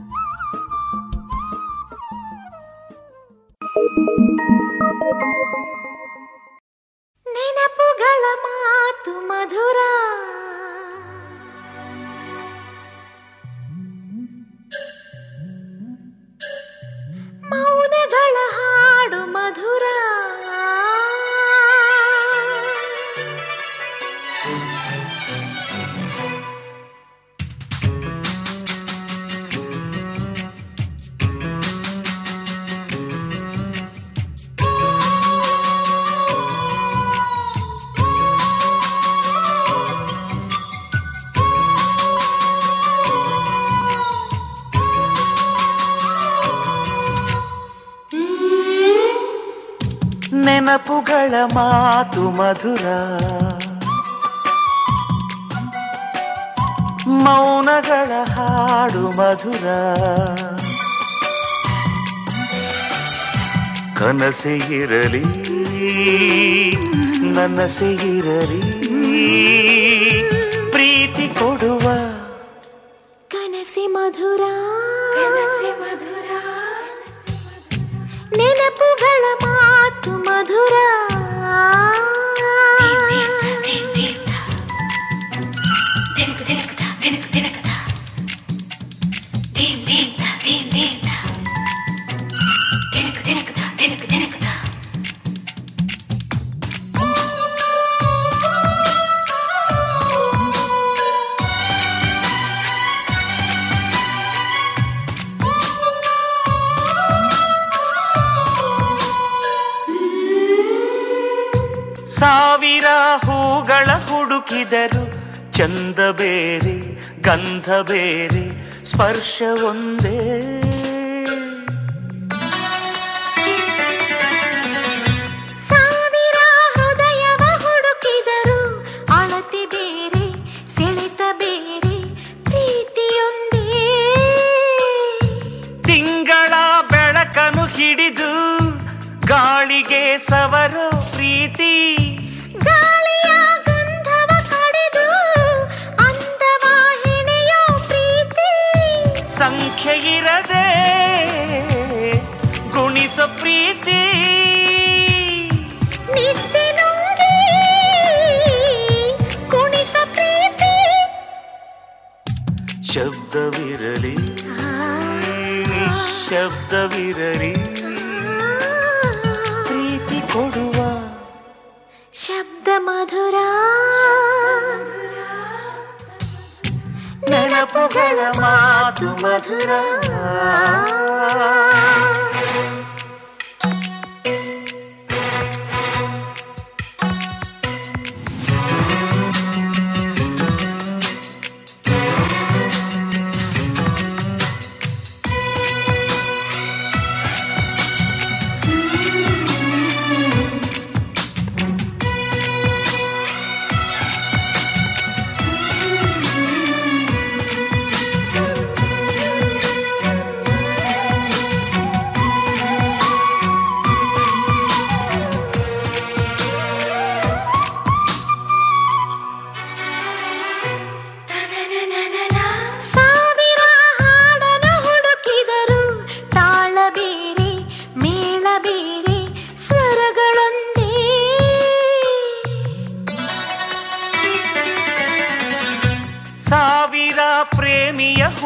ಮಧುರ. ಮೌನಗಳ ಹಾಡು ಮಧುರ. ಕನಸೆ ಇರಲಿ ನನಸೆ ಇರಲಿ.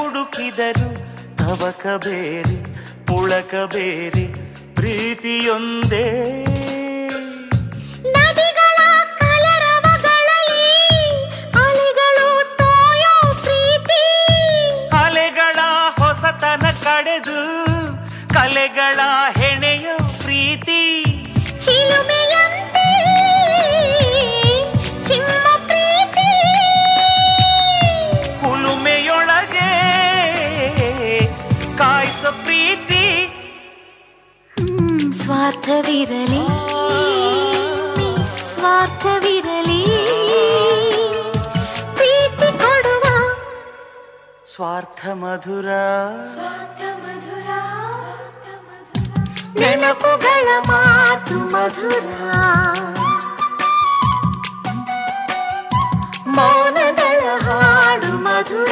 ಹುಡುಕಿದರು ತವಕ ಬೇರೆ ಪುಳಕ ಬೇರೆ ಪ್ರೀತಿಯೊಂದೇ. ಅಲೆಗಳು ಅಲೆಗಳ ಹೊಸತನ ಕಡೆದು ಕಲೆಗಳ ಹೆಣೆಯ ಪ್ರೀತಿ. ಚಿಲುಮೆಯಂತೆ ಸ್ವಾರ್ಥವಿರಲಿ ಸ್ವಾರ್ಥವಿರಲಿ. ಪ್ರೀತಿ ಕೊಡುವ ಸ್ವಾರ್ಥ ಮಧುರ ಸ್ವಾರ್ಥ ಮಧುರ ನೆನಪುಗಳ ಮಾತು ಮಧುರ. ಮೌನಗಳ ಹಾಡು ಮಧುರ.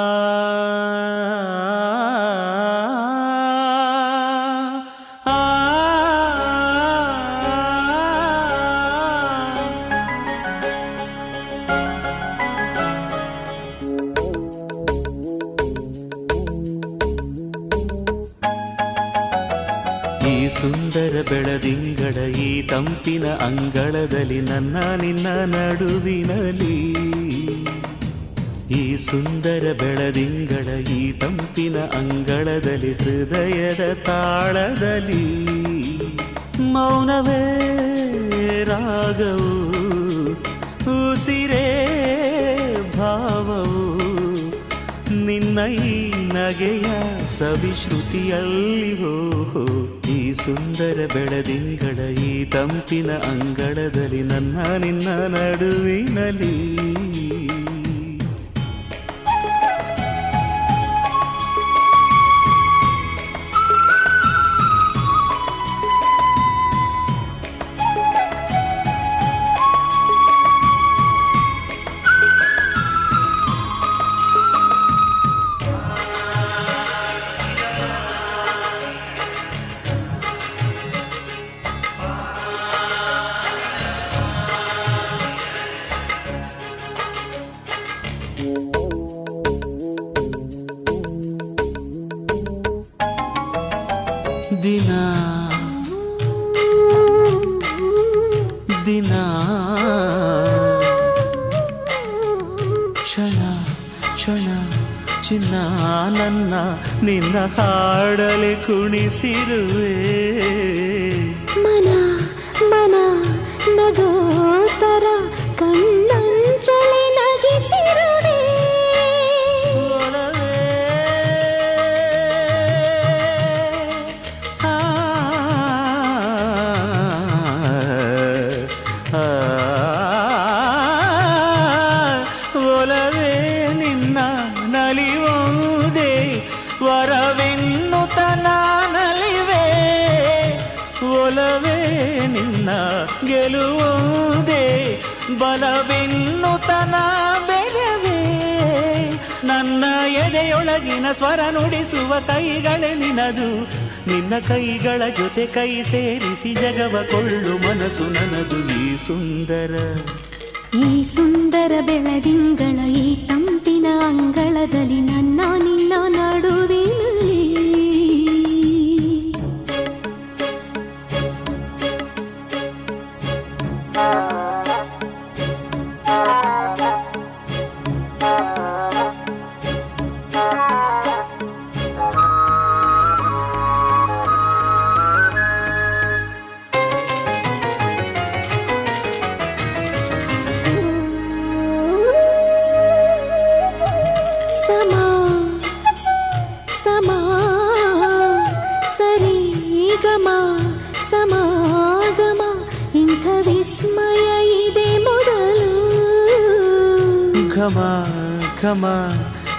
ಬೆಳದಿಂಗಳ ಈ ತಂಪಿನ ಅಂಗಳದಲ್ಲಿ ನನ್ನ ನಿನ್ನ ನಡುವಿನಲಿ ಈ ಸುಂದರ ಬೆಳದಿಂಗಳ ಈ ತಂಪಿನ ಅಂಗಳದಲ್ಲಿ ಹೃದಯದ ತಾಳದಲ್ಲಿ ಮೌನವೇ ರಾಗವು, ಉಸಿರೇ ಭಾವವು, ನಿನ್ನ ಈ ನಗೆಯ ಸವಿಶ್ರುತಿಯಲ್ಲಿ ಹೋ ಈ ಸುಂದರ ಬೆಳದಿಂಗಳ ಈ ತಂಪಿನ ಅಂಗಳದಲ್ಲಿ ನನ್ನ ನಿನ್ನ ನಡುವಿನಲಿ ಹಾಡಲಿ ನಿನ್ನ ಗೆಲುವುದೇ ಬಲವೆನ್ನುತನ ಬೆರವೇ ನನ್ನ ಎದೆಯೊಳಗಿನ ಸ್ವರ ನುಡಿಸುವ ಕೈಗಳೇ ನಿನದು. ನಿನ್ನ ಕೈಗಳ ಜೊತೆ ಕೈ ಸೇರಿಸಿ ಜಗವ ಕೊಳ್ಳು ಮನಸ್ಸು ನನದು. ಈ ಸುಂದರ. ಈ ಸುಂದರ ಬೆಳದಿಂಗಳ ಈ ತಂಪಿನ ಅಂಗಳದಲ್ಲಿ ನನ್ನ ನಿನ್ನ ನಡುವಿನಲ್ಲಿ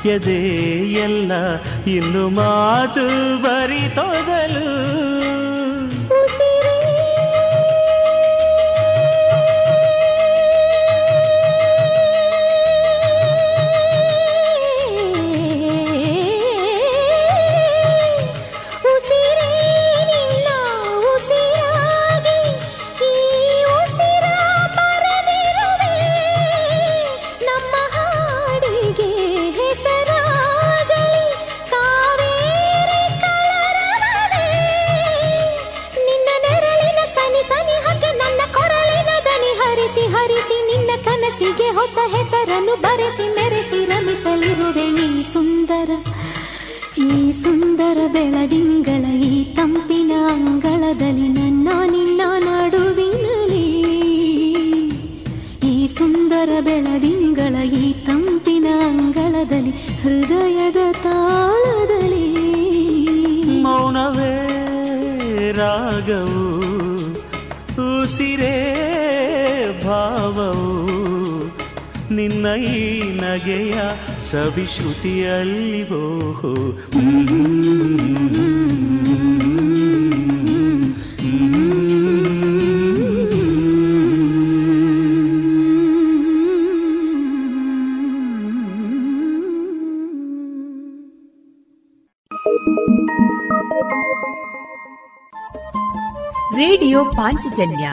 ಎದೆ ಎಲ್ಲ ಇನ್ನು ಮಾತು ಬರಿತೊದಲು ಈ ನಗೆಯ ಸವಿಶ್ರುತಿಯಲ್ಲಿ ಓಹೋ. ರೇಡಿಯೋ ಪಾಂಚಜನ್ಯ.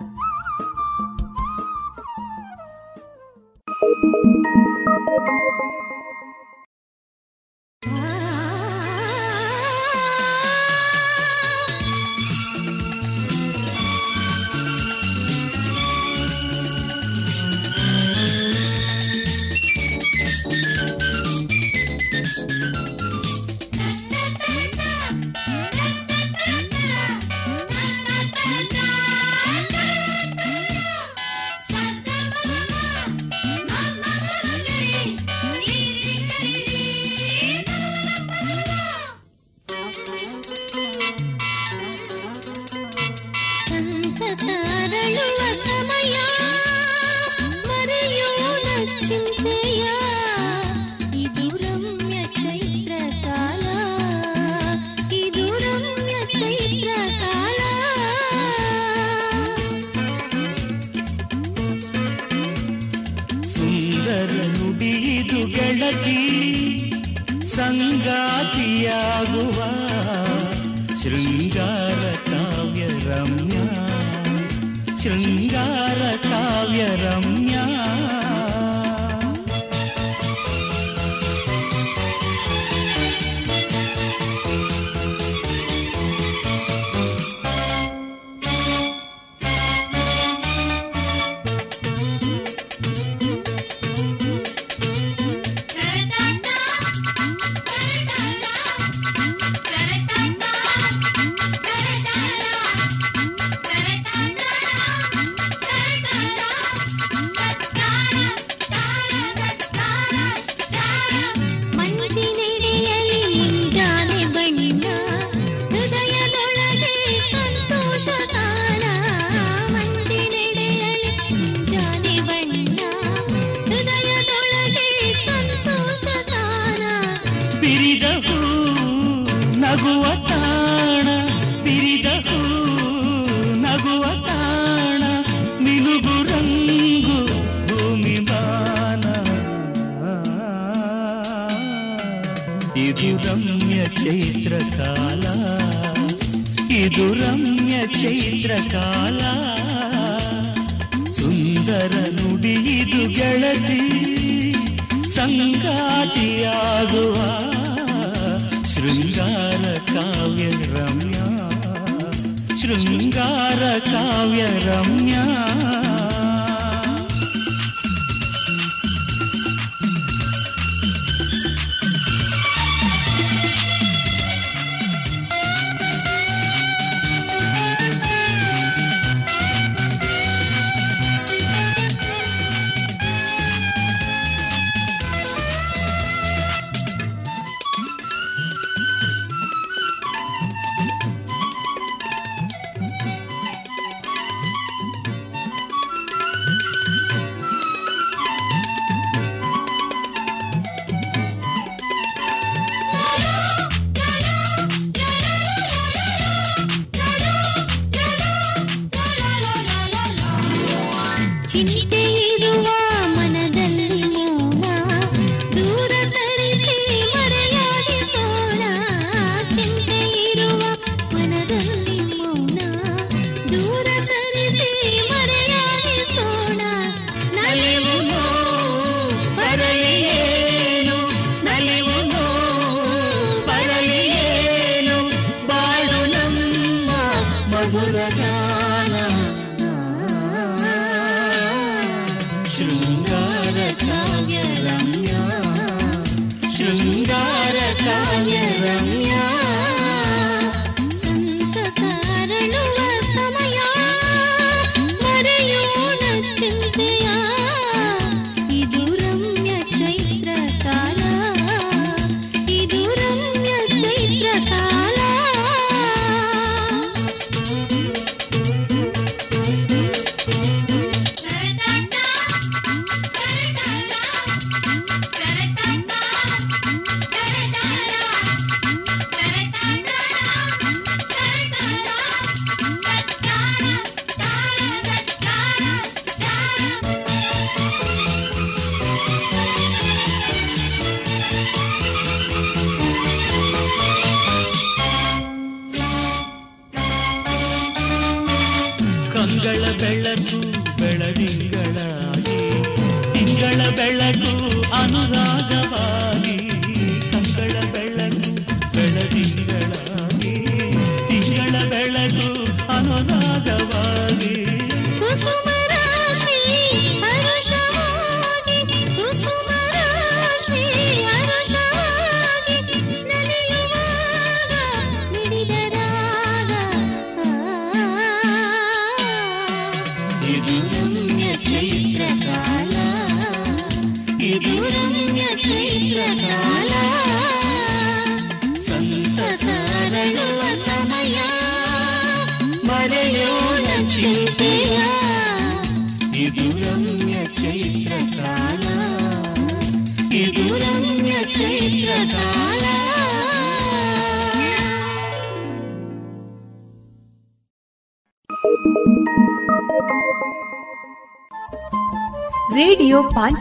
ಕಂಗಳ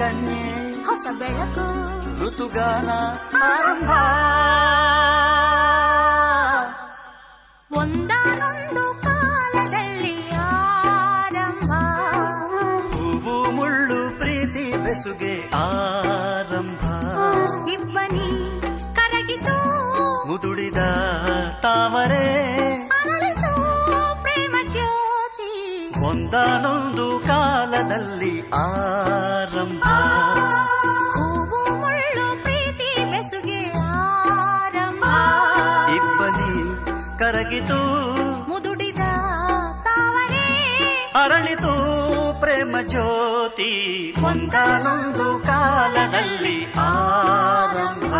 ಗಿರಿಕನ್ಯೆ ಹೊಸ ಬೆಳಕು ಋತುಗಾನ ಆರಂಭ. ಒಂದಾನೊಂದು ಕಾಲದಲ್ಲಿ ಆರಂಭ. ಹೂವು ಮುಳ್ಳು ಪ್ರೀತಿ ಬೆಸುಗೆ ಆರಂಭ. ಇಬ್ಬನಿ ಕರಗಿತು. ಮುದುಡಿದ ತಾವರೆ ಒಂದಾನೊಂದು ಕಾಲದಲ್ಲಿ ಆರಂಭ. ಹೂವು ಮುಳ್ಳು ಪ್ರೀತಿ ಬೆಸುಗೆ ಆರಂಭ. ಇಬ್ಬನಿ ಕರಗಿತು ಮುದುಡಿದ ತಾವರೆ ಅರಳಿತು ಪ್ರೇಮ ಜ್ಯೋತಿ ಒಂದಾನೊಂದು ಕಾಲದಲ್ಲಿ ಆರಂಭ.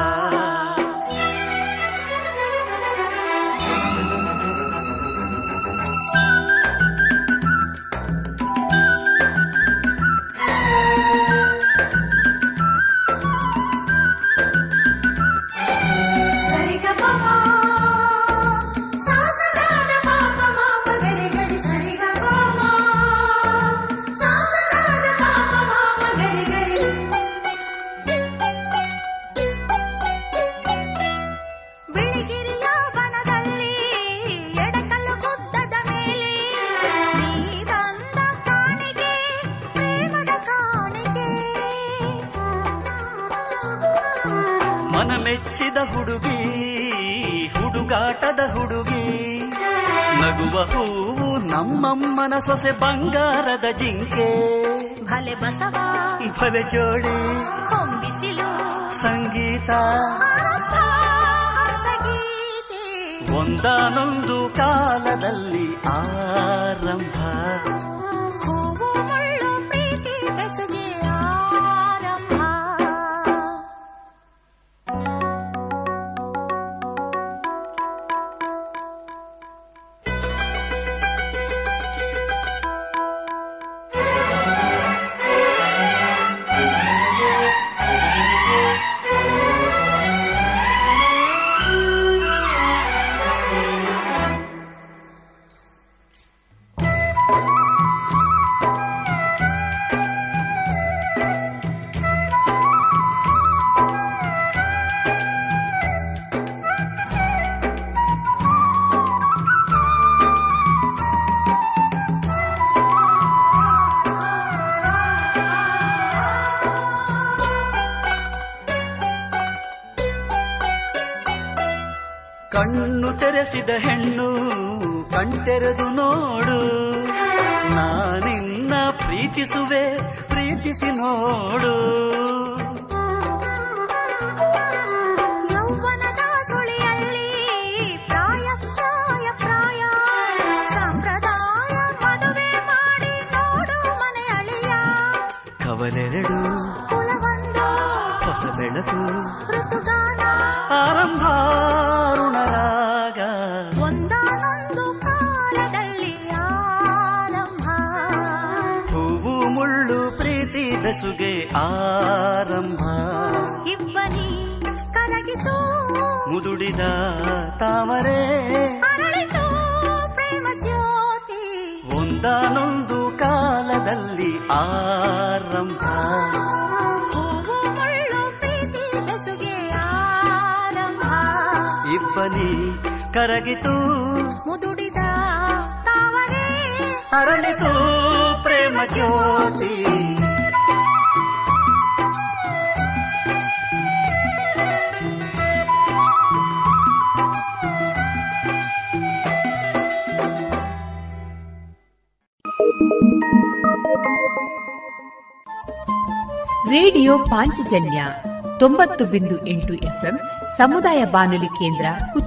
ಹುಡುಗಿ ಹುಡುಗಾಟದ ಹುಡುಗಿ. ನಗುವ ಹೂವು ನಮ್ಮಮ್ಮನ ಸೊಸೆ ಬಂಗಾರದ ಜಿಂಕೆ. ಭಲೆ ಬಸವ ಭಲೆ ಜೋಡಿ. ಹೊಂಬಿಸಿಲು. ಸಂಗೀತ. ಒಂದಾನೊಂದು ಕಾಲದಲ್ಲಿ ಆರಂಭ. ಪ್ರೀತಿಸಿ ನೋಡು ಎರಗಿತು ಮುದುಡಿದ ತಾವರೆ. ಅರಳಿತು ಪ್ರೇಮ ಜ್ಯೋತಿ. ರೇಡಿಯೋ ಪಾಂಚಜನ್ಯ ತೊಂಬತ್ತು ಬಿಂದು ಎಂಟು ಎಫ್ಎಂ ಸಮುದಾಯ ಬಾನುಲಿ ಕೇಂದ್ರ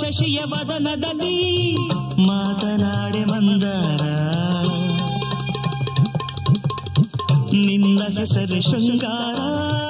ಶಶಿಯ ವದನದಲ್ಲಿ ಮಾತನಾಡೆ ಮಂದಾರ ನಿನ್ನ ಹೆಸರು ಶೃಂಗಾರ.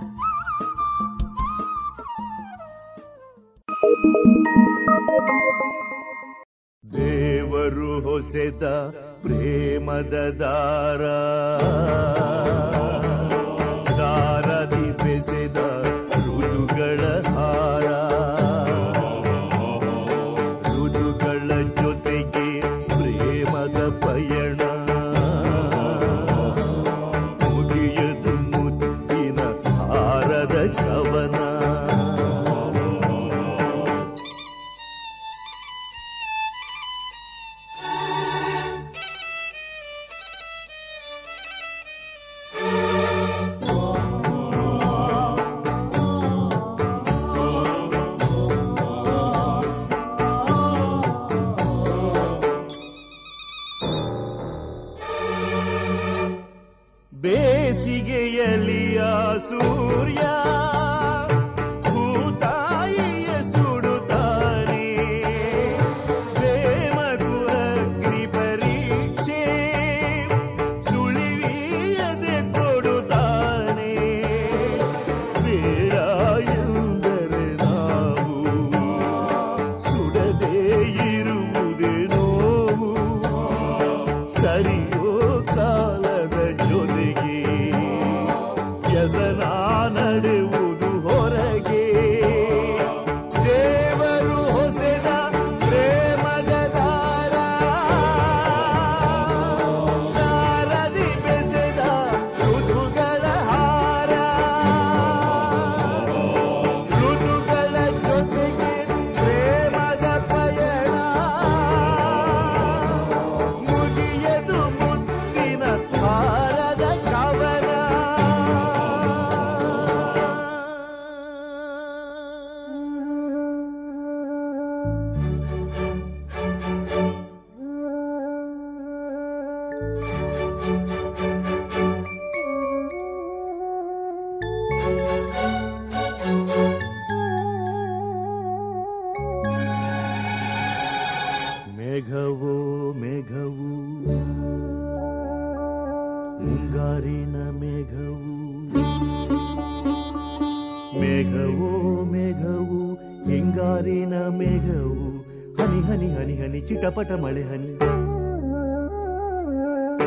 ಹನಿ ಚಿಟಪಟ ಮಳೆ ಹನಿ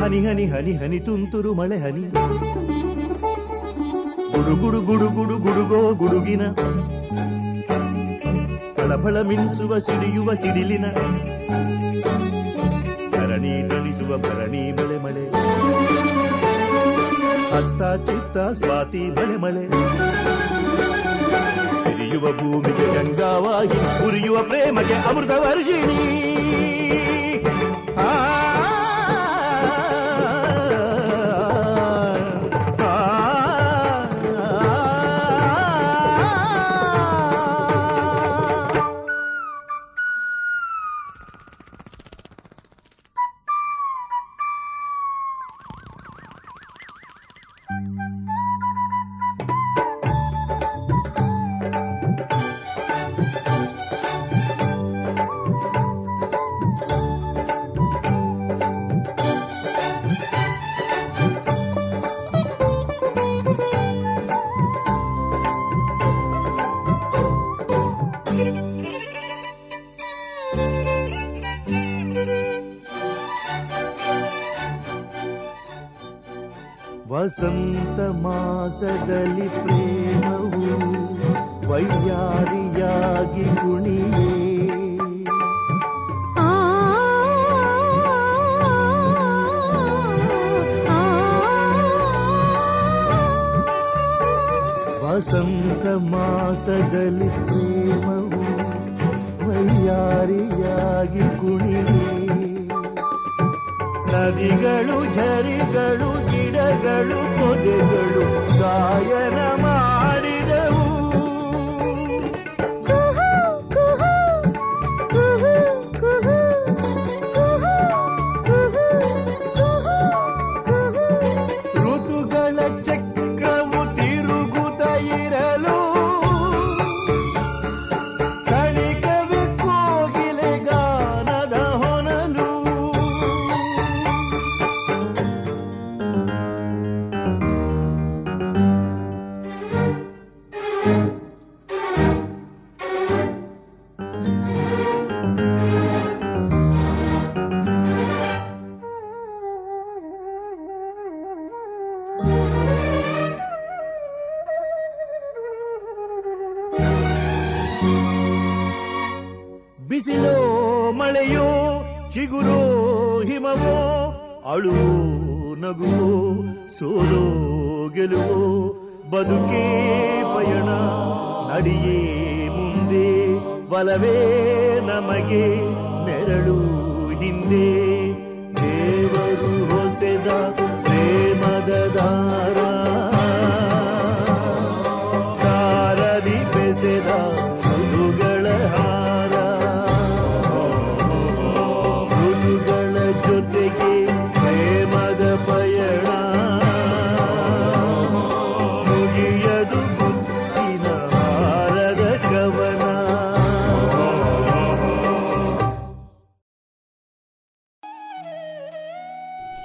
ಹನಿ ಹನಿ ಹನಿ ಹನಿ ತುಂತುರು ಮಳೆ ಹನಿ ಗುಡು ಗುಡು ಗುಡು ಗುಡು ಗುಡುಗೋ ಗುಡುಗಿನ ಫಳಫಳ ಮಿಂಚುವ ಸಿಡಿಯುವ ಸಿಡಿಲಿನ ಭರಣಿ ತಣಿಸುವ ಭರಣಿ ಮಳೆ ಮಳೆ ಹಸ್ತ ಚಿತ್ತ ಸ್ವಾತಿ ಮಳೆ ಮಳೆ ಹಿರಿಯುವ ಭೂಮಿಗೆ ಗಂಗಾವಾಗಿ ಉರಿಯುವ ಪ್ರೇಮಗೆ ಅಮೃತ ವರ್ಷಿಣಿ ವಸಂತ ಮಾಸದಲ್ಲಿ Allô